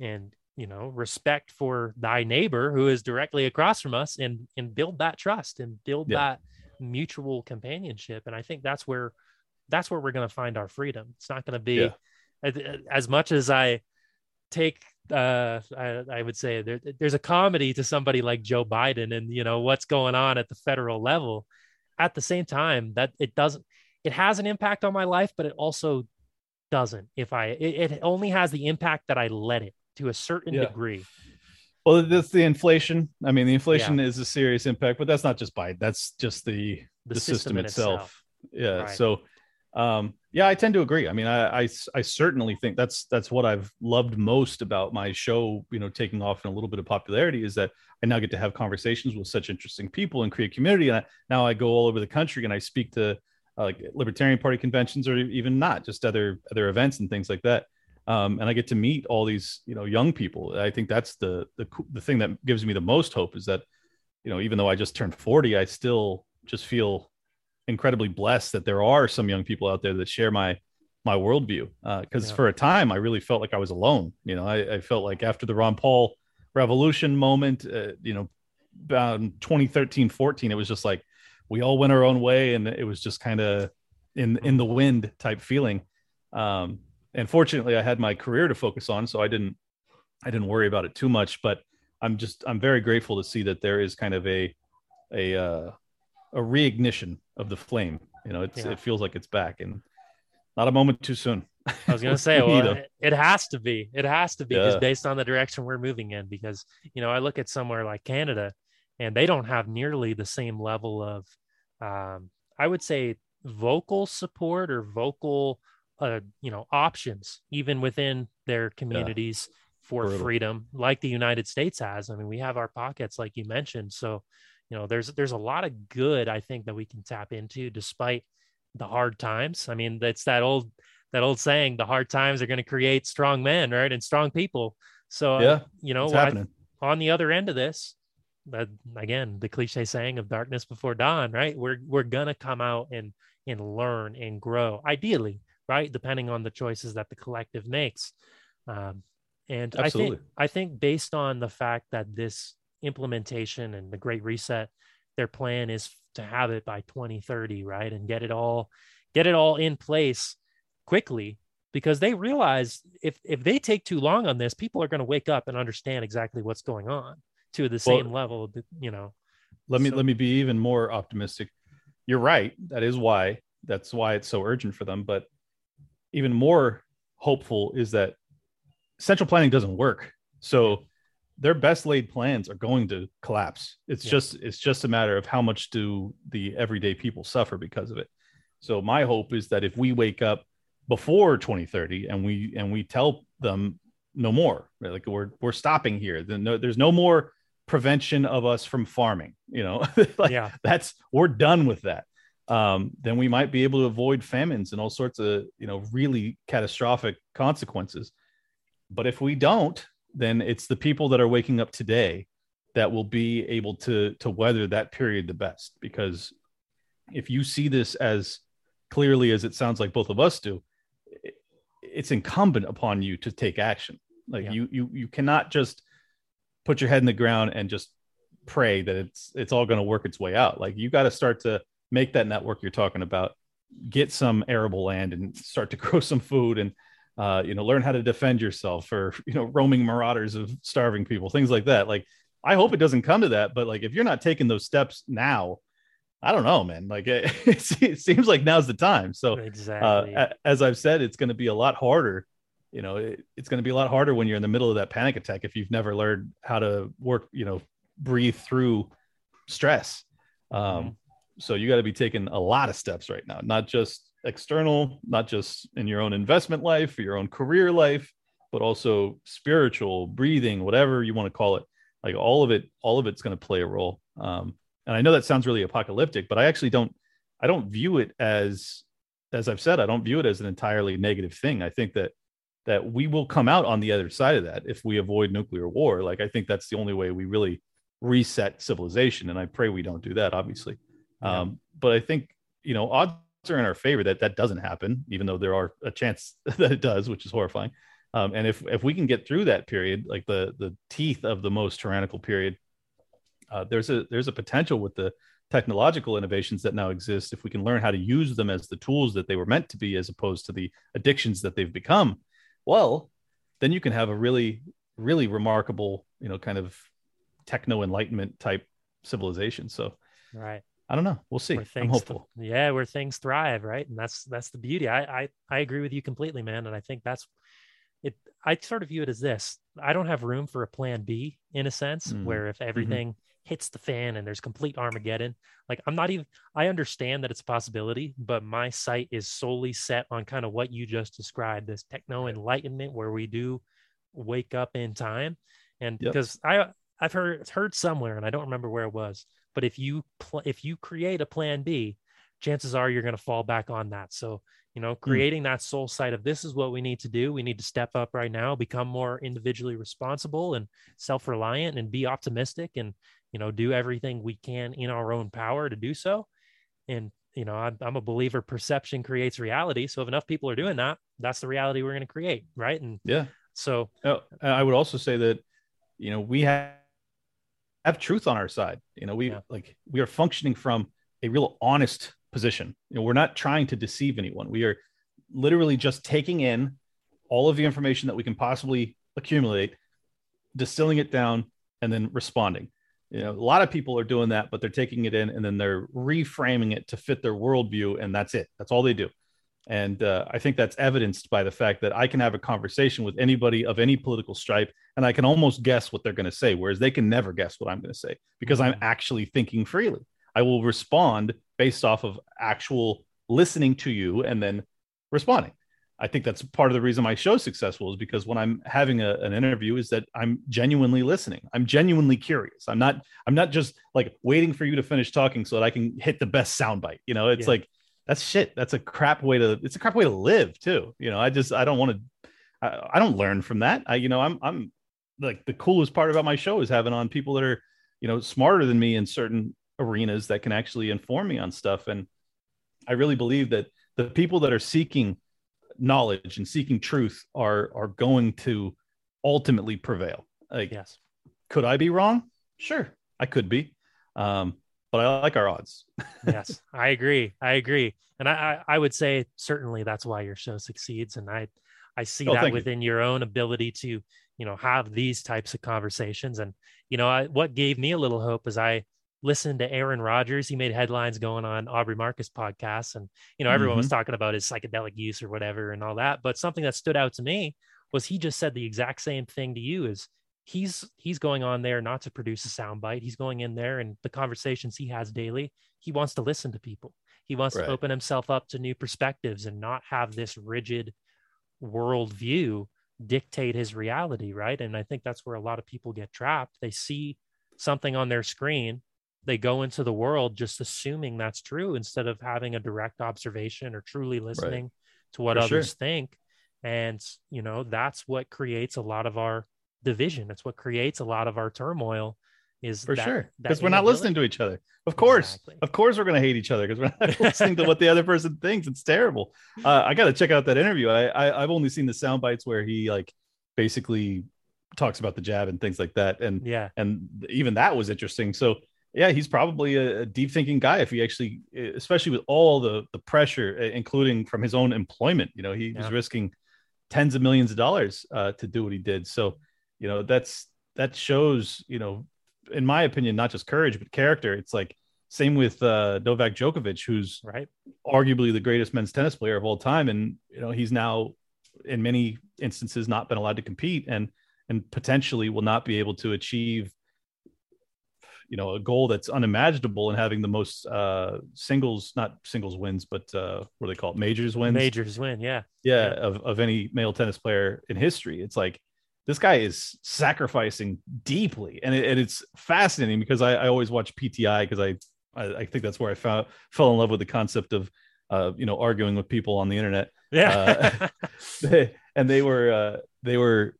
and you know respect for thy neighbor who is directly across from us and and build that trust and build yeah. that mutual companionship and i think that's where that's where we're going to find our freedom it's not going to be yeah. as, much as i take uh I, I, would say there, there's a comedy to somebody like joe biden and you know what's going on at the federal level at the same time that it doesn't it has an impact on my life but it also doesn't if I it, it only has the impact that I let it to a certain yeah. degree. Well, that's the inflation. I mean, the inflation yeah. is a serious impact, but that's not just Biden. That's just the the, the system, system itself. itself. Yeah. Right. So, um, yeah, I tend to agree. I mean, I, I I certainly think that's that's what I've loved most about my show. You know, taking off in a little bit of popularity is that I now get to have conversations with such interesting people and create community. And I, now I go all over the country and I speak to uh, like Libertarian Party conventions or even not, just other other events and things like that. Um, and I get to meet all these you know young people. I think that's the the the thing that gives me the most hope is that you know even though I just turned forty, I still just feel incredibly blessed that there are some young people out there that share my my worldview. Because uh, yeah. for a time, I really felt like I was alone. You know, I, I felt like after the Ron Paul revolution moment, uh, you know, about 2013, 14, it was just like we all went our own way and it was just kind of in in the wind type feeling um and fortunately i had my career to focus on so i didn't i didn't worry about it too much but i'm just i'm very grateful to see that there is kind of a a uh a reignition of the flame you know it's yeah. it feels like it's back and not a moment too soon i was gonna say well it has to be it has to be because yeah. based on the direction we're moving in because you know i look at somewhere like canada and they don't have nearly the same level of um, i would say vocal support or vocal uh, you know options even within their communities yeah. for Brutal. freedom like the united states has. I mean we have our pockets like you mentioned. So you know there's there's a lot of good i think that we can tap into despite the hard times. I mean that's that old that old saying the hard times are going to create strong men right and strong people. So yeah, uh, you know I, on the other end of this that again the cliche saying of darkness before dawn right? We're we're gonna come out and and learn and grow ideally right? Depending on the choices that the collective makes. Um, and Absolutely. i think i think based on the fact that this implementation and the great reset their plan is to have it by 2030 right? And get it all get it all in place quickly because they realize if if they take too long on this people are going to wake up and understand exactly what's going on to the same well, level you know? Let me so, let me be even more optimistic. You're right. That is why that's why it's so urgent for them but even more hopeful is that central planning doesn't work. So their best laid plans are going to collapse. It's yeah. just it's just a matter of how much do the everyday people suffer because of it. So my hope is that if we wake up before 2030 and we and we tell them no more right? like we're we're stopping here. Then no, there's no more prevention of us from farming you know? Like yeah. that's we're done with that um, then we might be able to avoid famines and all sorts of you know really catastrophic consequences. But if we don't then it's the people that are waking up today that will be able to to weather that period the best. Because if you see this as clearly as it sounds like both of us do it's incumbent upon you to take action. Like yeah. you you you cannot just put your head in the ground and just pray that it's it's all going to work its way out. Like you got to start to make that network you're talking about get some arable land and start to grow some food and uh, you know learn how to defend yourself or you know roaming marauders of starving people things like that like i hope it doesn't come to that but like if you're not taking those steps now I don't know, man. Like it, it seems like now's the time. So, uh, exactly. uh, as I've said, it's going to be a lot harder. You know, it, it's going to be a lot harder when you're in the middle of that panic attack if you've never learned how to work. You know, breathe through stress. Um, mm-hmm. So you got to be taking a lot of steps right now, not just external, not just in your own investment life your own career life, but also spiritual, breathing, whatever you want to call it. Like all of it, all of it's going to play a role. Um, and I know that sounds really apocalyptic, but I actually don't I don't view it as as I've said, I don't view it as an entirely negative thing. I think that that we will come out on the other side of that if we avoid nuclear war. Like I think that's the only way we really reset civilization. And I pray we don't do that, obviously. Yeah. Um, but I think you know odds are in our favor that that doesn't happen, even though there are a chance that it does, which is horrifying. Um, and if if we can get through that period, like the the teeth of the most tyrannical period, uh, there's a there's a potential with the technological innovations that now exist if we can learn how to use them as the tools that they were meant to be as opposed to the addictions that they've become well then you can have a really really remarkable you know kind of techno enlightenment type civilization so right i don't know we'll see i'm hopeful th- yeah where things thrive right and that's that's the beauty I, I i agree with you completely man and i think that's it i sort of view it as this i don't have room for a plan b in a sense mm. where if mm-hmm. everything mm-hmm hits the fan and there's complete Armageddon. Like I'm not even I understand that it's a possibility, but my sight is solely set on kind of what you just described, this techno enlightenment where we do wake up in time. And yep. because I I've heard heard somewhere and I don't remember where it was, but if you pl- if you create a plan B, chances are you're going to fall back on that. So, you know, hmm. creating mm. that soul side of this is what we need to do. We need to step up right now, become more individually responsible and self-reliant and be optimistic and you know, do everything we can in our own power to do so. And, you know, I'm, I'm a believer perception creates reality. So if enough people are doing that, that's the reality we're going to create. Right. And yeah. So oh, I would also say that, you know, we have, have truth on our side. You know, we yeah. like, we are functioning from a real honest position. You know, we're not trying to deceive anyone. We are literally just taking in all of the information that we can possibly accumulate, distilling it down, and then responding you know a lot of people are doing that but they're taking it in and then they're reframing it to fit their worldview and that's it that's all they do and uh, i think that's evidenced by the fact that i can have a conversation with anybody of any political stripe and i can almost guess what they're going to say whereas they can never guess what i'm going to say because i'm mm-hmm. actually thinking freely i will respond based off of actual listening to you and then responding I think that's part of the reason my show's successful is because when I'm having a, an interview is that I'm genuinely listening. I'm genuinely curious. I'm not I'm not just like waiting for you to finish talking so that I can hit the best soundbite. You know, it's yeah. like that's shit. That's a crap way to it's a crap way to live too. You know, I just I don't want to I, I don't learn from that. I you know, I'm I'm like the coolest part about my show is having on people that are you know, smarter than me in certain arenas that can actually inform me on stuff. And I really believe that the people that are seeking knowledge and seeking truth are are going to ultimately prevail. Like, yes, could I be wrong? Sure, I could be. Um, but I like our odds. yes, I agree. I agree, and I, I, I would say certainly that's why your show succeeds, and I I see oh, that within you. your own ability to you know have these types of conversations, and you know I, what gave me a little hope is I listened to Aaron Rodgers. He made headlines going on Aubrey Marcus podcast, and you know everyone mm-hmm. was talking about his psychedelic use or whatever and all that. But something that stood out to me was he just said the exact same thing to you: is he's he's going on there not to produce a mm. soundbite. He's going in there and the conversations he has daily. He wants to listen to people. He wants right. to open himself up to new perspectives and not have this rigid worldview dictate his reality, right? And I think that's where a lot of people get trapped. They see something on their screen they go into the world just assuming that's true instead of having a direct observation or truly listening right. to what For others sure. think and you know that's what creates a lot of our division That's what creates a lot of our turmoil is for that, sure because we're not listening to each other of course exactly. of course we're going to hate each other because we're not listening to what the other person thinks it's terrible uh, i got to check out that interview I, I i've only seen the sound bites where he like basically talks about the jab and things like that and yeah and even that was interesting so yeah, he's probably a, a, deep thinking guy if he actually, especially with all the the pressure, including from his own employment. You know, he yeah. was risking tens of millions of dollars uh, to do what he did. So, you know, that's that shows, you know, in my opinion, not just courage but character. It's like same with uh, Novak Djokovic, who's right, arguably the greatest men's tennis player of all time, and you know, he's now in many instances not been allowed to compete and and potentially will not be able to achieve you know a goal that's unimaginable and having the most uh singles not singles wins but uh what do they call it? Majors wins? Majors win yeah. Yeah, yeah. Of, of any male tennis player in history. It's like this guy is sacrificing deeply and, it, and it's fascinating because I, I always watch pti because I, I, I think that's where i found fell in love with the concept of uh you know arguing with people on the internet yeah uh, they, and they were uh they were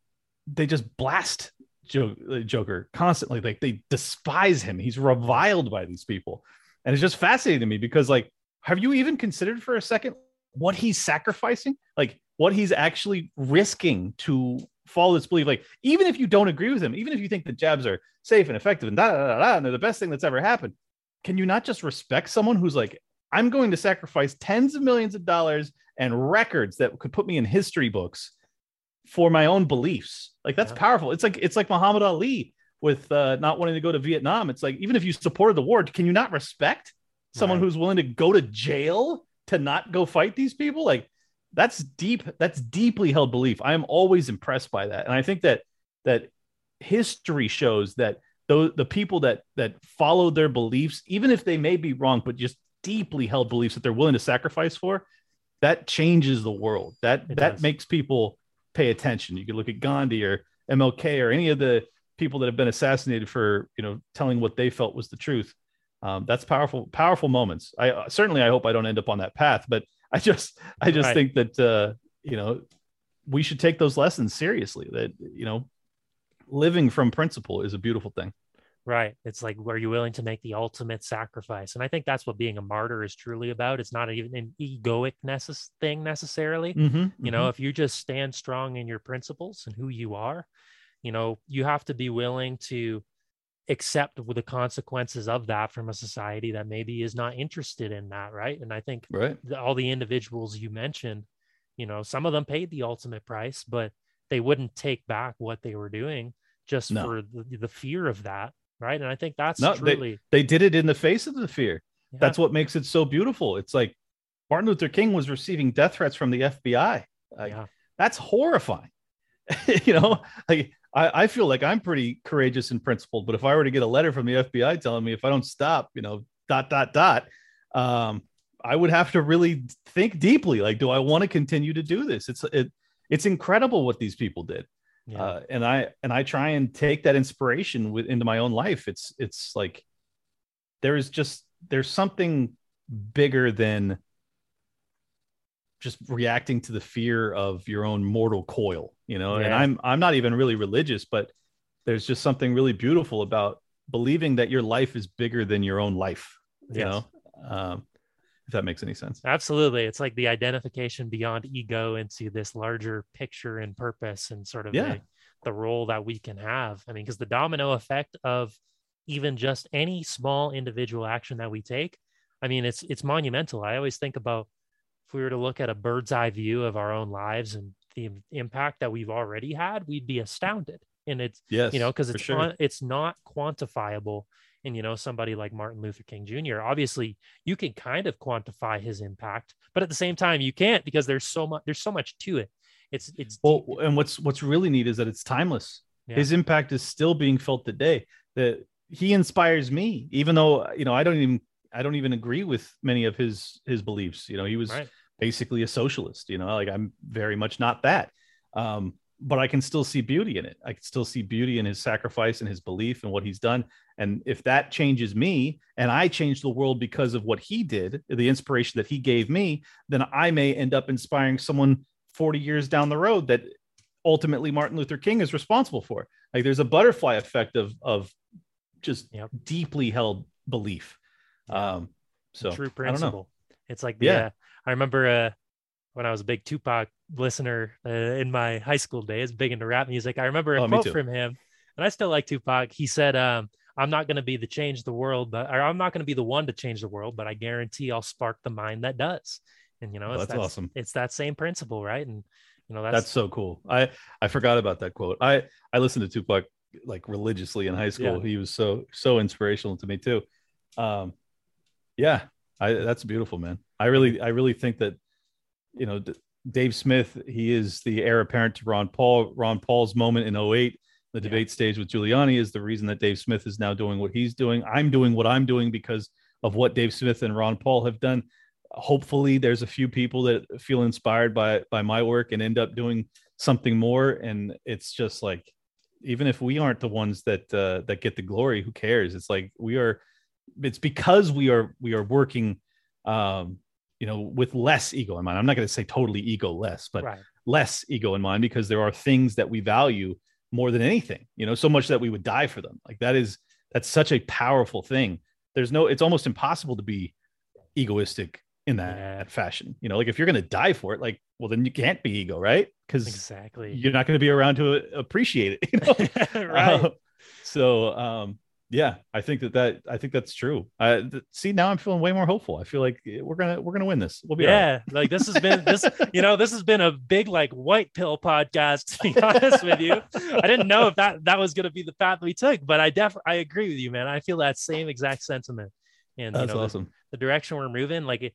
they just blast uh, Joker constantly. Like they despise him. He's reviled by these people. And it's just fascinating to me because, like, have you even considered for a second what he's sacrificing? Like, what he's actually risking to follow this belief? Like, even if you don't agree with him, even if you think the jabs are safe and effective and da da da da, and they're the best thing that's ever happened, can you not just respect someone who's like, I'm going to sacrifice tens of millions of dollars and records that could put me in history books for my own beliefs. Like that's yeah. powerful. It's like it's like Muhammad Ali with uh, not wanting to go to Vietnam. It's like even if you supported the war, can you not respect someone right. who's willing to go to jail to not go fight these people? Like that's deep. That's deeply held belief. I am always impressed by that, and I think that that history shows that those the people that that follow their beliefs, even if they may be wrong, but just deeply held beliefs that they're willing to sacrifice for, that changes the world. That it that does. makes people pay attention. You could look at Gandhi or MLK or any of the people that have been assassinated for you know telling what they felt was the truth. Um, that's powerful, powerful moments. I uh, certainly I hope I don't end up on that path, but I just I just right. think that uh, you know we should take those lessons seriously. That you know living from principle is a beautiful thing. Right. It's like, are you willing to make the ultimate sacrifice? And I think that's what being a martyr is truly about. It's not even an egoic necess- thing necessarily. Mm-hmm, you mm-hmm. know, if you just stand strong in your principles and who you are, you know, you have to be willing to accept with the consequences of that from a society that maybe is not interested in that. Right. And I think right. the, all the individuals you mentioned, you know, some of them paid the ultimate price, but they wouldn't take back what they were doing just no. for the, the fear of that right? And I think that's no, truly they, they did it in the face of the fear. Yeah. That's what makes it so beautiful. It's like Martin Luther King was receiving death threats from the FBI. Like, yeah. That's horrifying. you know, like I, I feel like I'm pretty courageous and principled, but if I were to get a letter from the FBI telling me if I don't stop, you know, dot dot dot, um, I would have to really think deeply. Like, do I want to continue to do this? It's it, it's incredible what these people did yeah. uh, and i and i try and take that inspiration with into my own life it's it's like there's just there's something bigger than just reacting to the fear of your own mortal coil you know yeah. and i'm i'm not even really religious but there's just something really beautiful about believing that your life is bigger than your own life. You Yes. know, um, if that makes any sense. Absolutely. It's like the identification beyond ego into this larger picture and purpose and sort of Yeah. the, the role that we can have. I mean, because the domino effect of even just any small individual action that we take, I mean, it's it's monumental. I always think about we were to look at a bird's eye view of our own lives and the impact that we've already had, we'd be astounded. And it's Yes, you know, because it's sure. un- it's not quantifiable and you know somebody like martin luther king jr obviously you can kind of quantify his impact but at the same time you can't because there's so much there's so much to it it's it's Well, and what's what's really neat is that it's timeless. Yeah. His impact is still being felt today. That he inspires me, even though you know I don't even I don't even agree with many of his his beliefs. You know, he was Right. Basically a socialist. You know, like I'm very much not that. Um, but I can still see beauty in it. I can still see beauty in his sacrifice and his belief and what he's done. And if that changes me and I change the world because of what he did, the inspiration that he gave me, then I may end up inspiring someone 40 years down the road that ultimately Martin Luther King is responsible for. Like there's a butterfly effect of of just deeply held belief. Um so true I don't know. principle it's like the, Yeah. I remember uh when i was a big tupac listener uh, in my high school days big into rap music i remember a Oh, quote from him and i still like tupac he said um i'm not going to be the change the world but or i'm not going to be the one to change the world but i guarantee i'll spark the mind that does and you know Oh, it's that's that- awesome. it's that same principle right and you know that's, That's, so cool. I I forgot about that quote. I I listened to Tupac like religiously in high school. Yeah. He was so so inspirational to me too. Um yeah, I that's beautiful, man. I really I really think that you know D- Dave Smith, he is the heir apparent to Ron Paul. Ron Paul's moment in 08, the debate stage with Giuliani is the reason that Dave Smith is now doing what he's doing. I'm doing what I'm doing because of what Dave Smith and Ron Paul have done. Hopefully there's a few people that feel inspired by by my work and end up doing something more and it's just like even if we aren't the ones that uh, that get the glory who cares it's like we are it's because we are we are working um you know with less ego in mind i'm not going to say totally ego less but Right. less ego in mind because there are things that we value more than anything you know so much that we would die for them like that is that's such a powerful thing there's no it's almost impossible to be egoistic in that fashion you know like if you're going to die for it like well then you can't be ego right because exactly you're not going to be around to appreciate it you know? Right. Uh, so um yeah i think that that i think that's true. Uh th- see now i'm feeling way more hopeful. I feel like eh, we're gonna we're gonna win this. We'll be right. yeah like this has been this you know this has been a big like white pill podcast to be honest with you. I didn't know if that that was going to be the path we took but i definitely i agree with you man. I feel that same exact sentiment and That's you know the- awesome. the, direction we're moving like it,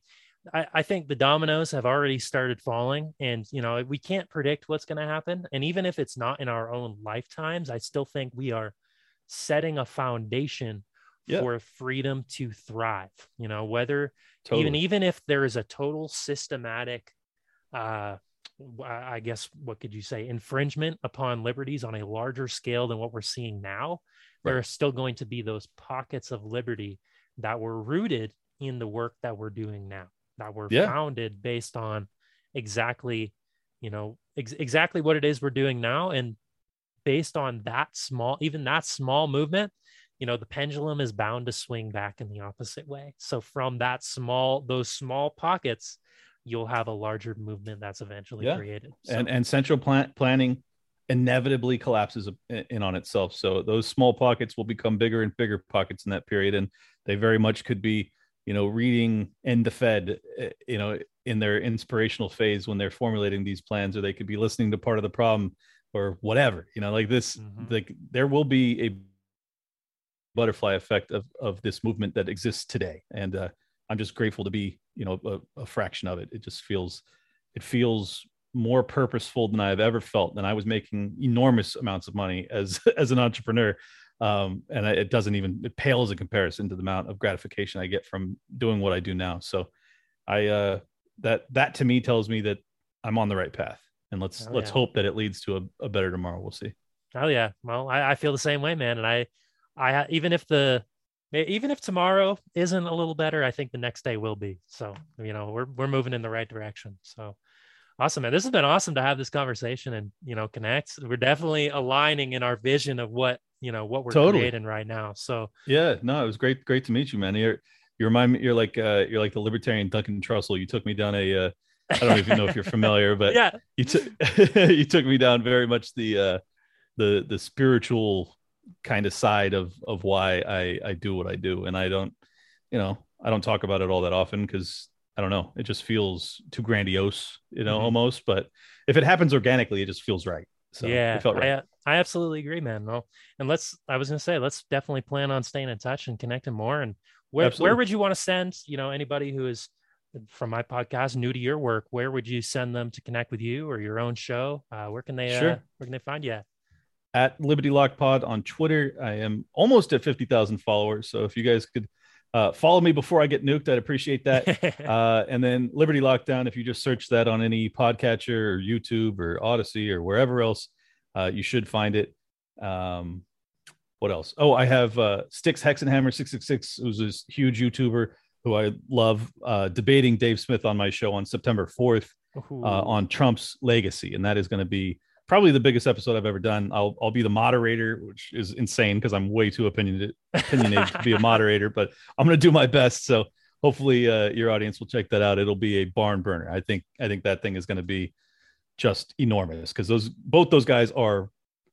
I, I think the dominoes have already started falling and you know we can't predict what's going to happen. And even if it's not in our own lifetimes i still think we are setting a foundation Yeah. for freedom to thrive you know whether even Totally. even if there is a total systematic uh i guess what could you say infringement upon liberties on a larger scale than what we're seeing now there are still going to be those pockets of liberty that were rooted in the work that we're doing now that were Yeah. founded based on exactly you know ex- exactly what it is we're doing now and based on that small even that small movement you know the pendulum is bound to swing back in the opposite way. So from that small those small pockets you'll have a larger movement that's eventually Yeah. created. And So- and central plant planning inevitably collapses in in on itself. So those small pockets will become bigger and bigger pockets in that period and they very much could be you know reading end the fed eh, you know in their inspirational phase when they're formulating these plans or they could be listening to part of the problem or whatever you know like this like there will be a butterfly effect of of this movement that exists today and uh i'm just grateful to be you know a, a fraction of it. It just feels it feels more purposeful than i've ever felt and i was making enormous amounts of money as as an entrepreneur um and I, it doesn't even it pales in comparison to the amount of gratification i get from doing what i do now so i uh that that to me tells me that i'm on the right path and let's Oh, let's yeah. hope that it leads to a, a better tomorrow we'll see Oh yeah. Well, I, I feel the same way, man. And I, I even if the, even if tomorrow isn't a little better, I think the next day will be. So you know, we're we're moving in the right direction. So awesome, man. This has been awesome to have this conversation and you know connect. We're definitely aligning in our vision of what you know what we're Totally. creating right now. So Yeah, no, it was great, great to meet you, man. You're you remind me, you're like uh, you're like the libertarian Duncan Trussell. You took me down a, uh, I don't even know if you're familiar, but Yeah. you took you took me down very much the uh, the the spiritual kind of side of of why I I do what I do, and I don't, you know, I don't talk about it all that often because I don't know, it just feels too grandiose, you know, Mhm. almost. But if it happens organically, it just feels right. So yeah, it felt right. I, I absolutely agree, man. Well, and let's, I was to say, let's definitely plan on staying in touch and connecting more. And where, Absolutely. where would you want to send, you know, anybody who is from my podcast, new to your work, where would you send them to connect with you or your own show? Uh, where can they, uh, Sure. where can they find you at? at Liberty Lock Pod on Twitter. I am almost at 50,000 followers. So if you guys could uh, follow me before I get nuked, I'd appreciate that. uh, and then Liberty Lockdown, if you just search that on any podcatcher or YouTube or Odysee or wherever else, uh, you should find it. Um, what else? Oh, I have uh, Styxhexenhammer666, who's this huge YouTuber who I love, uh, debating Dave Smith on my show on September 4th uh, on Trump's legacy, and that is going to be probably the biggest episode I've ever done. I'll I'll be the moderator, which is insane because I'm way too opinionated opinionated to be a moderator, but I'm going to do my best. So hopefully uh, your audience will check that out. It'll be a barn burner. I think I think that thing is going to be just enormous because those both those guys are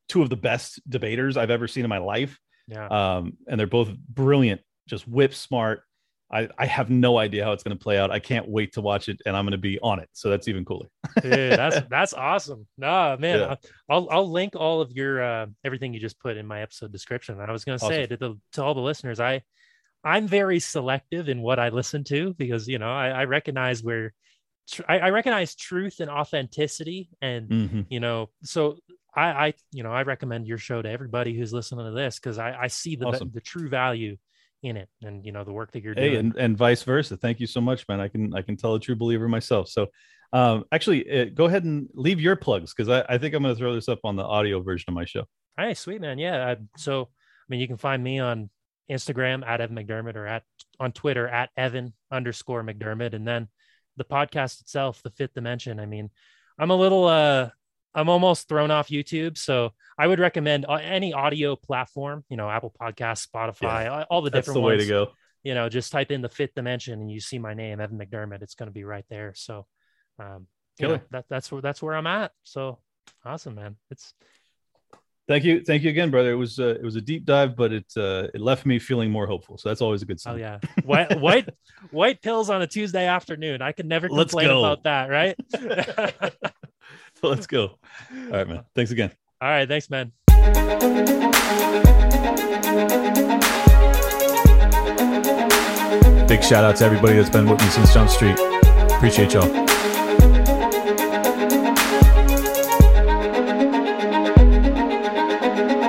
two of the best debaters I've ever seen in my life. Yeah. Um, and they're both brilliant, just whip smart. I, I have no idea how it's going to play out. I can't wait to watch it, and I'm going to be on it. So that's even cooler. Dude, that's that's awesome. No, man, Yeah. I'll I'll link all of your uh, everything you just put in my episode description. And I was going to say Awesome. to the to all the listeners, I I'm very selective in what I listen to because you know I, I recognize where tr- I, I recognize truth and authenticity, and Mhm. you know so. I, I, you know, I recommend your show to everybody who's listening to this because I, I see the Awesome. the true value in it, and you know the work that you're hey doing. and, and vice versa thank you so much man i can i can tell a true believer myself so um actually uh, go ahead and leave your plugs because I, I think i'm going to throw this up on the audio version of my show Hey, sweet man. Yeah. I, so, I mean, you can find me on Instagram at Evan McDermott or at on Twitter at Evan underscore McDermott. And then the podcast itself, the fifth dimension. I mean, I'm a little, uh, I'm almost thrown off YouTube. So I would recommend uh, any audio platform, you know, Apple Podcasts, Spotify, Yeah, all- the that's different the way to go. You know, just type in the fifth dimension and you see my name, Evan McDermott. It's going to be right there. So, um, you know, that, that's where, that's where I'm at. So awesome, man. It's, thank you thank you again brother it was uh, it was a deep dive but it uh it left me feeling more hopeful so that's always a good sign Oh yeah, white white white pills on a Tuesday afternoon. I can never complain about that, right? let's go all right man thanks again All right, thanks, man. Big shout out to everybody that's been with me since Jump Street. Appreciate y'all.